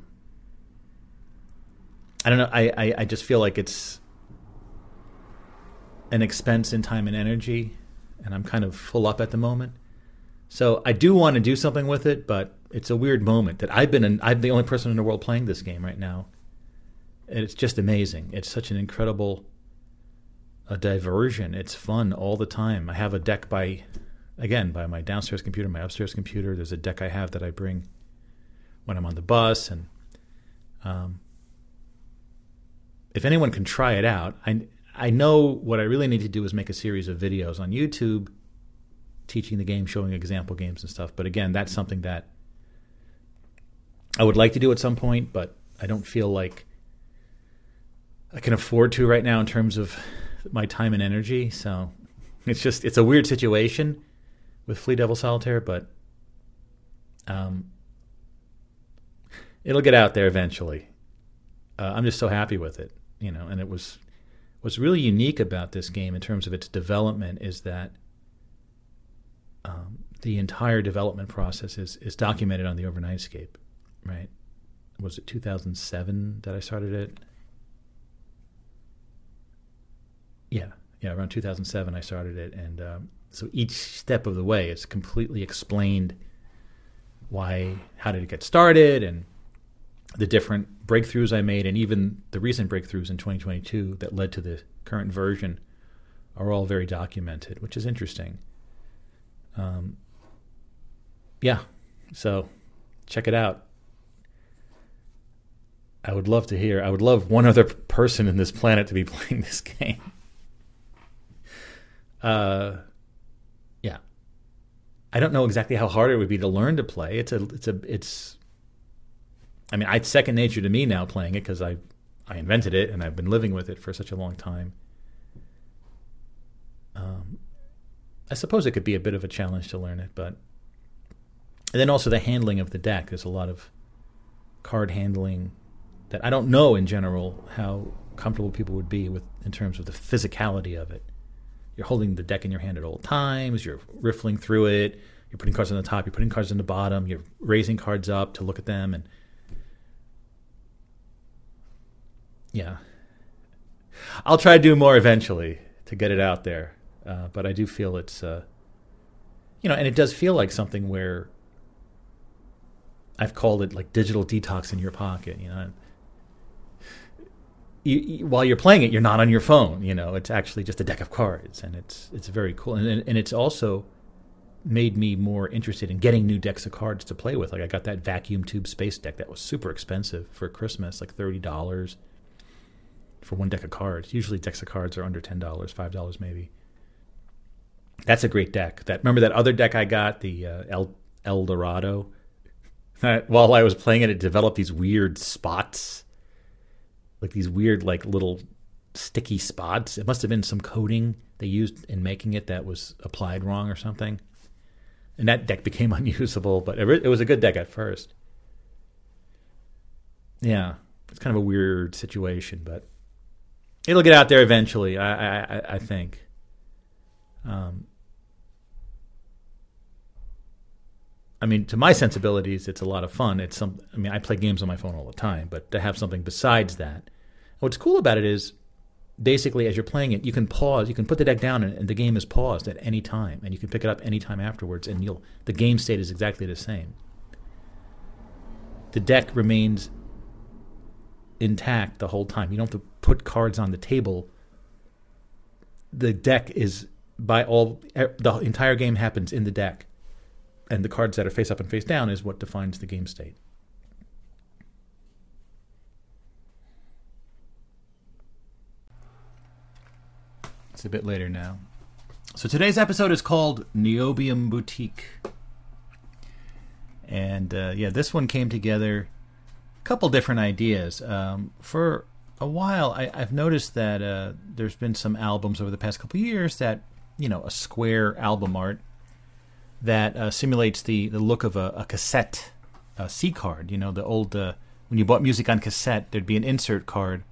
I don't know. I, I, I just feel like it's an expense in time and energy, and I'm kind of full up at the moment. So I do want to do something with it, but it's a weird moment that I've been in, I'm the only person in the world playing this game right now. And it's just amazing. It's such an incredible a diversion. It's fun all the time. I have a deck by again by my downstairs computer, my upstairs computer. There's a deck I have that I bring when I'm on the bus and um, if anyone can try it out, I I know what I really need to do is make a series of videos on YouTube teaching the game, showing example games and stuff. But again, that's something that I would like to do at some point, but I don't feel like I can afford to right now in terms of my time and energy. So it's just it's a weird situation with Flea Devil Solitaire, but um, it'll get out there eventually. Uh, I'm just so happy with it, you know. And it was what's really unique about this game in terms of its development is that um, the entire development process is is documented on the Overnightscape, right? Was it 2007 that I started it? Yeah, yeah, around 2007 I started it, and um, so each step of the way it's completely explained why, how did it get started, and the different breakthroughs I made, and even the recent breakthroughs in 2022 that led to the current version are all very documented, which is interesting. Um, yeah, so check it out. I would love to hear. I would love one other person in this planet to be *laughs* playing this game. Uh, yeah. I don't know exactly how hard it would be to learn to play. It's a, it's a, it's. I mean, it's second nature to me now playing it because I, I invented it and I've been living with it for such a long time. Um, I suppose it could be a bit of a challenge to learn it, but and then also the handling of the deck. There's a lot of card handling that I don't know in general how comfortable people would be with in terms of the physicality of it. You're holding the deck in your hand at all times. You're riffling through it. You're putting cards on the top. You're putting cards on the bottom. You're raising cards up to look at them, and yeah, I'll try to do more eventually to get it out there. Uh, but I do feel it's, uh, you know, and it does feel like something where I've called it like digital detox in your pocket. You know, you, you, while you're playing it, you're not on your phone. You know, it's actually just a deck of cards, and it's it's very cool. And and it's also made me more interested in getting new decks of cards to play with. Like I got that vacuum tube space deck that was super expensive for Christmas, like thirty dollars for one deck of cards. Usually decks of cards are under ten dollars, five dollars maybe. That's a great deck. That remember that other deck I got, the uh, El El Dorado. *laughs* While I was playing it, it developed these weird spots, like these weird like little sticky spots. It must have been some coating they used in making it that was applied wrong or something. And that deck became *laughs* unusable, but it, it was a good deck at first. Yeah, it's kind of a weird situation, but it'll get out there eventually. I I, I think. Um, I mean, to my sensibilities, it's a lot of fun. It's some. I mean, I play games on my phone all the time, but to have something besides that, what's cool about it is, basically, as you're playing it, you can pause. You can put the deck down, and, and the game is paused at any time, and you can pick it up anytime afterwards, and you'll the game state is exactly the same. The deck remains intact the whole time. You don't have to put cards on the table. The deck is by all the entire game happens in the deck and the cards that are face up and face down is what defines the game state it's a bit later now so today's episode is called Niobium boutique and uh, yeah this one came together couple different ideas um, for a while I, have noticed that uh, there's been some albums over the past couple years that you know a square album art that uh, simulates the the look of a, a cassette a C card. You know the old uh, when you bought music on cassette, there'd be an insert card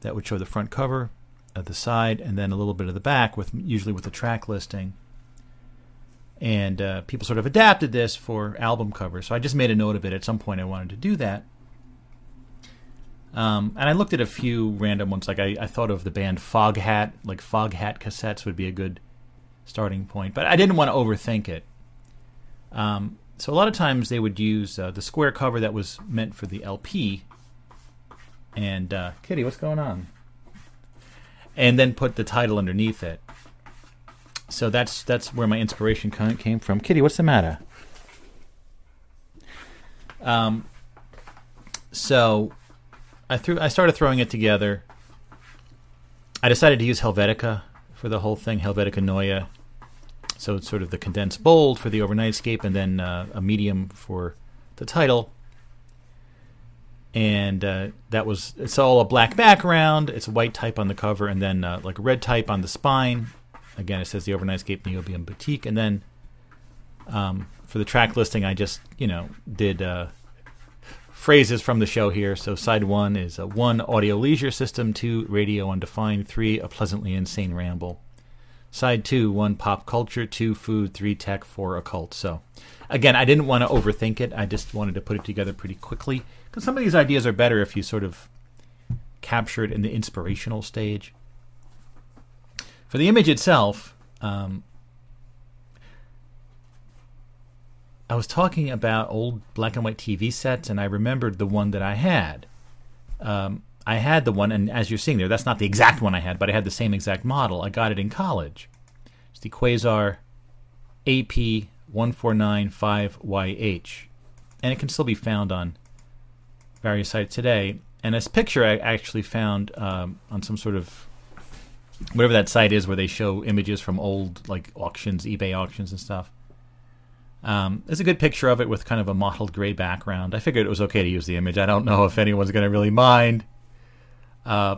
that would show the front cover, uh, the side, and then a little bit of the back with usually with the track listing. and uh, people sort of adapted this for album covers. So I just made a note of it. At some point, I wanted to do that. Um, and I looked at a few random ones. Like I, I thought of the band Foghat, like Foghat cassettes would be a good starting point. But I didn't want to overthink it. Um, so a lot of times they would use uh, the square cover that was meant for the LP. And uh, Kitty, what's going on? And then put the title underneath it. So that's that's where my inspiration came from. Kitty, what's the matter? Um. So I threw I started throwing it together. I decided to use Helvetica for the whole thing, Helvetica Neue. So it's sort of the condensed bold for the overnight overnightscape, and then uh, a medium for the title. And uh, that was it's all a black background. It's white type on the cover, and then uh, like a red type on the spine. Again, it says the overnight overnightscape Niobium Boutique, and then um, for the track listing, I just you know did uh, phrases from the show here. So side one is a one audio leisure system, two radio undefined, three a pleasantly insane ramble. Side two, one pop culture, two food, three tech, four occult. So again, I didn't want to overthink it. I just wanted to put it together pretty quickly because some of these ideas are better if you sort of capture it in the inspirational stage. For the image itself, um, I was talking about old black and white TV sets, and I remembered the one that I had. Um, I had the one, and as you're seeing there, that's not the exact one I had, but I had the same exact model. I got it in college. It's the Quasar AP 1495YH, and it can still be found on various sites today. And this picture I actually found um, on some sort of whatever that site is where they show images from old like auctions, eBay auctions and stuff. Um, there's a good picture of it with kind of a mottled gray background. I figured it was okay to use the image. I don't know if anyone's going to really mind. Uh,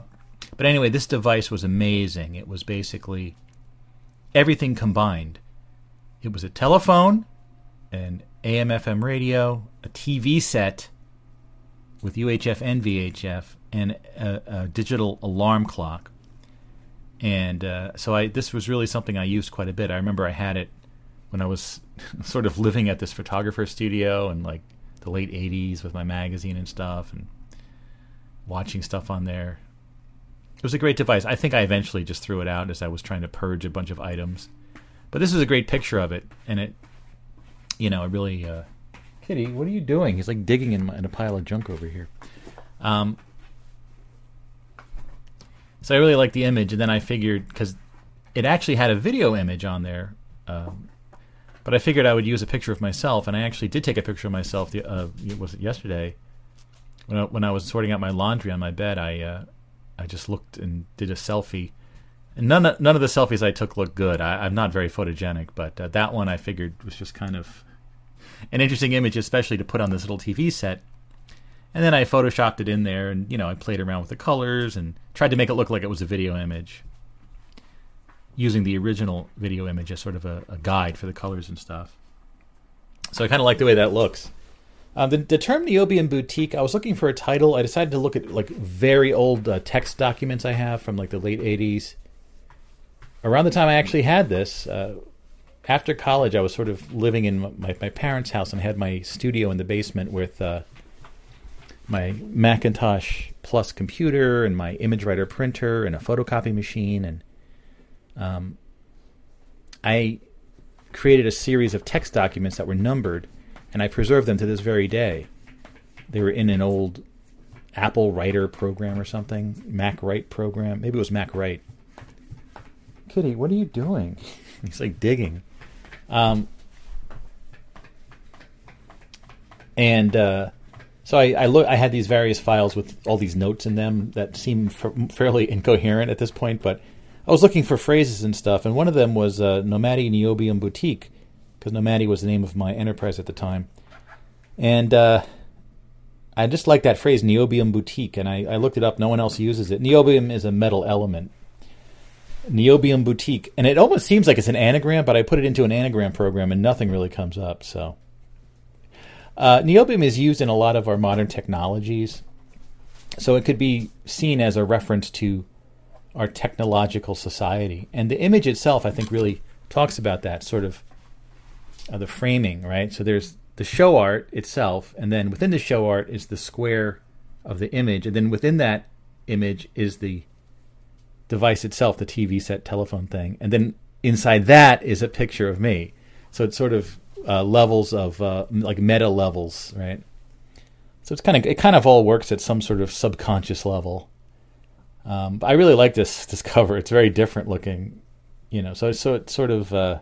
but anyway, this device was amazing. It was basically everything combined. It was a telephone, an AM FM radio, a TV set with UHF and VHF, and a, a digital alarm clock. And uh, so I this was really something I used quite a bit. I remember I had it when I was *laughs* sort of living at this photographer studio in like the late 80s with my magazine and stuff and watching stuff on there. It was a great device. I think I eventually just threw it out as I was trying to purge a bunch of items. But this is a great picture of it, and it, you know, it really. Uh, Kitty, what are you doing? He's like digging in, my, in a pile of junk over here. Um, so I really liked the image, and then I figured because it actually had a video image on there. Um, but I figured I would use a picture of myself, and I actually did take a picture of myself. The, uh, was it yesterday? When I, when I was sorting out my laundry on my bed, I uh, I just looked and did a selfie. And none of, none of the selfies I took looked good. I, am not very photogenic, but uh, that one I figured was just kind of an interesting image, especially to put on this little TV set. And then I photoshopped it in there, and you know I played around with the colors and tried to make it look like it was a video image using the original video image as sort of a, a guide for the colors and stuff. So I kind of like the way that looks. Um, the, the, term Niobium boutique, I was looking for a title. I decided to look at like very old uh, text documents I have from like the late '80s. Around the time I actually had this, uh, after college, I was sort of living in my, my parents' house and I had my studio in the basement with uh, my Macintosh Plus computer and my ImageWriter printer and a photocopy machine and um, I created a series of text documents that were numbered, and I preserve them to this very day. They were in an old Apple Writer program or something, Mac Write program. Maybe it was Mac Write. Kitty, what are you doing? *laughs* He's like digging. Um, and uh, so I, I look. I had these various files with all these notes in them that seem f- fairly incoherent at this point, but I was looking for phrases and stuff, and one of them was uh, Nomadi Niobium Boutique, because Nomadi was the name of my enterprise at the time. And uh, I just like that phrase, Niobium Boutique, and I, I, looked it up. No one else uses it. Niobium is a metal element. Niobium Boutique. And it almost seems like it's an anagram, but I put it into an anagram program, and nothing really comes up. So, uh, Niobium is used in a lot of our modern technologies. So it could be seen as a reference to our technological society. And the image itself, I think, really talks about that sort of uh, the framing, right? So there's the show art itself, and then within the show art is the square of the image, and then within that image is the device itself, the TV set telephone thing, and then inside that is a picture of me. So it's sort of uh, levels of uh, like meta levels, right? So it's kind of it kind of all works at some sort of subconscious level. Um, but I really like this this *laughs* cover. It's very different looking, you know. So so it's sort of uh,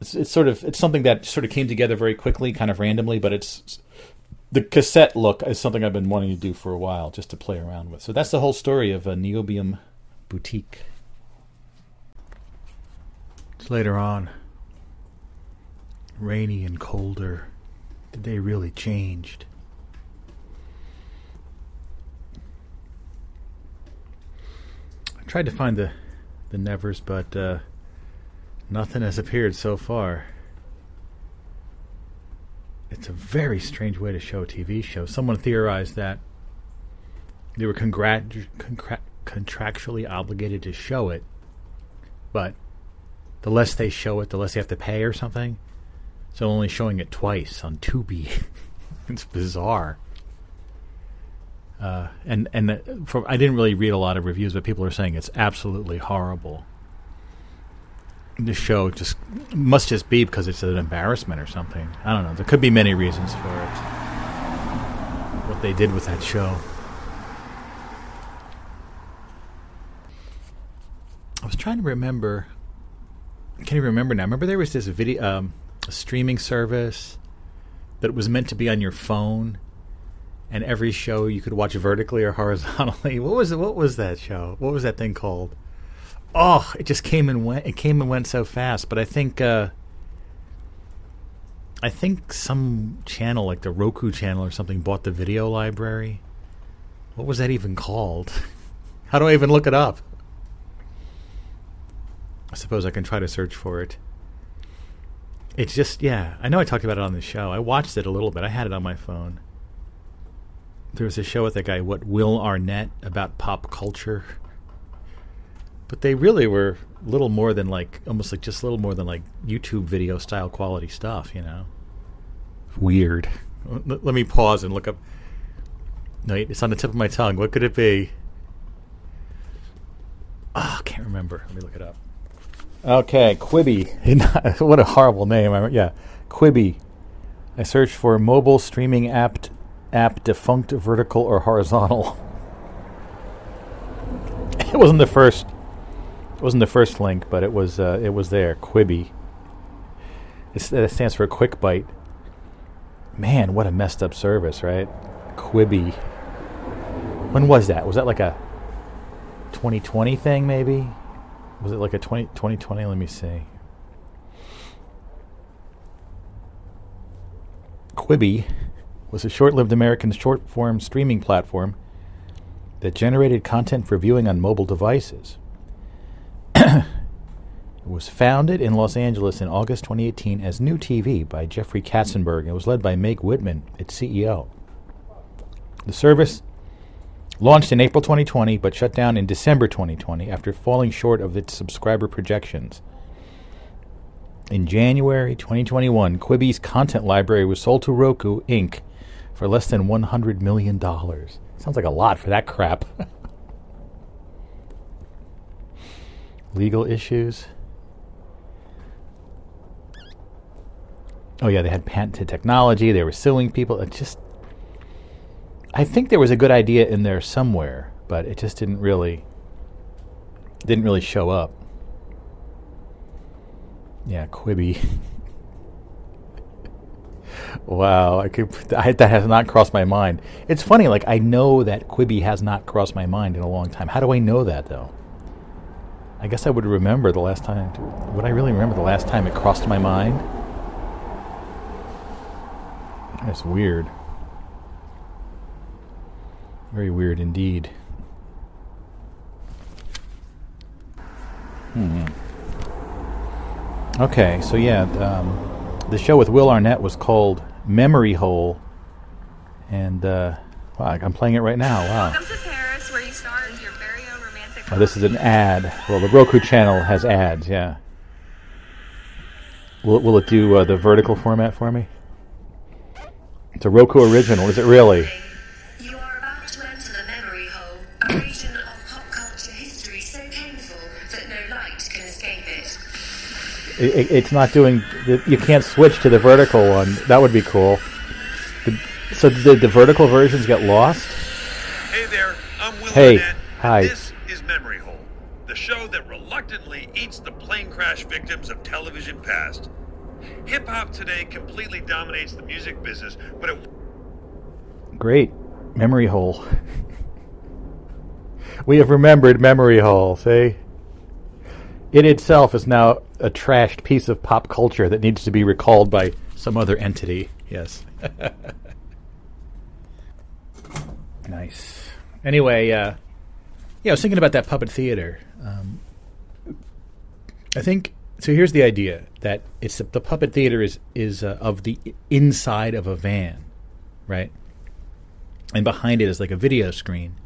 it's, it's sort of it's something that sort of came together very quickly, kind of randomly. But it's the cassette look is something I've been wanting to do for a while, just to play around with. So that's the whole story of a Niobium boutique. It's later on, rainy and colder. The day really changed. Tried to find the the nevers, but uh, nothing has appeared so far. It's a very strange way to show a TV show. Someone theorized that they were congrat- contra- contractually obligated to show it, but the less they show it, the less they have to pay or something. So only showing it twice on Tubi. *laughs* it's bizarre. Uh, and and for, I didn't really read a lot of reviews, but people are saying it's absolutely horrible. The show just must just be because it's an embarrassment or something. I don't know. There could be many reasons for it. What they did with that show. I was trying to remember. Can you remember now? Remember there was this video, um, streaming service that was meant to be on your phone, and every show you could watch vertically or *laughs* horizontally. What was it? What was that show? What was that thing called? Oh, it just came and went. It came and went so fast. But I think, uh, I think some channel like the Roku channel or something bought the video library. What was that even called? *laughs* How do I even look it up? I suppose I can try to search for it. It's just, yeah. I know I talked about it on the show. I watched it a little bit. I had it on my phone. There was a show with that guy, what Will Arnett, about pop culture. But they really were little more than like, almost like just a little more than like YouTube video style quality stuff, you know? Weird. Let, let me pause and look up. No, it's on the tip of my tongue. What could it be? Oh, I can't remember. Let me look it up. Okay, Quibi. *laughs* what a horrible name. I, yeah, Quibi. I searched for mobile streaming app app defunct vertical or horizontal. it wasn't the first. It wasn't the first link, but it was. Uh, it was there. Quibi. It's, it stands for Quick Bite. Man, what a messed up service, right? Quibi. When was that? Was that like a 2020 thing, maybe? Was it like a 20, 2020? Let me see. Quibi was a short lived American short form streaming platform that generated content for viewing on mobile devices. *coughs* it was founded in Los Angeles in August 2018 as New TV by Jeffrey Katzenberg. It was led by Meg Whitman, its CEO. The service launched in April 2020 but shut down in December 2020 after falling short of its subscriber projections. In January 2021, Quibi's content library was sold to Roku Inc. for less than $100 million. Sounds like a lot for that crap. *laughs* Legal issues. Oh, yeah, they had patented technology. They were suing people. It just I think there was a good idea in there somewhere, but it just didn't really didn't really show up. Yeah, Quibi. *laughs* wow, I could I, that has not crossed my mind. It's funny, like I know that Quibi has not crossed my mind in a long time. How do I know that though? I guess I would remember the last time. Would I really remember the last time it crossed my mind? That's weird. Very weird indeed. Hmm. Okay, so yeah, um, the show with Will Arnett was called Memory Hole, and uh, wow, I'm playing it right now. Wow. Paris, where you star as your very own romantic. Oh, this is an ad. Well, the Roku channel has ads. Yeah. Will it, will it do uh, the vertical format for me? It's a Roku original. Is it really? It, it- it's not doing. You can't switch to the vertical one. That would be cool. The, so did the vertical versions get lost? Hey there, I'm Will Hey, Arnett. hi. This is Memory Hole, the show that reluctantly eats the plane crash victims of television past. Hip hop today completely dominates the music business, but it Great. Memory hole. *laughs* we have remembered memory hole, see? It itself is now a trashed piece of pop culture that needs to be recalled by Some other entity. Yes. *laughs* nice. Anyway, uh, yeah, I was thinking about that puppet theater. Um, I think so. Here's the idea that it's the, the puppet theater is is uh, of the inside of a van, right? And behind it is like a video screen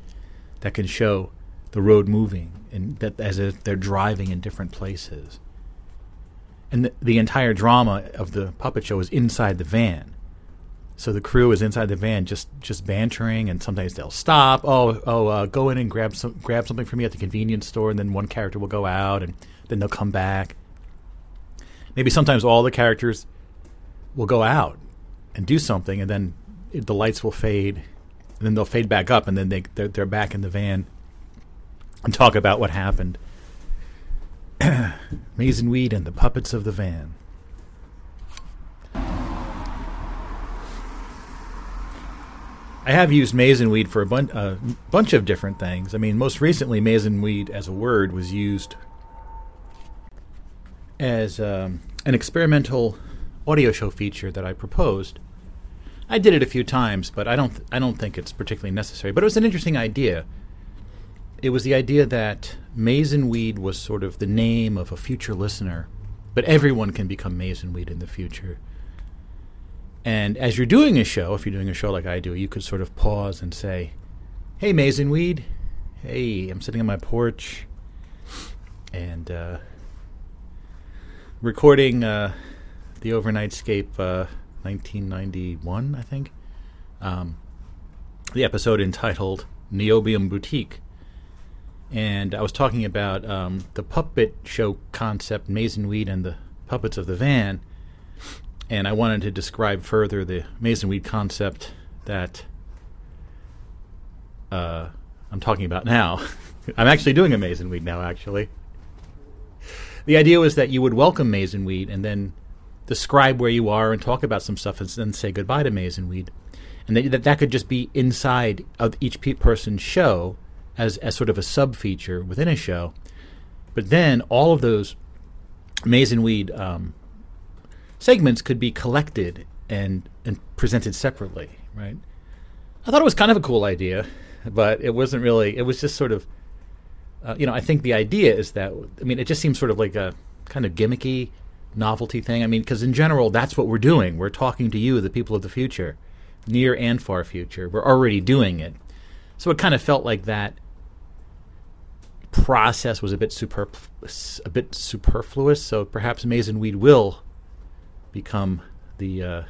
that can show the road moving and that as if they're driving in different places. And the, the entire drama of the puppet show is inside the van. So the crew is inside the van, just just bantering, and sometimes they'll stop. Oh, oh, uh, go in and grab some grab something for me at the convenience store, and then one character will go out, and then they'll come back. Maybe sometimes all the characters will go out and do something, and then it, the lights will fade, and then they'll fade back up, and then they they're, they're back in the van and talk about what happened. *clears throat* And Weed and the puppets of the van. I have used maize weed for a bun- bunch of different things. I mean, most recently, maize weed as a word was used as um, an experimental audio show feature that I proposed. I did it a few times, but I don't. Th- I don't think it's particularly necessary. But it was an interesting idea. It was the idea that maize and weed was sort of the name of a future listener, but everyone can become maize and weed in the future. And as you're doing a show, if you're doing a show like I do, you could sort of pause and say, "Hey, Mason Weed. Hey, I'm sitting on my porch and uh, recording uh, the Overnightscape uh, 1991, I think. Um, the episode entitled Niobium Boutique." And I was talking about um, the puppet show concept, Mason Weed and the puppets of the van and I wanted to describe further the Mason Weed concept that uh, I'm talking about now. *laughs* I'm actually doing a Mason Weed now, actually. The idea was that you would welcome Mason Weed and then describe where you are and talk about some stuff and then say goodbye to Mason Weed. And that, that, that could just be inside of each pe- person's show as, as sort of a sub feature within a show. But then all of those Mason Weed um, segments could be collected and and presented separately, right? I thought it was kind of a cool idea, but it wasn't really. It was just sort of, uh, you know, I think the idea is that I mean, it just seems sort of like a kind of gimmicky novelty thing. I mean, because in general, that's what we're doing. We're talking to you, the people of the future, near and far future. We're already doing it, so it kind of felt like that process was a bit superf- a bit superfluous. So perhaps Mason Weed will become the uh,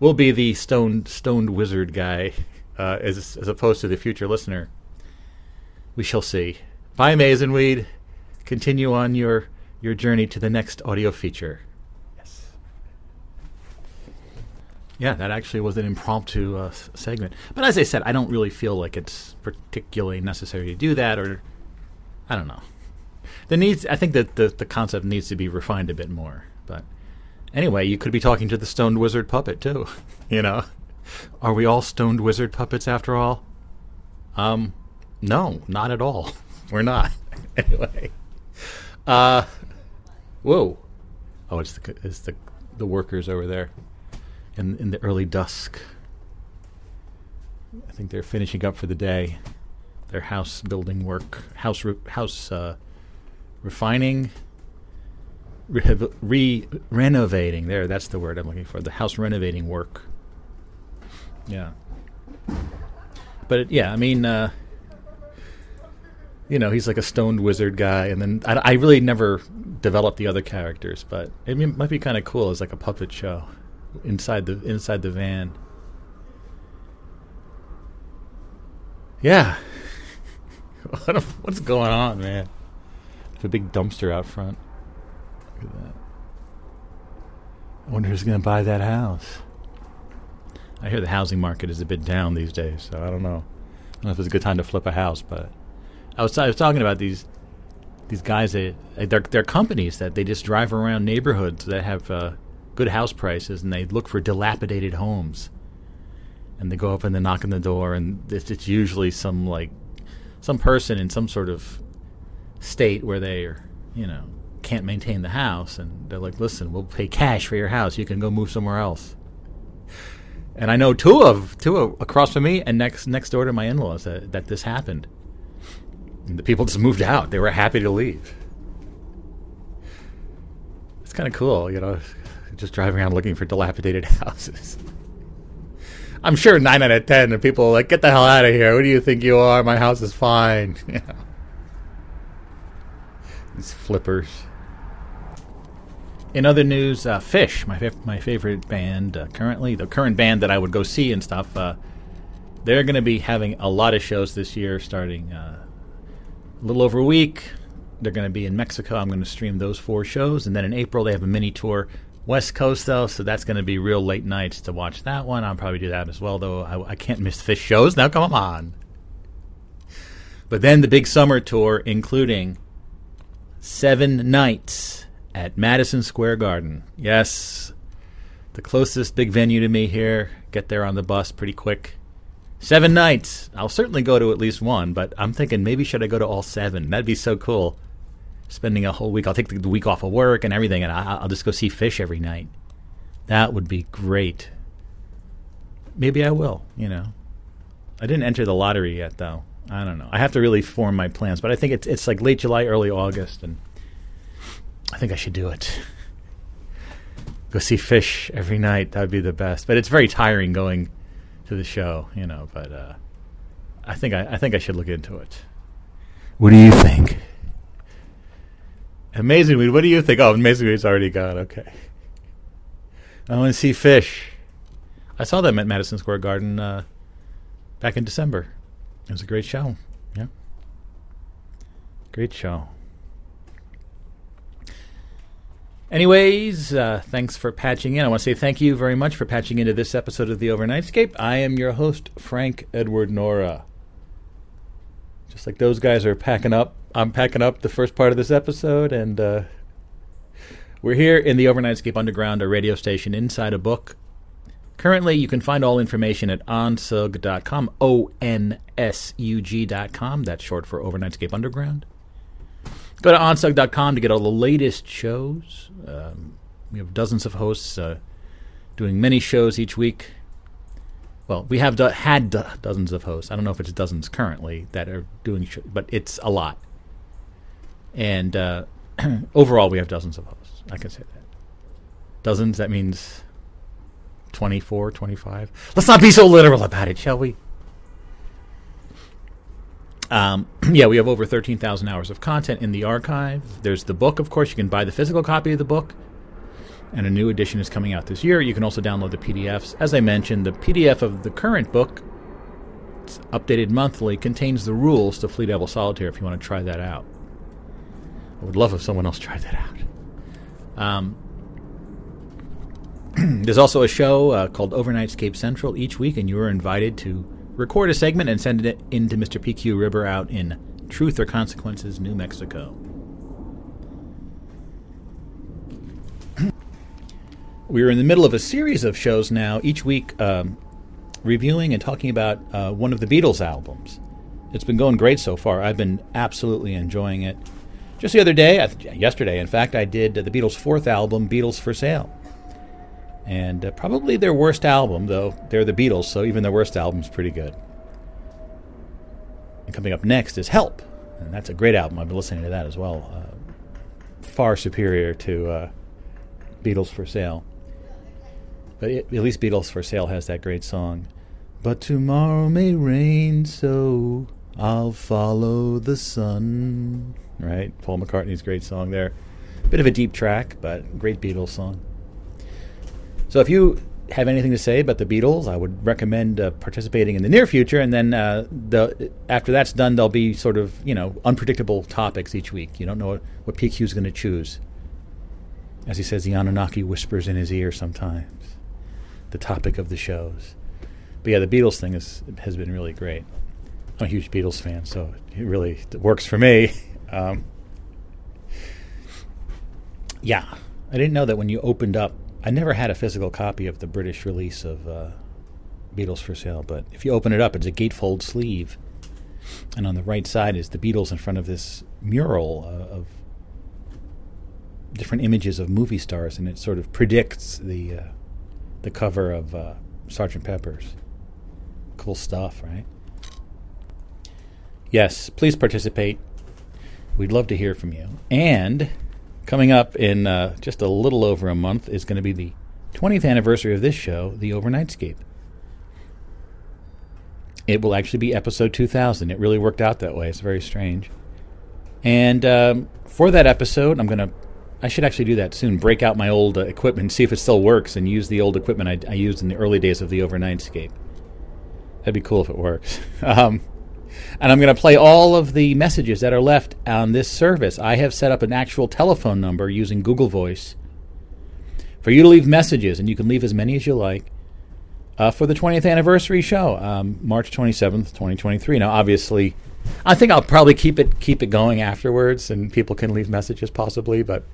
will be the stoned stoned wizard guy uh, as as opposed to the future listener. We shall see. Bye, Mason Weed. Continue on your your journey to the next audio feature. Yes. Yeah, that actually was an impromptu uh, segment. But as I said, I don't really feel like it's particularly necessary to do that, or I don't know. The needs. I think that the the concept needs to be refined a bit more. But anyway, you could be talking to the stoned wizard puppet too. *laughs* you know, are we all stoned wizard puppets after all? Um, no, not at all. *laughs* We're not. *laughs* anyway, uh, whoa. Oh, it's the it's the the workers over there in in the early dusk. I think they're finishing up for the day. Their house building work, house re- house uh, refining, re- re renovating. There, that's the word I'm looking for. The house renovating work. Yeah. But it, yeah, I mean, uh, you know, he's like a stoned wizard guy, and then I, I really never developed the other characters, but it might be kind of cool as like a puppet show inside the inside the van. Yeah, *laughs* What- what's going on, man? There's a big dumpster out front. Look at that. I wonder who's going to buy that house. I hear the housing market is a bit down these days, so I don't know. I don't know if it's a good time to flip a house, but I was I was talking about these these guys that they're they're companies that they just drive around neighborhoods that have uh, good house prices and they look for dilapidated homes, and they go up and they knock on the door and it's, it's usually some like some person in some sort of state where they are you know can't maintain the house and they're like listen we'll pay cash for your house you can go move somewhere else and I know two of two of, across from me and next next door to my in-laws that, that this happened. And the people just moved out. They were happy to leave. It's kind of cool, you know, just driving around looking for dilapidated *laughs* houses. I'm sure nine out of ten of people are like, "Get the hell out of here! Who do you think you are? My house is fine." *laughs* These flippers. In other news, uh, Phish, my fav- my favorite band uh, currently, the current band that I would go see and stuff, uh, they're going to be having a lot of shows this year, starting uh, a little over a week. They're going to be in Mexico. I'm going to stream those four shows, and then in April they have a mini tour West Coast though, so that's going to be real late nights to watch that one. I'll probably do that as well, though. I, I can't miss Phish shows now. Come on. But then the big summer tour, including seven nights at Madison Square Garden. Yes, the closest big venue to me here. Get there on the bus pretty quick. Seven nights. I'll certainly go to at least one, but I'm thinking maybe should I go to all seven? That'd be so cool. Spending a whole week. I'll take the week off of work and everything, and I, I'll just go see Phish every night. That would be great. Maybe I will. You know, I didn't enter the lottery yet, though. I don't know. I have to really form my plans, but I think it's it's like late July, early August, and I think I should do it. *laughs* Go see Phish every night. That'd be the best. But it's very tiring going to the show, you know. But uh, I think I, I think I should look into it. What do you think? Amazing Weed. What do you think? Oh, Amazing Weed's already gone. Okay. I want to see Phish. I saw them at Madison Square Garden uh, back in December. It was a great show. Yeah. Great show. Anyways, uh, thanks for patching in. I want to say thank you very much for patching into this episode of the Overnightscape. I am your host, Frank Edward Nora. Just like those guys are packing up, I'm packing up the first part of this episode, and uh, we're here in the Overnightscape Underground, a radio station inside a book. Currently, you can find all information at onsug.com, O N S U G.com. That's short for Overnightscape Underground. Go to onsug.com to get all the latest shows. Um, we have dozens of hosts uh, doing many shows each week. Well, we have do- had do- dozens of hosts. I don't know if it's dozens currently that are doing, sh- but it's a lot. And uh, *clears throat* overall, we have dozens of hosts. I can say that. Dozens, that means 24, 25. Let's not be so literal about it, shall we? Um, *clears throat* yeah, we have over 13,000 hours of content in the archive. There's the book, of course. You can buy the physical copy of the book, and a new edition is coming out this year. You can also download the PDFs. As I mentioned, the PDF of the current book, updated monthly, contains the rules to Fleet Devil Solitaire if you want to try that out. I would love if someone else tried that out. Um, *clears throat* there's also a show uh, called Overnightscape Central each week, and you are invited to record a segment and send it in to Mr. PQ River out in Truth or Consequences, New Mexico. *clears throat* We're in the middle of a series of shows now, each week um, reviewing and talking about uh, one of the Beatles albums. It's been going great so far. I've been absolutely enjoying it. Just the other day, yesterday, in fact, I did the Beatles' fourth album, Beatles for Sale and uh, probably their worst album, though they're the Beatles, so even their worst album's pretty good. And coming up next is Help, and that's a great album. I've been listening to that as well. Uh, far superior to uh, Beatles for Sale. But it, at least Beatles for Sale has that great song. But tomorrow may rain, so I'll follow the sun. Right? Paul McCartney's great song there. Bit of a deep track, but great Beatles song. So if you have anything to say about the Beatles, I would recommend uh, participating in the near future. And then uh, the after that's done, there'll be sort of you know unpredictable topics each week. You don't know what, what PQ is going to choose. As he says, the Anunnaki whispers in his ear sometimes. The topic of the shows. But yeah, the Beatles thing is, has been really great. I'm a huge Beatles fan, so it really works for me. *laughs* Um, yeah, I didn't know that when you opened up, I never had a physical copy of the British release of uh, Beatles for Sale, but if you open it up, it's a gatefold sleeve. And on the right side is the Beatles in front of this mural uh, of different images of movie stars, and it sort of predicts the uh, the cover of uh, Sergeant Pepper's. Cool stuff, right? Yes, please participate. We'd love to hear from you. And coming up in uh, just a little over a month is going to be the 20th anniversary of this show, The Overnightscape. It will actually be episode 2000. It really worked out that way. It's very strange. And um, for that episode, I'm going to, I should actually do that soon. Break out my old uh, equipment, see if it still works, and use the old equipment I, I used in the early days of the Overnightscape. That'd be cool if it works. *laughs* um, and I'm going to play all of the messages that are left on this service. I have set up an actual telephone number using Google Voice for you to leave messages, and you can leave as many as you like uh, for the 20th anniversary show, um, March 27th, 2023. Now, obviously, I think I'll probably keep it keep it going afterwards, and people can leave messages possibly. But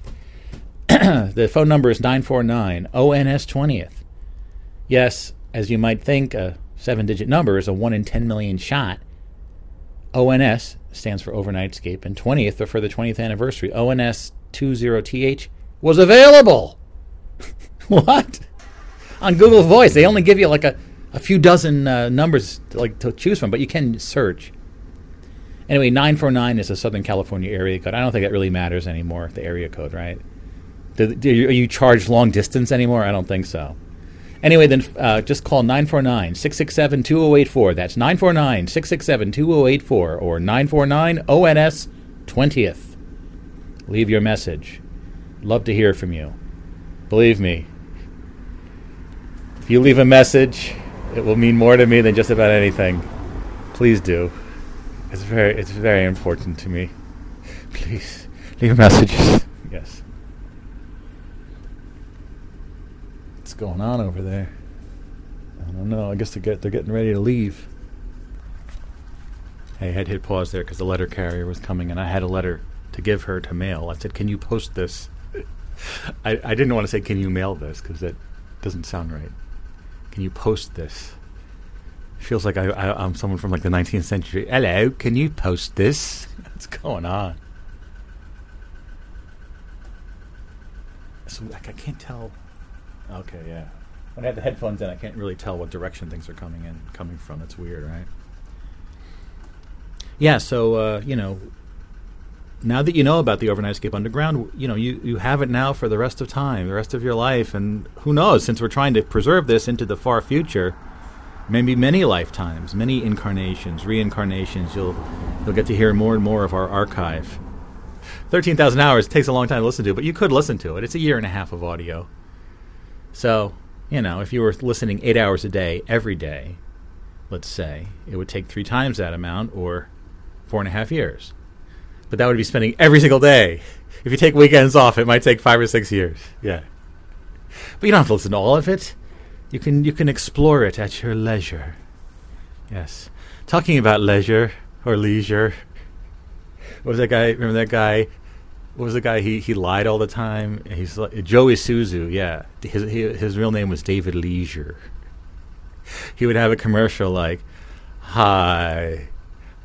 *clears throat* the phone number is 949 ONS 20th. Yes, as you might think, a seven-digit number is a one in 10 million shot. ONS stands for Overnight Overnightscape, and 20th or for the 20th anniversary. ONS 20TH was available. *laughs* what? On Google Voice, they only give you like a, a few dozen uh, numbers to, like to choose from, but you can search. Anyway, 949 is a Southern California area code. I don't think that really matters anymore, the area code, right? Do, do you, are you charged long distance anymore? I don't think so. Anyway, then uh, just call 949 667 2084. That's 949 667 2084 or 949 ONS 20th. Leave your message. Love to hear from you. Believe me, if you leave a message, it will mean more to me than just about anything. Please do. It's very, it's very important to me. Please leave messages. Yes. What's going on over there? I don't know. I guess they're, get, they're getting ready to leave. Hey, I had hit pause there because the letter carrier was coming, and I had a letter to give her to mail. I said, "Can you post this?" I, I didn't want to say, "Can you mail this?" because that doesn't sound right. Can you post this? Feels like I, I, I'm someone from like the 19th century. Hello, can you post this? *laughs* What's going on? So like I can't tell. Okay, yeah. When I have the headphones in, I can't really tell what direction things are coming in, coming from. It's weird, right? Yeah. So uh, you know, now that you know about the Overnightscape Underground, you know you you have it now for the rest of time, the rest of your life, and who knows? Since we're trying to preserve this into the far future, maybe many lifetimes, many incarnations, reincarnations, you'll you'll get to hear more and more of our archive. Thirteen thousand hours takes a long time to listen to, but you could listen to it. It's a year and a half of audio. So you know, if you were listening eight hours a day every day, let's say, it would take three times that amount, or four and a half years. But that would be spending every single day. If you take weekends off, it might take five or six years. Yeah. But you don't have to listen to all of it. You can you can explore it at your leisure. Yes. Talking about leisure or leisure. What was that guy? Remember that guy? What was the guy? He he lied all the time. He's like Joe Isuzu. Yeah, his he, his real name was David Leisure. He would have a commercial like, "Hi,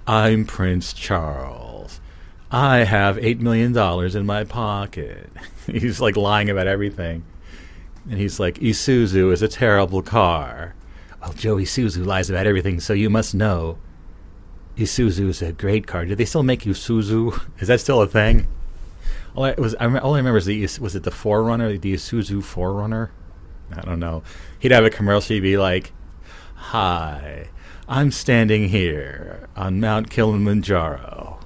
I'm Prince Charles. I have eight million dollars in my pocket." *laughs* he's like lying about everything, and he's like, "Isuzu is a terrible car." Well, Joey Isuzu lies about everything, so you must know. Isuzu is a great car. Do they still make Isuzu? *laughs* Is that still a thing? All I was I, rem- all I remember is the was it the Forerunner, the Isuzu Forerunner. I don't know. He'd have a commercial. He'd be like, "Hi, I'm standing here on Mount Kilimanjaro.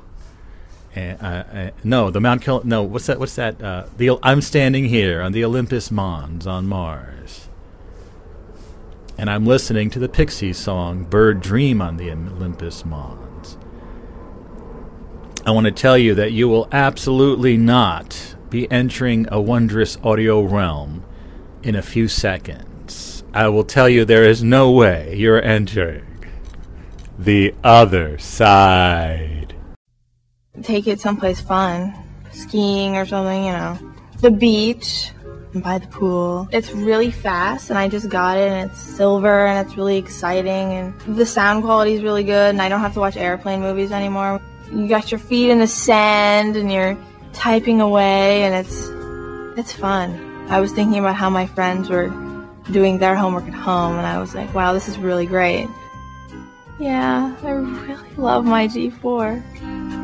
And, uh, uh, no, the Mount Kil- no, what's that? What's that? Uh, the I'm standing here on the Olympus Mons on Mars, and I'm listening to the Pixies song "Bird Dream" on the Olympus Mons. I want to tell you that you will absolutely not be entering a wondrous audio realm in a few seconds. I will tell you there is no way you're entering the other side. take it someplace fun, skiing or something, you know. The beach, by the pool. It's really fast, and I just got it, and it's silver, and it's really exciting, and the sound quality is really good, and I don't have to watch airplane movies anymore. You got your feet in the sand, and you're typing away, and it's it's fun. I was thinking about how my friends were doing their homework at home, and I was like, wow, this is really great. Yeah, I really love my G4.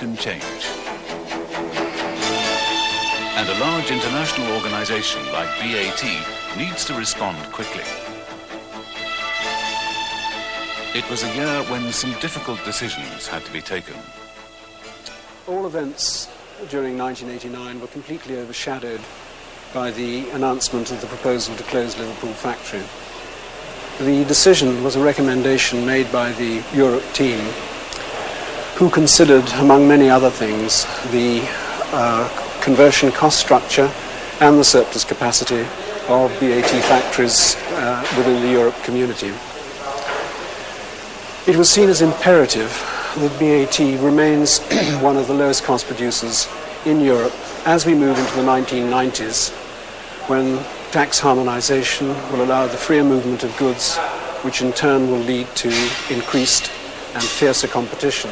Can change. And a large international organization like BAT needs to respond quickly. It was a year when some difficult decisions had to be taken. All events during 1989 were completely overshadowed by the announcement of the proposal to close Liverpool factory. The decision was a recommendation made by the Europe team, who considered, among many other things, the uh, conversion cost structure and the surplus capacity of BAT factories uh, within the Europe community. It was seen as imperative that BAT remains *clears throat* one of the lowest cost producers in Europe as we move into the 1990s, when tax harmonization will allow the freer movement of goods, which in turn will lead to increased and fiercer competition.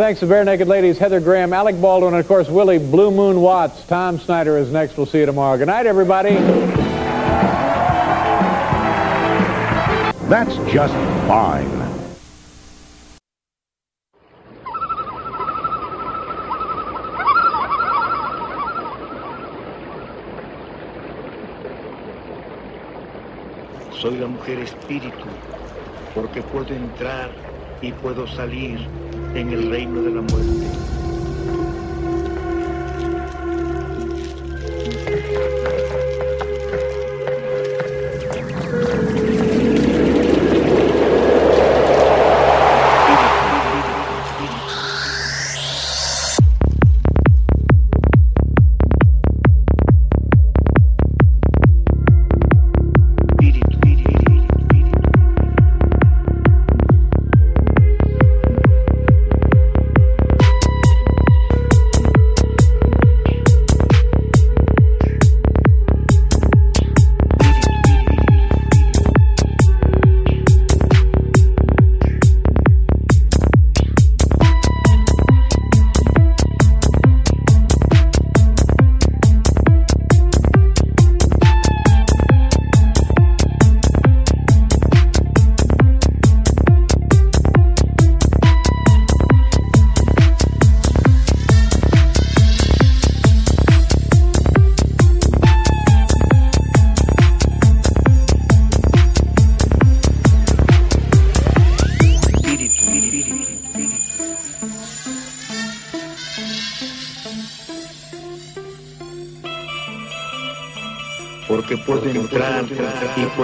Thanks to Barenaked Ladies, Heather Graham, Alec Baldwin, and of course Willie Blue Moon Watts. Tom Snyder is next. We'll see you tomorrow. Good night, everybody. That's just fine. Soy la mujer espíritu, porque puedo entrar y puedo salir en el reino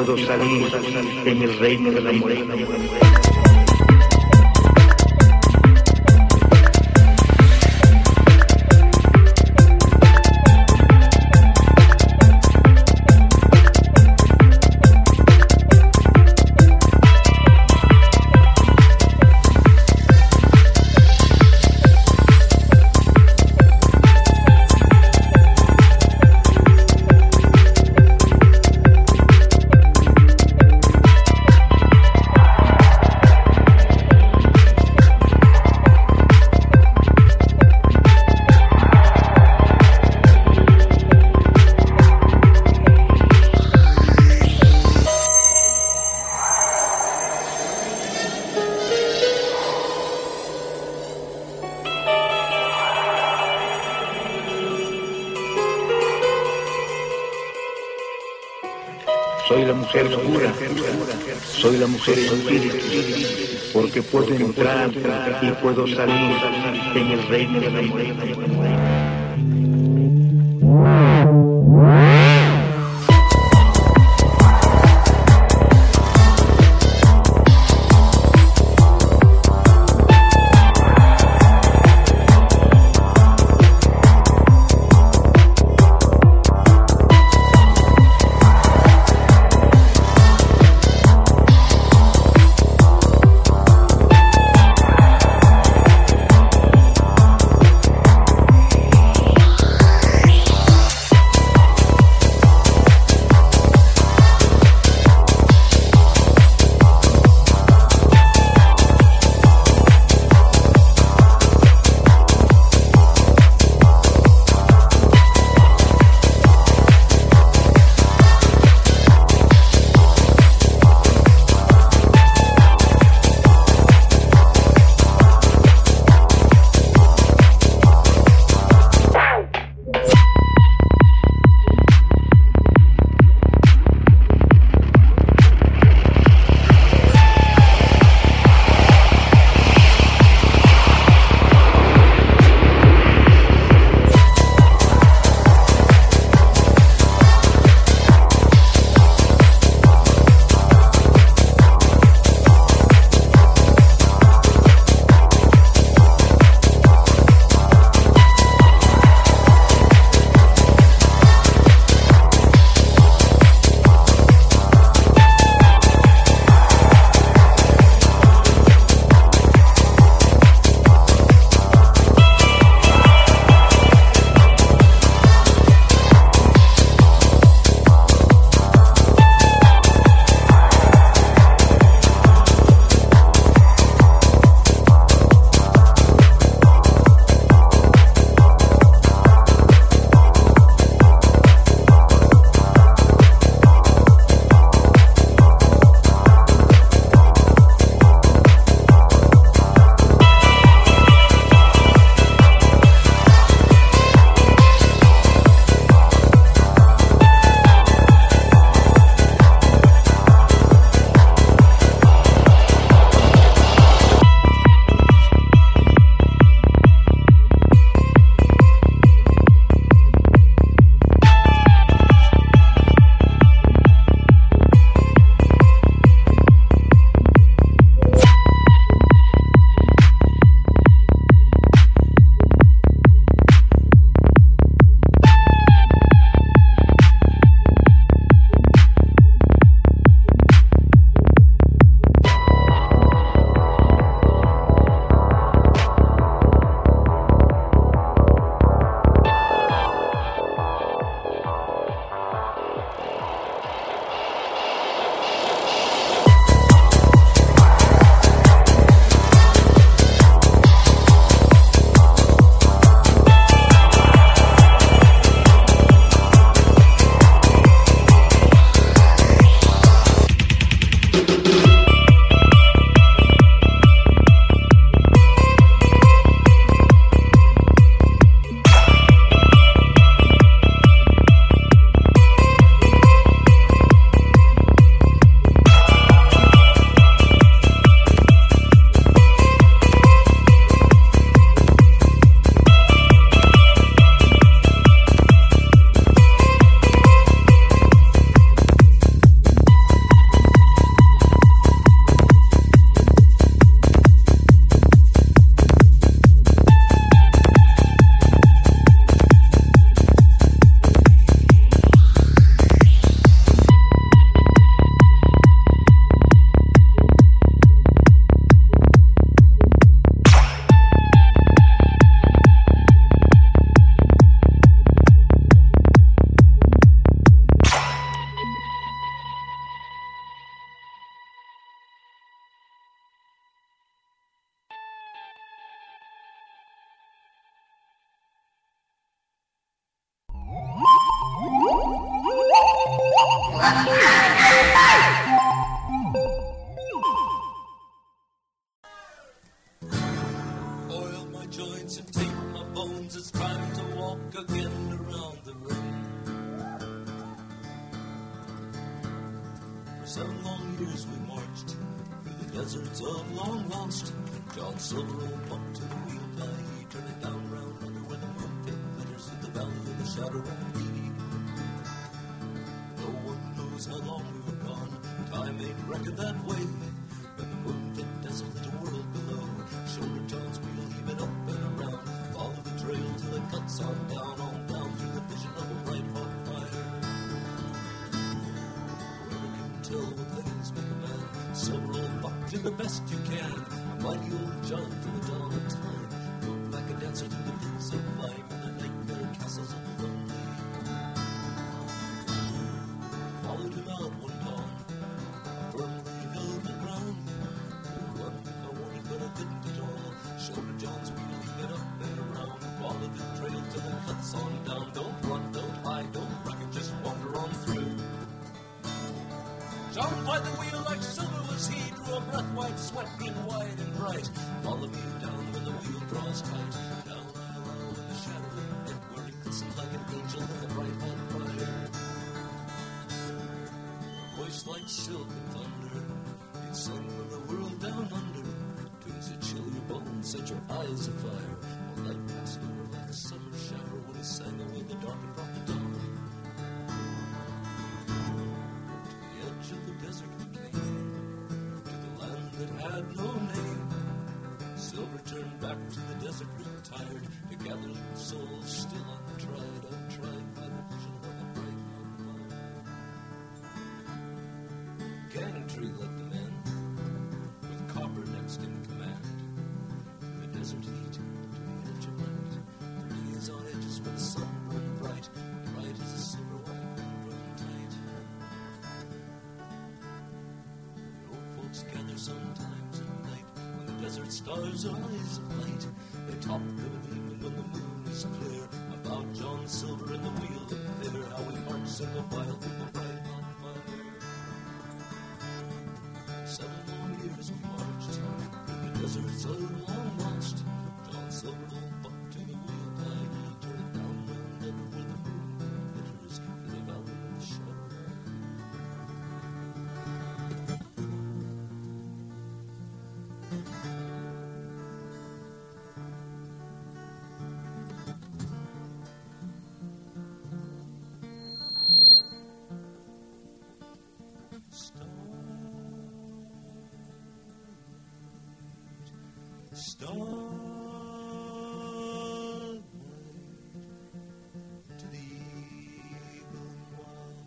puedo salir en el reino de la espíritu, porque puedo entrar y puedo salir en el reino de la muerte. clouds gather sometimes at night when the desert stars are eyes of light. They talk the evening when the moon is clear. About John Silver and the wheel of fear, how he marches in the wild with the To the eagle wild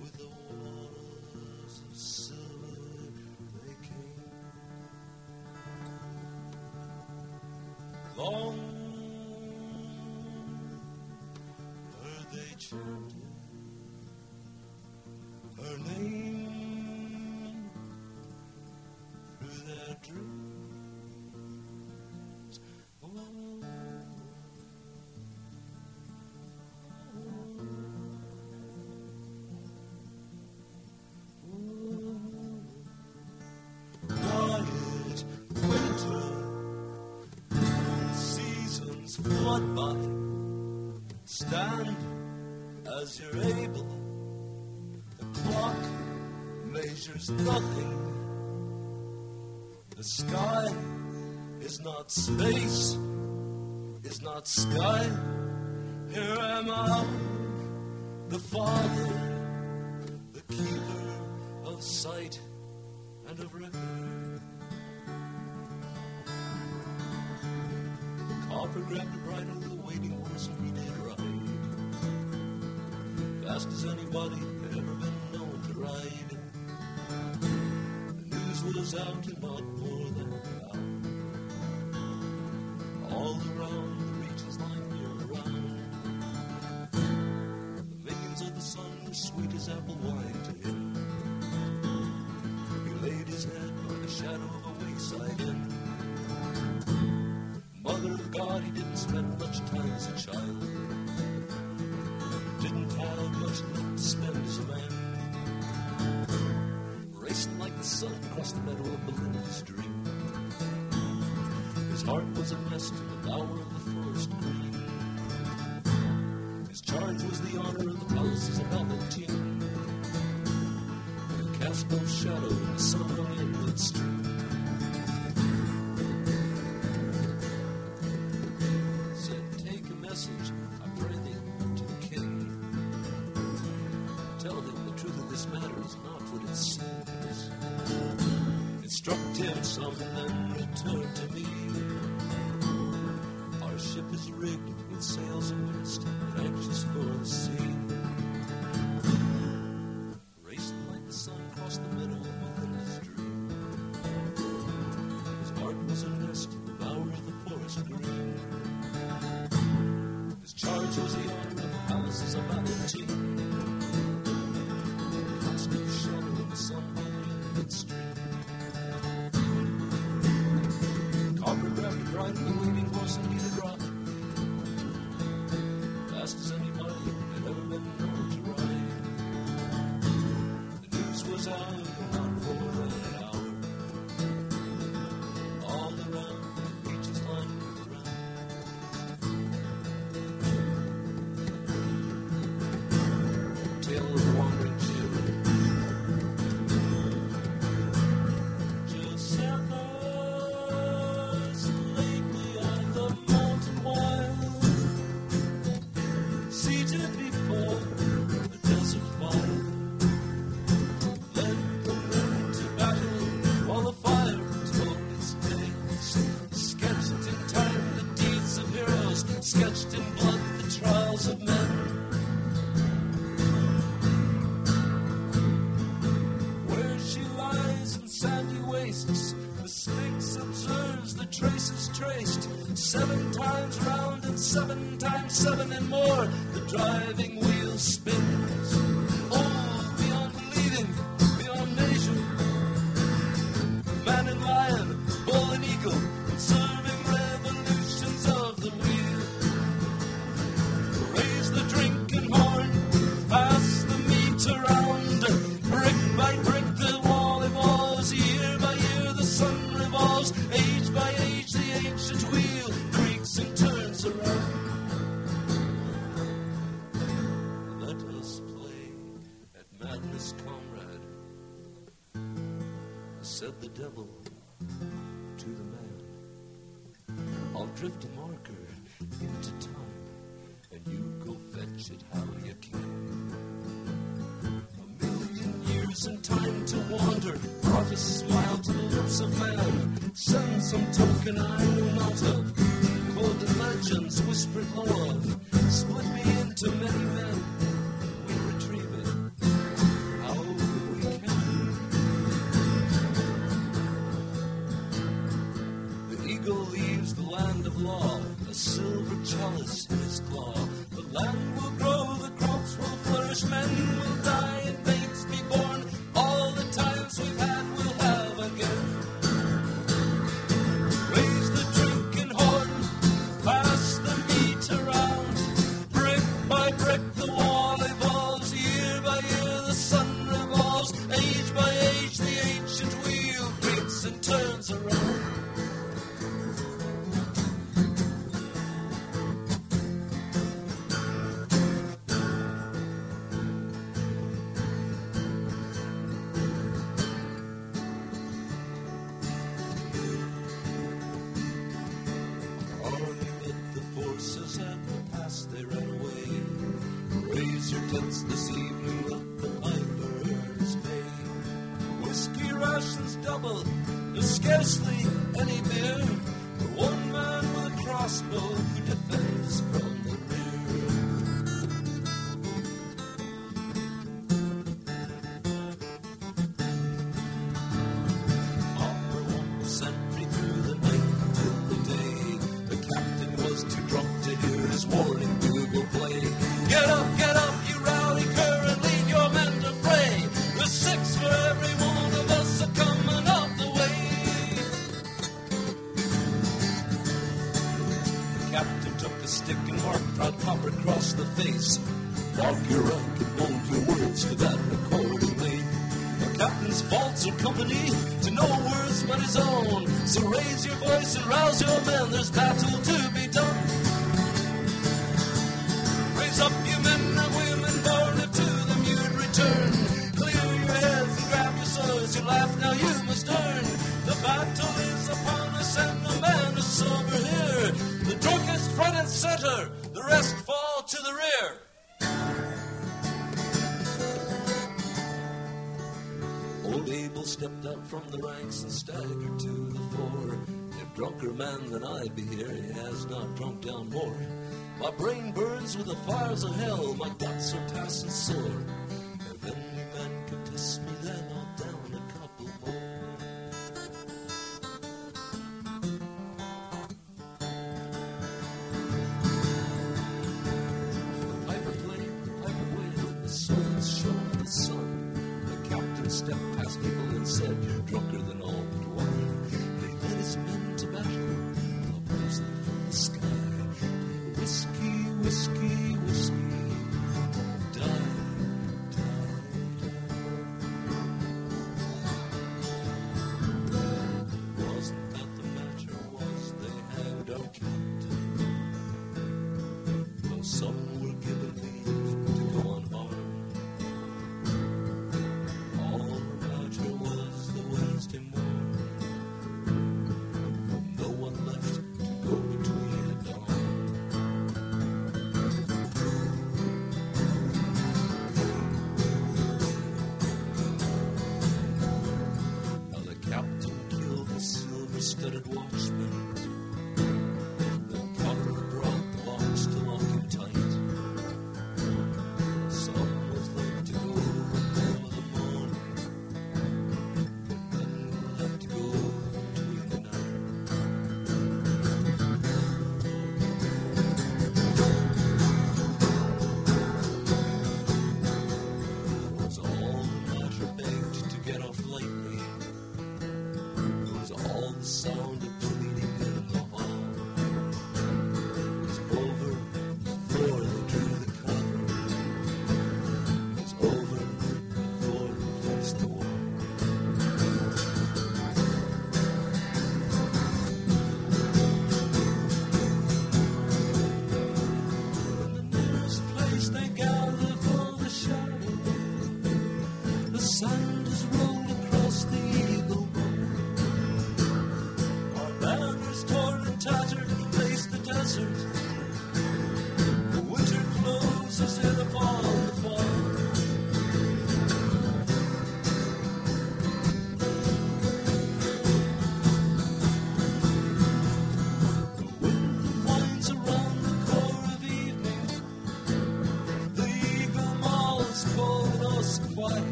with the waters of silver they came. Long heard they chanted her name. by. Stand as you're able. The clock measures nothing. The sky is not space, is not sky. Here am I, the Father, the keeper of sight and of record. Hopper grabbed the bridle, the waiting horse, and he did ride. Fast as anybody had ever been known to ride. The news was out in not more than a hour. All around the reaches lying near around. The veins of the sun were sweet as apple wine. Across the meadow of Belinda's dream. His heart was a nest in the bower of the forest green. His charge was the honor of the palaces of Valentine. They cast no shadow in the summer in midstream. Said, take a message, I pray to the king. Tell him the truth of this matter is not what it seems. Struck him something returned to me. Our ship is rigged with sails and mast, anxious for the sea. seven times seven and more. The driving Drunker man than I be here, he has not drunk down more. My brain burns with the fires of hell, my guts are passing sore. If any man could test me, then I'll down a couple more. The piper played, the soil's shone the sun. The captain stepped past people and said, You're drunker than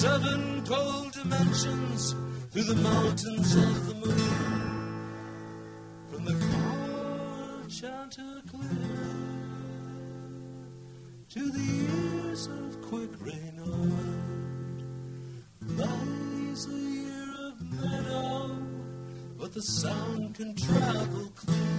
Seven cold dimensions through the mountains of the moon. From the cold Chanticleer to the ears of quick Reynard lies a year of meadow, but the sound can travel clear.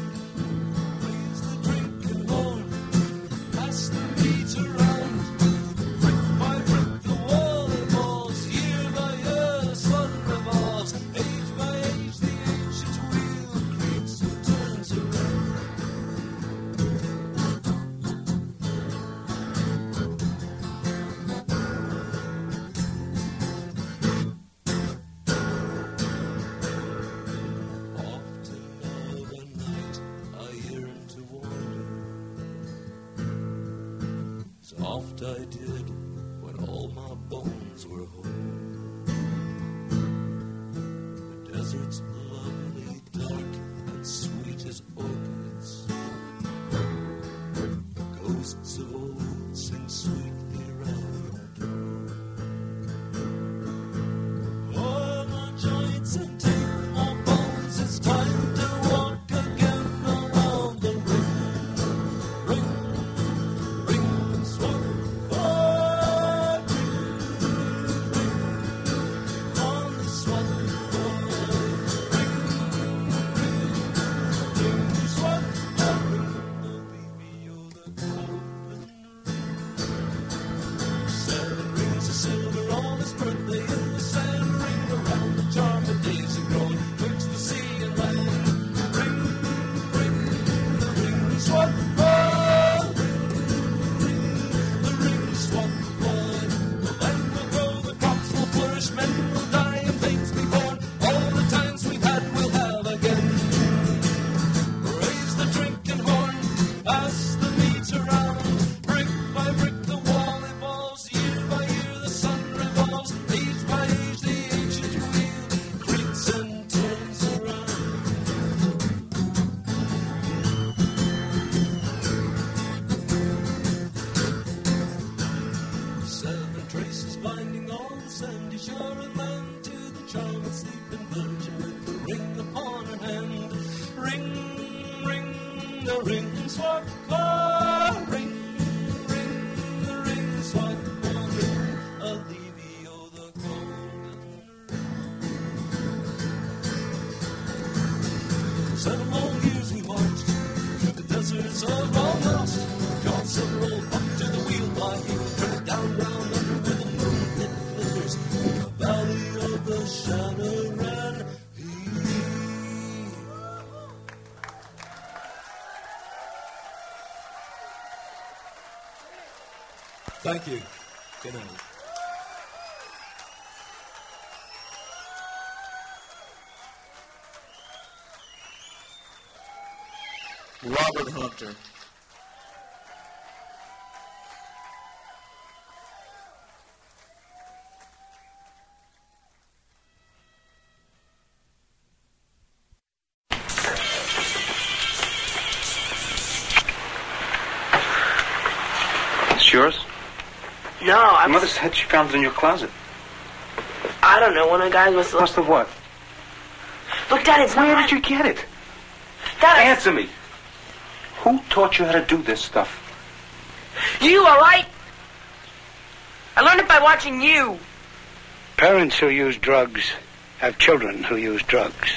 sculptor. It's yours? No, I... Mother said she found it in your closet. I don't know. One of the guys must have... Must have what? Look, Dad, it's Where not... did you get it? Dad? Answer me taught you how to do this stuff? You, all right? I learned it by watching you. Parents who use drugs have children who use drugs.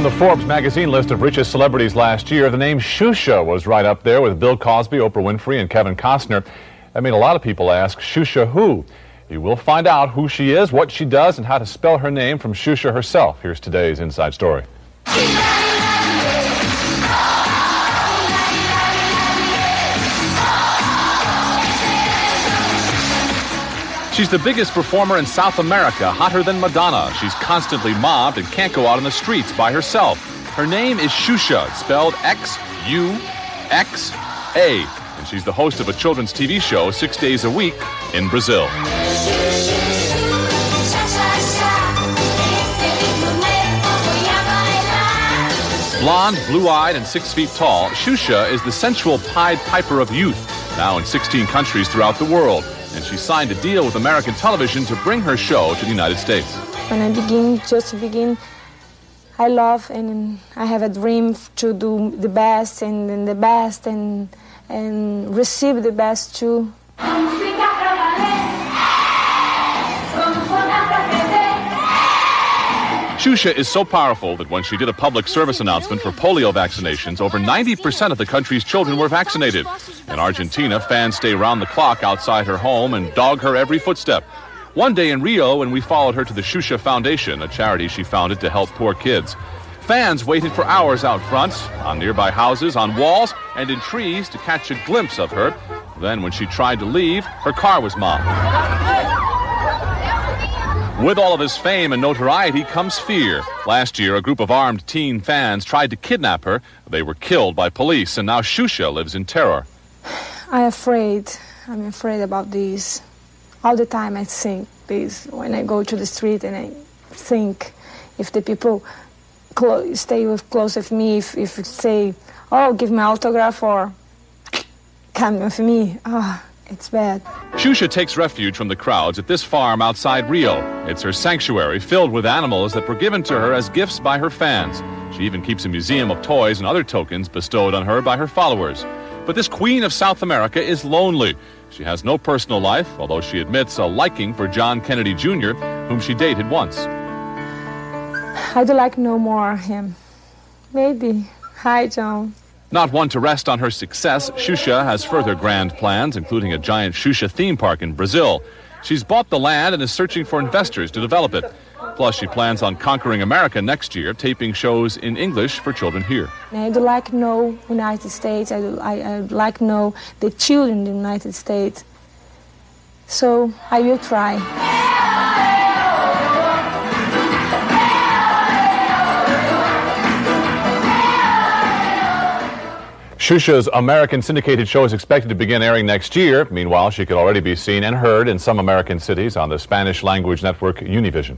On the Forbes magazine list of richest celebrities last year, the name Xuxa was right up there with Bill Cosby, Oprah Winfrey, and Kevin Costner. That made a lot of people ask, Xuxa who? You will find out who she is, what she does, and how to spell her name from Xuxa herself. Here's today's Inside Story. She's the biggest performer in South America, hotter than Madonna. She's constantly mobbed and can't go out on the streets by herself. Her name is Xuxa, spelled X U X A, and she's the host of a children's TV show six days a week in Brazil. Blonde, blue eyed, and six feet tall, Xuxa is the sensual Pied Piper of youth, now in 16 countries throughout the world. And she signed a deal with American television to bring her show to the United States. When I begin, just to begin, I love and I have a dream to do the best and, and the best and, and receive the best too. Xuxa is so powerful that when she did a public service announcement for polio vaccinations, over 90% of the country's children were vaccinated. In Argentina, fans stay round the clock outside her home and dog her every footstep. One day in Rio, when we followed her to the Xuxa Foundation, a charity she founded to help poor kids, fans waited for hours out front, on nearby houses, on walls, and in trees to catch a glimpse of her. Then, when she tried to leave, her car was mobbed. With all of his fame and notoriety comes fear. Last year, a group of armed teen fans tried to kidnap her. They were killed by police, and now Xuxa lives in terror. I'm afraid. I'm afraid about this. All the time I think this when I go to the street and I think if the people clo- stay with, close with me, if, if say, oh, give me autograph or come with me, oh, it's bad. Xuxa takes refuge from the crowds at this farm outside Rio. It's her sanctuary filled with animals that were given to her as gifts by her fans. She even keeps a museum of toys and other tokens bestowed on her by her followers. But this queen of South America is lonely. She has no personal life, although she admits a liking for John Kennedy Jr., whom she dated once. I'd like no more of him. Maybe. Hi, John. Not one to rest on her success, Xuxa has further grand plans, including a giant Xuxa theme park in Brazil. She's bought the land and is searching for investors to develop it. Plus, she plans on conquering America next year, taping shows in English for children here. I'd like know United States. I'd, I, I'd like know the children in the United States. So I will try. Xuxa's American syndicated show is expected to begin airing next year. Meanwhile, she could already be seen and heard in some American cities on the Spanish language network Univision.